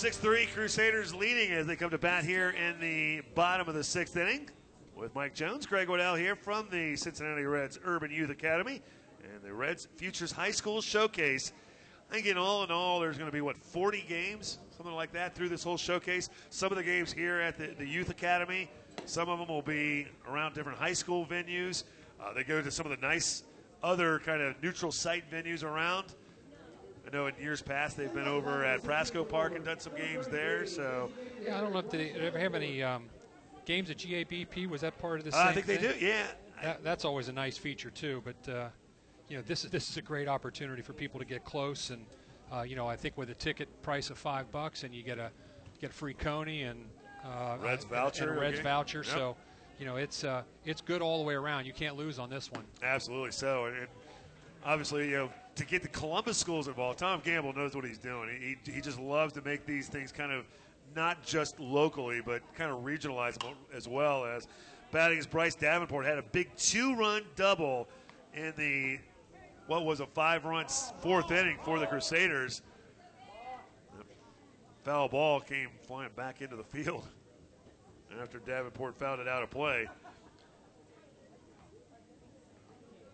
Six three Crusaders leading as they come to bat here in the bottom of the sixth inning. With Mike Jones, Greg Waddell here from the Cincinnati Reds Urban Youth Academy and the Reds Futures High School Showcase. I think in all in all, there's going to be what 40 games, something like that, through this whole showcase. Some of the games here at the, the Youth Academy, some of them will be around different high school venues. Uh, they go to some of the nice other kind of neutral site venues around. I know in years past they've been over at Prasco Park and done some games there. So Yeah, I don't know if they ever have any um, games at GABP. Was that part of the? Uh, I think they do, yeah. That, that's always a nice feature too. But uh, you know, this is this is a great opportunity for people to get close, and uh, you know, I think with a ticket price of five bucks, and you get a get a free coney and uh, Reds and- and voucher a Reds again. voucher. Yep. So you know, it's uh, it's good all the way around. You can't lose on this one. Absolutely so. And, and obviously, you know, to get the Columbus schools involved, Tom Gamble knows what he's doing. He, he, he just loves to make these things kind of not just locally, but kind of regionalize them as well as batting as Bryce Davenport had a big two-run double in the what was a five-run fourth inning for the Crusaders. The foul ball came flying back into the field <laughs> after Davenport fouled it out of play.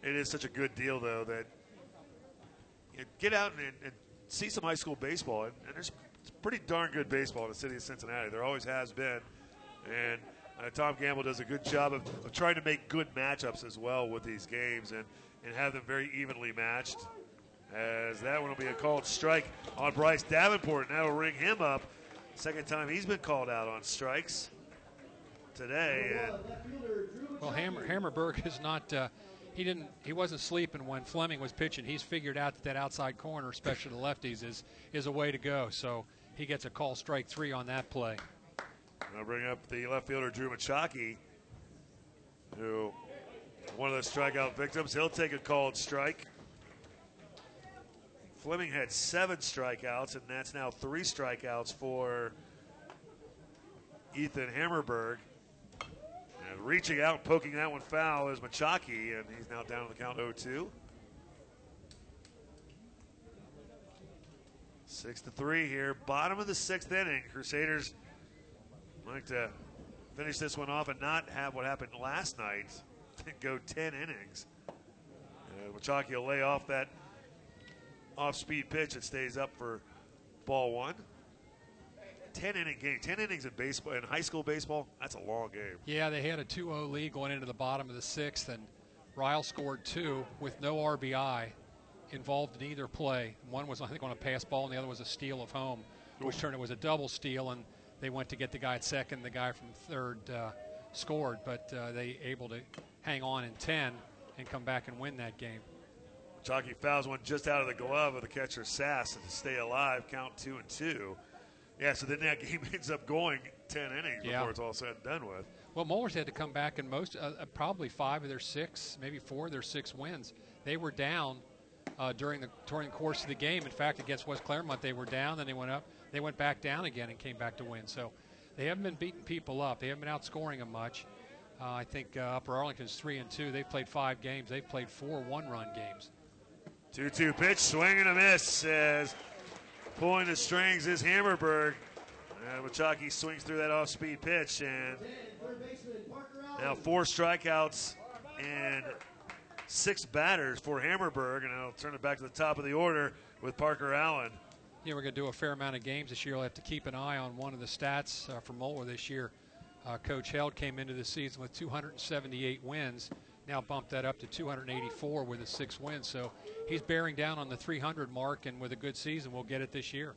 It is such a good deal, though, that you know, get out and, and see some high school baseball. And, and there's pretty darn good baseball in the city of Cincinnati. There always has been. And uh, Tom Gamble does a good job of, of trying to make good matchups as well with these games and, and have them very evenly matched. As that one will be a called strike on Bryce Davenport. and that'll ring him up. Second time he's been called out on strikes today. And Well, Hammer, Hammerberg is not. Uh, he didn't. He wasn't sleeping when Fleming was pitching. He's figured out that that outside corner, especially the lefties, is is a way to go. So he gets a call strike three on that play. I'll bring up the left fielder Drew Machaki, who one of the strikeout victims. He'll take a called strike. Fleming had seven strikeouts, and that's now three strikeouts for Ethan Hammerberg. Reaching out, poking that one foul is Machaki, and he's now down to the count 0-2. Six to three here, bottom of the sixth inning. Crusaders like to finish this one off and not have what happened last night <laughs> go 10 innings. And Machaki will lay off that off-speed pitch that stays up for ball one. 10 inning game, 10 innings in baseball, in high school baseball, that's a long game. Yeah, they had a 2-0 lead going into the bottom of the sixth, and Ryle scored two with no RBI involved in either play. One was, I think, on a pass ball, and the other was a steal of home, which turned it was a double steal, and they went to get the guy at second. The guy from third uh, scored, but uh, they able to hang on in 10 and come back and win that game. Chalky fouls one just out of the glove of the catcher Sass to stay alive, count two and two. Yeah, so then that <laughs> game ends up going 10 innings Yeah. before it's all said and done with. Well, Moeller's had to come back in most, uh, uh, probably five of their six, maybe four of their six wins. They were down uh, during the during the course of the game. In fact, against West Clermont, they were down, then they went up, they went back down again and came back to win. So they haven't been beating people up. They haven't been outscoring them much. Uh, I think uh, Upper Arlington's three and two. They've played five games. They've played four one-run games. 2 2 pitch, swing and a miss as pulling the strings is Hammerberg. And Machaki swings through that off speed pitch, and now four strikeouts and six batters for Hammerberg. And I'll turn it back to the top of the order with Parker Allen. Yeah, we're going to do a fair amount of games this year. We'll have to keep an eye on one of the stats uh, for Moeller this year. Uh, Coach Held came into the season with 278 wins. Now bumped that up to 284 with his six wins. So he's bearing down on the 300 mark, and with a good season, we'll get it this year.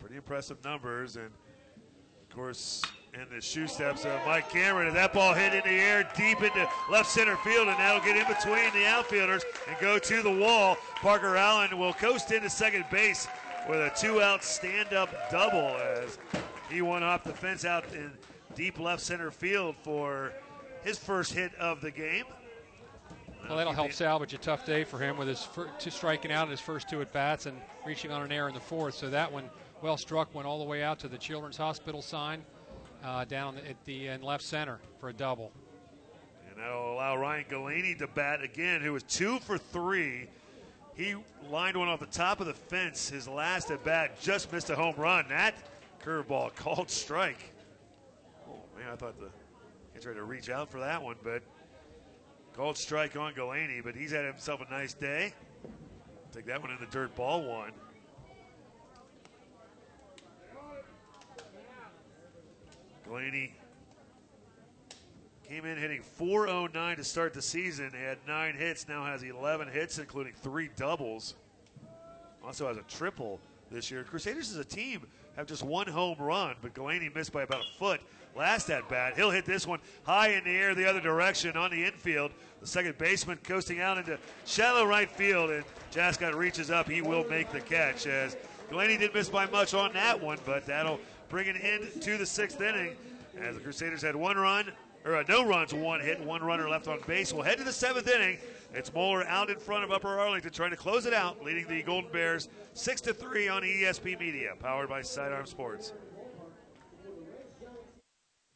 Pretty impressive numbers, and of course, And the shoe steps of Mike Cameron, and that ball hit in the air deep into left center field, and that'll get in between the outfielders and go to the wall. Parker Allen will coast into second base with a two-out stand-up double as he went off the fence out in deep left center field for his first hit of the game. Well, that'll help salvage a tough day for him with his fir- two striking out in his first two at bats and reaching on an error in the fourth. So that one, well struck, went all the way out to the Children's Hospital sign uh, down at the in left center for a double. And that'll allow Ryan Galaney to bat again, who was two for three. He lined one off the top of the fence. His last at bat just missed a home run. That curveball <laughs> called strike. Oh man, I thought the he tried to reach out for that one, but called strike on Galaney. But he's had himself a nice day. Take that one in the dirt. Ball one. Galaney came in hitting 409 to start the season. He had nine hits, now has 11 hits, including three doubles. Also has a triple this year. Crusaders as a team have just one home run, but Galaney missed by about a foot last at bat. He'll hit this one high in the air the other direction on the infield. The second baseman coasting out into shallow right field, and Jascott reaches up. He will make the catch as Galaney didn't miss by much on that one, but that'll bring it into the sixth inning as the Crusaders had one run, or uh, no runs, one hit, one runner left on base. We'll head to the seventh inning. It's Moeller out in front of Upper Arlington trying to close it out, leading the Golden Bears six to three on ESP Media, powered by Sidearm Sports.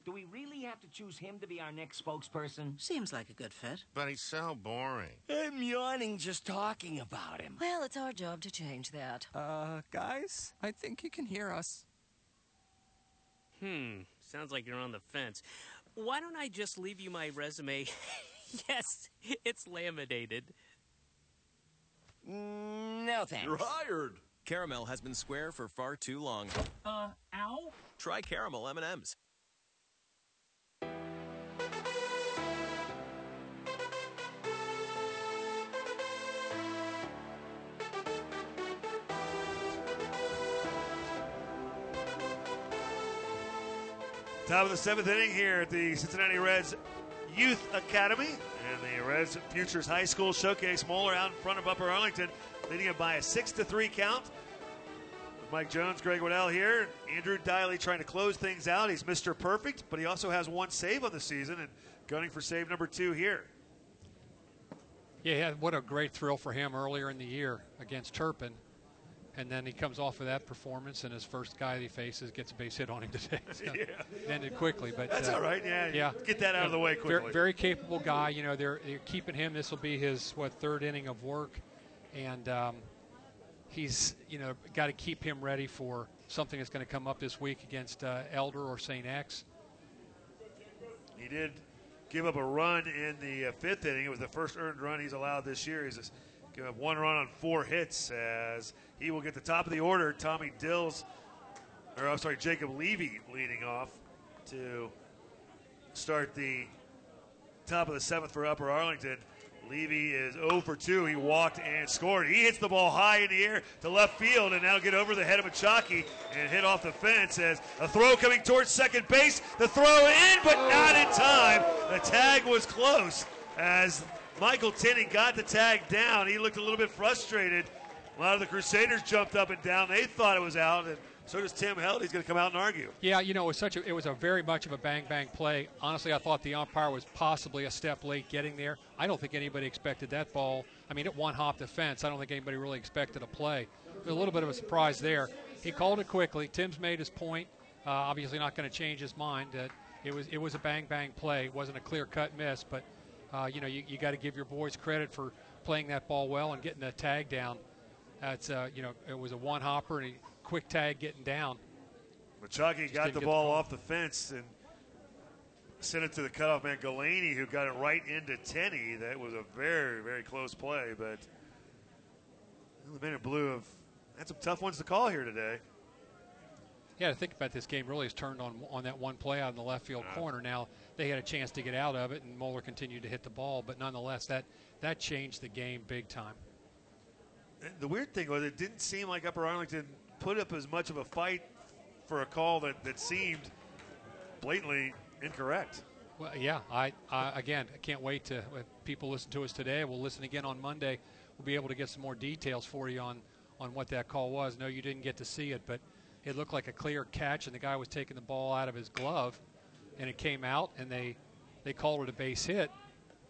Do we really have to choose him to be our next spokesperson? Seems like a good fit. But he's so boring. I'm yawning just talking about him. Well, it's our job to change that. Uh, guys, I think you can hear us. Hmm, sounds like you're on the fence. Why don't I just leave you my resume? <laughs> yes, it's laminated. No thanks. You're hired. Caramel has been square for far too long. Uh, ow? Try caramel M&Ms. Top of the seventh inning here at the Cincinnati Reds Youth Academy and the Reds Futures High School Showcase. Moeller out in front of Upper Arlington, leading it by a six to three count. With Mike Jones, Greg Waddell here. Andrew Diley trying to close things out. He's Mr. Perfect, but he also has one save on the season and gunning for save number two here. Yeah, what a great thrill for him earlier in the year against Turpin. And then he comes off of that performance, and his first guy he faces gets a base hit on him today. <laughs> So Yeah. Ended quickly, but That's uh, all right, yeah, yeah. get that out of the way quickly. Very, very, capable guy. You know, they're, they're keeping him. This will be his what third inning of work, and um, he's you know got to keep him ready for something that's going to come up this week against uh, Elder or St. X. He did give up a run in the uh, fifth inning. It was the first earned run he's allowed this year. He's just given up Uh, one run on four hits as he will get the top of the order. Tommy Dills, or I'm sorry, Jacob Levy leading off to start the top of the seventh for Upper Arlington. Levy is 0 for 2. He walked and scored. He hits the ball high in the air to left field and now get over the head of Machaki and hit off the fence as a throw coming towards second base. The throw in, but not in time. The tag was close as Michael Tenney got the tag down. He looked a little bit frustrated. A lot of the Crusaders jumped up and down. They thought it was out, and so does Tim Held. He's going to come out and argue. Yeah, you know, it was such a it was a very much of a bang bang play. Honestly, I thought the umpire was possibly a step late getting there. I don't think anybody expected that ball. I mean, it one hop the fence. I don't think anybody really expected a play. A little bit of a surprise there. He called it quickly. Tim's made his point. Uh, obviously, not going to change his mind. That it was it was a bang bang play. It wasn't a clear cut miss, but uh, you know you, you got to give your boys credit for playing that ball well and getting the tag down. That's uh, you know it was a one hopper and a quick tag getting down. Machaki got the ball the off the fence and sent it to the cutoff man Galaney, who got it right into Tenney. That was a very, very close play, but the in blue have had some tough ones to call here today. Yeah, to think about this game really has turned on on that one play out in the left field Ah. corner. Now they had a chance to get out of it, and Moeller continued to hit the ball, but nonetheless, that that changed the game big time. The weird thing was it didn't seem like Upper Arlington put up as much of a fight for a call that, that seemed blatantly incorrect. Well, yeah. I, I again, I can't wait to if people listen to us today. We'll listen again on Monday. We'll be able to get some more details for you on on what that call was. No, you didn't get to see it, but it looked like a clear catch, and the guy was taking the ball out of his glove, and it came out, and they they called it a base hit,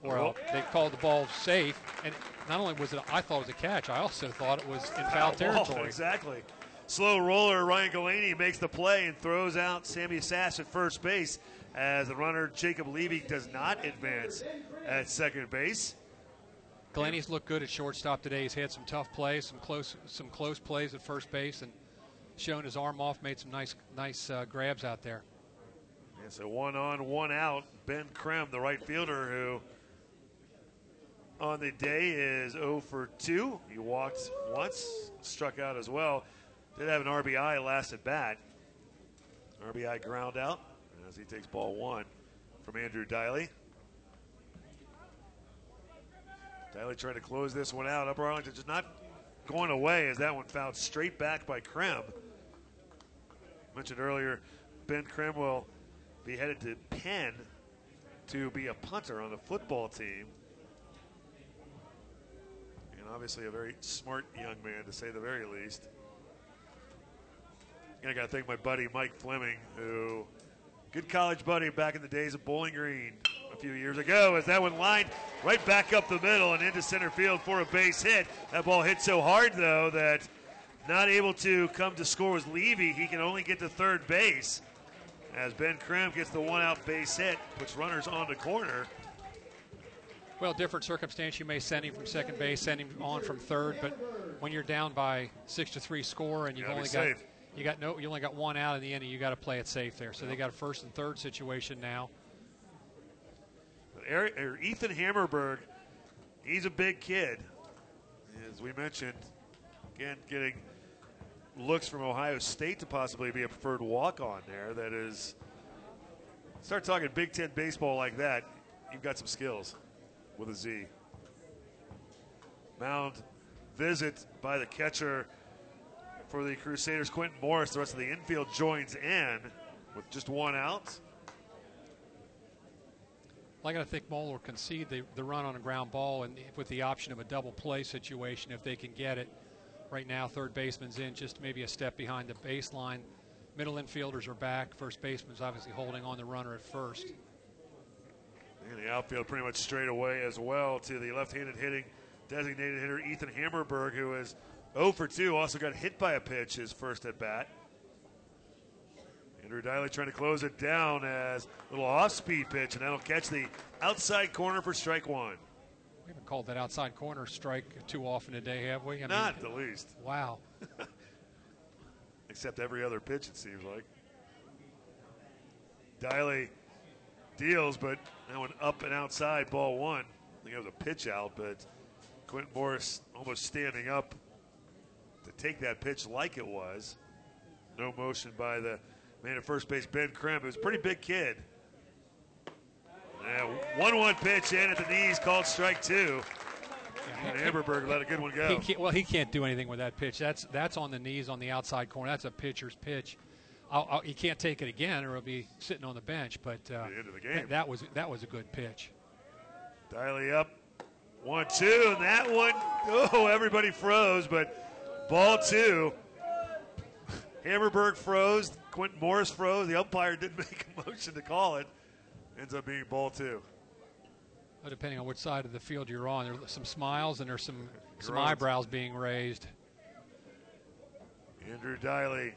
or Oh. they called the ball safe. And not only was it, I thought it was a catch. I also thought it was in foul <laughs> territory. exactly. Slow roller, Ryan Galaney makes the play and throws out Sammy Sass at first base as the runner Jacob Levy does not advance at second base. Galaney's looked good at shortstop today. He's had some tough plays, some close, some close plays at first base, and shown his arm off, made some nice, nice uh, grabs out there. And so one on, one out. Ben Krem, the right fielder, who on the day is 0 for 2. He walked once, struck out as well. Did have an RBI last at bat. RBI ground out as he takes ball one from Andrew Diley. Diley trying to close this one out. Upper Arlington just not going away as that one fouled straight back by Krem. Mentioned earlier, Ben Krem will be headed to Penn to be a punter on the football team. And obviously a very smart young man, to say the very least. And I got to thank my buddy Mike Fleming, who, good college buddy back in the days of Bowling Green a few years ago, as that one lined right back up the middle and into center field for a base hit. That ball hit so hard, though, that not able to come to score was Levy. He can only get to third base as Ben Krim gets the one out base hit, puts runners on the corner. Well, different circumstance. You may send him from second base, send him on from third, but when you're down by six to three score and you've only got safe. you got no you only got one out in the inning, you got to play it safe there. So they got a first and third situation now. Eric, Ethan Hammerberg, he's a big kid. As we mentioned, again, getting looks from Ohio State to possibly be a preferred walk on there. That is, start talking Big Ten baseball like that, you've got some skills with a Z. Mound visit by the catcher for the Crusaders, Quentin Morris. The rest of the infield joins in with just one out. I got to think Moeller will concede the, the run on a ground ball, and with the option of a double play situation if they can get it. Right now, third baseman's in just maybe a step behind the baseline. Middle infielders are back. First baseman's obviously holding on the runner at first. And the outfield pretty much straight away as well to the left-handed hitting designated hitter Ethan Hammerberg, who is 0 for 2. Also got hit by a pitch his first at bat. Andrew Diley trying to close it down as a little off-speed pitch, and that'll catch the outside corner for strike one. We haven't called that outside corner strike too often today, have we? I Not the least. Wow. <laughs> Except every other pitch, it seems like. Diley deals, but that one up and outside, ball one. I think it was a pitch out, but Quentin Morris almost standing up to take that pitch like it was. No motion by the man at first base, Ben Krim. It was a pretty big kid. Yeah, 1 1 pitch in at the knees, called strike two. And Hammerberg let a good one go. He well, he can't do anything with that pitch. That's that's on the knees on the outside corner. That's a pitcher's pitch. I'll, I'll, he can't take it again, or he'll be sitting on the bench. But uh, the end of the game. that- that was that was a good pitch. Diley up, one, two, and that one, oh, everybody froze, but ball two. <laughs> Hammerberg froze, Quentin Morris froze. The umpire didn't <laughs> make a motion to call it. Ends up being ball two. Well, depending on which side of the field you're on, there's some smiles and there's some some eyebrows being raised. Andrew Diley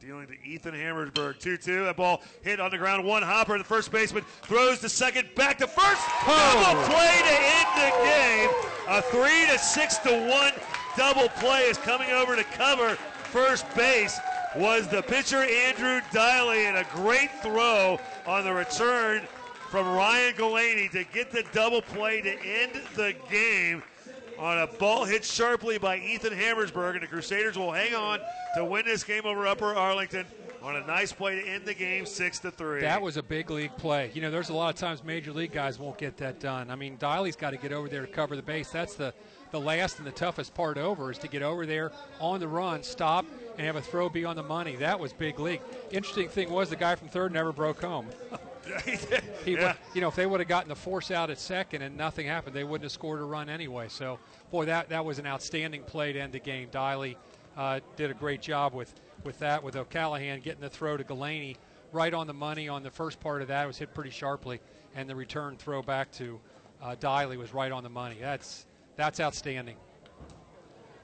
dealing to Ethan Hammerberg. 2 2. That ball hit on the ground. One hopper. The first baseman throws to second. Back to first. Double oh. play to end the game. A 3 to 6 to 1 double play is coming over to cover first base. Was the pitcher Andrew Diley and a great throw on the return from Ryan Galaney to get the double play to end the game on a ball hit sharply by Ethan Hammerberg, and the Crusaders will hang on to win this game over Upper Arlington on a nice play to end the game, six to three. That was a big league play. You know, there's a lot of times major league guys won't get that done. I mean, Diley's got to get over there to cover the base. That's the the last and the toughest part over is to get over there on the run, stop, and have a throw be on the money. That was big league. Interesting thing was the guy from third never broke home. <laughs> he Yeah. would, you know, if they would have gotten the force out at second and nothing happened, they wouldn't have scored a run anyway. So, boy, that that was an outstanding play to end the game. Diley uh, did a great job with with that, with O'Callahan getting the throw to Galaney right on the money on the first part of that. It was hit pretty sharply, and the return throw back to uh, Diley was right on the money. That's that's outstanding.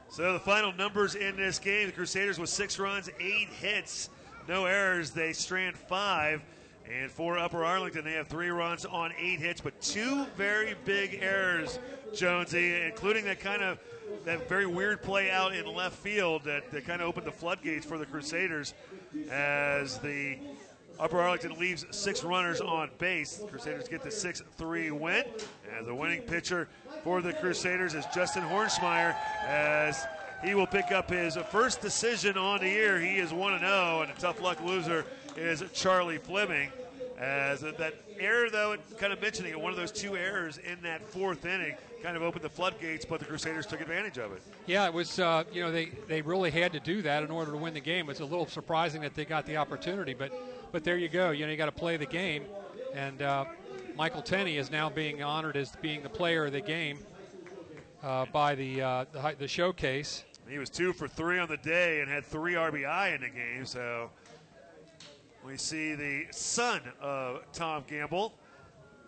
So the final numbers in this game: the Crusaders with six runs, eight hits, no errors. They strand five, and for Upper Arlington, they have three runs on eight hits, but two very big errors, Jonesy, including that kind of that very weird play out in left field that, that kind of opened the floodgates for the Crusaders as the Upper Arlington leaves six runners on base. Crusaders get the 6 3 win. And the winning pitcher for the Crusaders is Justin Hornsmeyer as he will pick up his first decision on the year. He is 1 0, and a tough luck loser is Charlie Fleming. As that error, though, kind of mentioning it, one of those two errors in that fourth inning kind of opened the floodgates, but the Crusaders took advantage of it. Yeah, it was. Uh, you know, they they really had to do that in order to win the game. It's a little surprising that they got the opportunity, but but there you go. You know, you got to play the game, and uh, Michael Tenney is now being honored as being the player of the game uh, by the, uh, the the showcase. He was two for three on the day and had three RBI in the game. So we see the son of Tom Gamble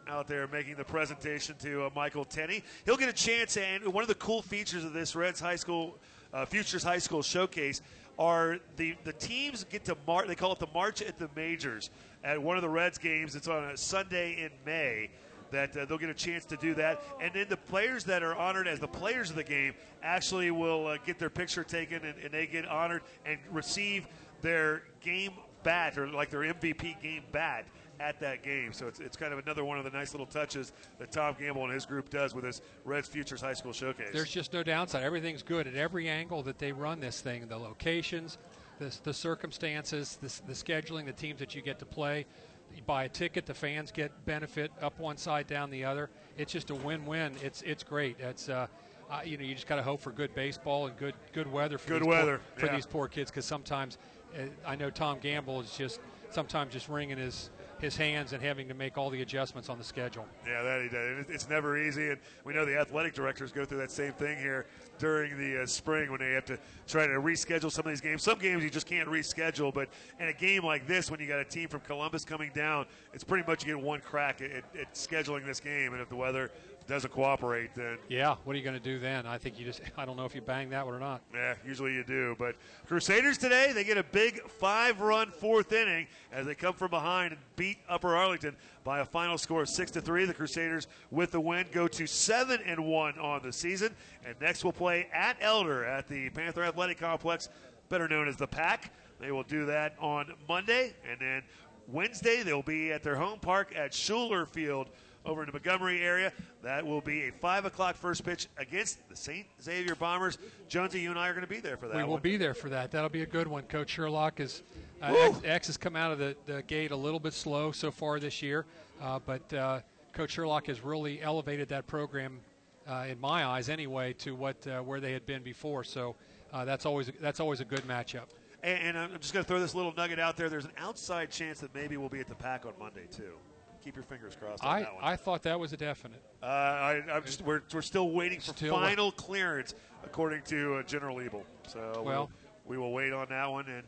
out there making the presentation to uh, Michael Tenney. He'll get a chance, and one of the cool features of this Reds High School uh, Futures High School Showcase are the the teams get to march. They call it the March at the Majors at one of the Reds games. It's on a Sunday in May. That uh, they'll get a chance to do that, and then the players that are honored as the players of the game actually will uh, get their picture taken, and, and they get honored and receive their game bat or like their MVP game bat at that game. So it's, it's kind of another one of the nice little touches that Tom Gamble and his group does with his Reds Futures High School Showcase. There's just no downside. Everything's good at every angle that they run this thing. The locations, the, the circumstances, the, the scheduling, the teams that you get to play. You buy a ticket, the fans get benefit up one side, down the other. It's just a win-win. It's it's great. It's uh, uh, you know you just got to hope for good baseball and good good weather for Good these weather, poor, for yeah. these poor kids because sometimes uh, I know Tom Gamble is just sometimes just wringing his his hands and having to make all the adjustments on the schedule. Yeah, that he does. It's never easy, and we know the athletic directors go through that same thing here during the uh, spring when they have to try to reschedule some of these games. Some games you just can't reschedule, but in a game like this, when you got a team from Columbus coming down, it's pretty much you get one crack at, at scheduling this game, and if the weather doesn't cooperate, then Yeah, what are you going to do then? I think you just <laughs> I don't know if you bang that one or not. Yeah, usually you do. But Crusaders today, they get a big five run fourth inning as they come from behind and beat Upper Arlington by a final score of six to three. The Crusaders with the win go to seven and one on the season. And next we'll play at Elder at the Panther Athletic Complex, better known as the Pack. They will do that on Monday. And then Wednesday they'll be at their home park at Schuler Field over in the Montgomery area. That will be a 5 o'clock first pitch against the St. Xavier Bombers. Jonesy, you and I are going to be there for that we will one. be there for that. That'll be a good one. Coach Sherlock is uh, X, X has come out of the, the gate a little bit slow so far this year, uh, but uh, Coach Sherlock has really elevated that program, uh, in my eyes anyway, to what uh, where they had been before. So uh, that's always that's always a good matchup. And, and I'm just going to throw this little nugget out there. There's an outside chance that maybe we'll be at the Pack on Monday, too. Keep your fingers crossed on I, that one. I thought that was a definite. Uh, I, I'm just, we're, we're still waiting for Still- final clearance, according to uh, General Ebel. So Well- we will wait on that one. And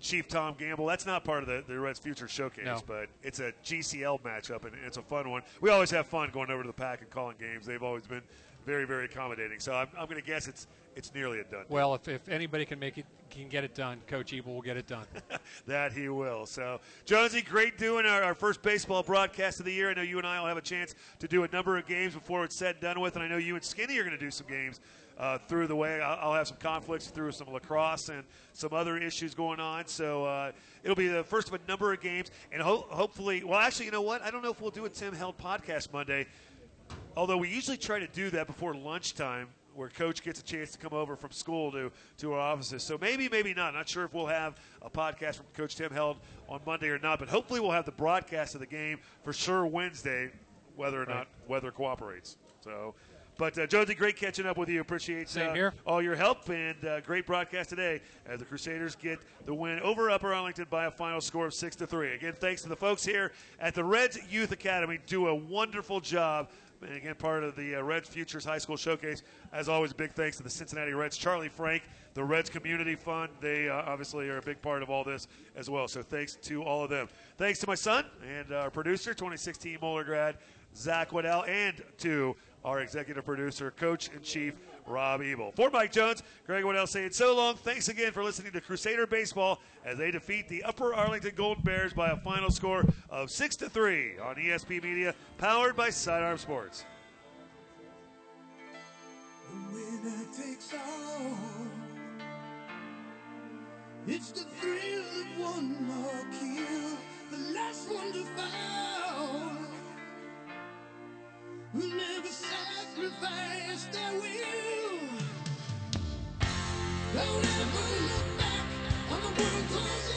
Chief Tom Gamble, that's not part of the, the Reds Future Showcase, No. but it's a GCL matchup, and it's a fun one. We always have fun going over to the Pack and calling games. They've always been very, very accommodating. So I'm, I'm going to guess it's it's nearly a done. Well, if, if anybody can make it, can get it done, Coach Ebel will get it done. <laughs> that he will. So, Jonesy, great doing our, our first baseball broadcast of the year. I know you and I will have a chance to do a number of games before it's said and done with, and I know you and Skinny are going to do some games uh, through the way. I'll, I'll have some conflicts through some lacrosse and some other issues going on. So, uh, it'll be the first of a number of games, and ho- hopefully, well, actually, you know what? I don't know if we'll do a Tim Held podcast Monday. Although we usually try to do that before lunchtime, where Coach gets a chance to come over from school to to our offices. So maybe, maybe not. Not sure if we'll have a podcast from Coach Tim Held on Monday or not, but hopefully we'll have the broadcast of the game for sure Wednesday, whether or not weather cooperates. So. But uh, Jonesy, great catching up with you. Appreciate uh, all your help and uh, great broadcast today as the Crusaders get the win over Upper Arlington by a final score of six to three. Again, thanks to the folks here at the Reds Youth Academy. Do a wonderful job. And again, part of the uh, Reds Futures High School Showcase. As always, big thanks to the Cincinnati Reds, Charley Frank, the Reds Community Fund. They uh, obviously are a big part of all this as well. So thanks to all of them. Thanks to my son and our producer, 2016 Moeller grad, Zach Waddell, and to our executive producer, coach in chief, Rob Ebel. For Mike Jones, Greg Waddell saying so long. Thanks again for listening to Crusader Baseball as they defeat the Upper Arlington Golden Bears by a final score of 6 to 3 on ESP Media, powered by Sidearm Sports. winner takes all. It's the thrill of one more kill, the last one to fall. Never sacrifice their will. Don't ever look back on the world closing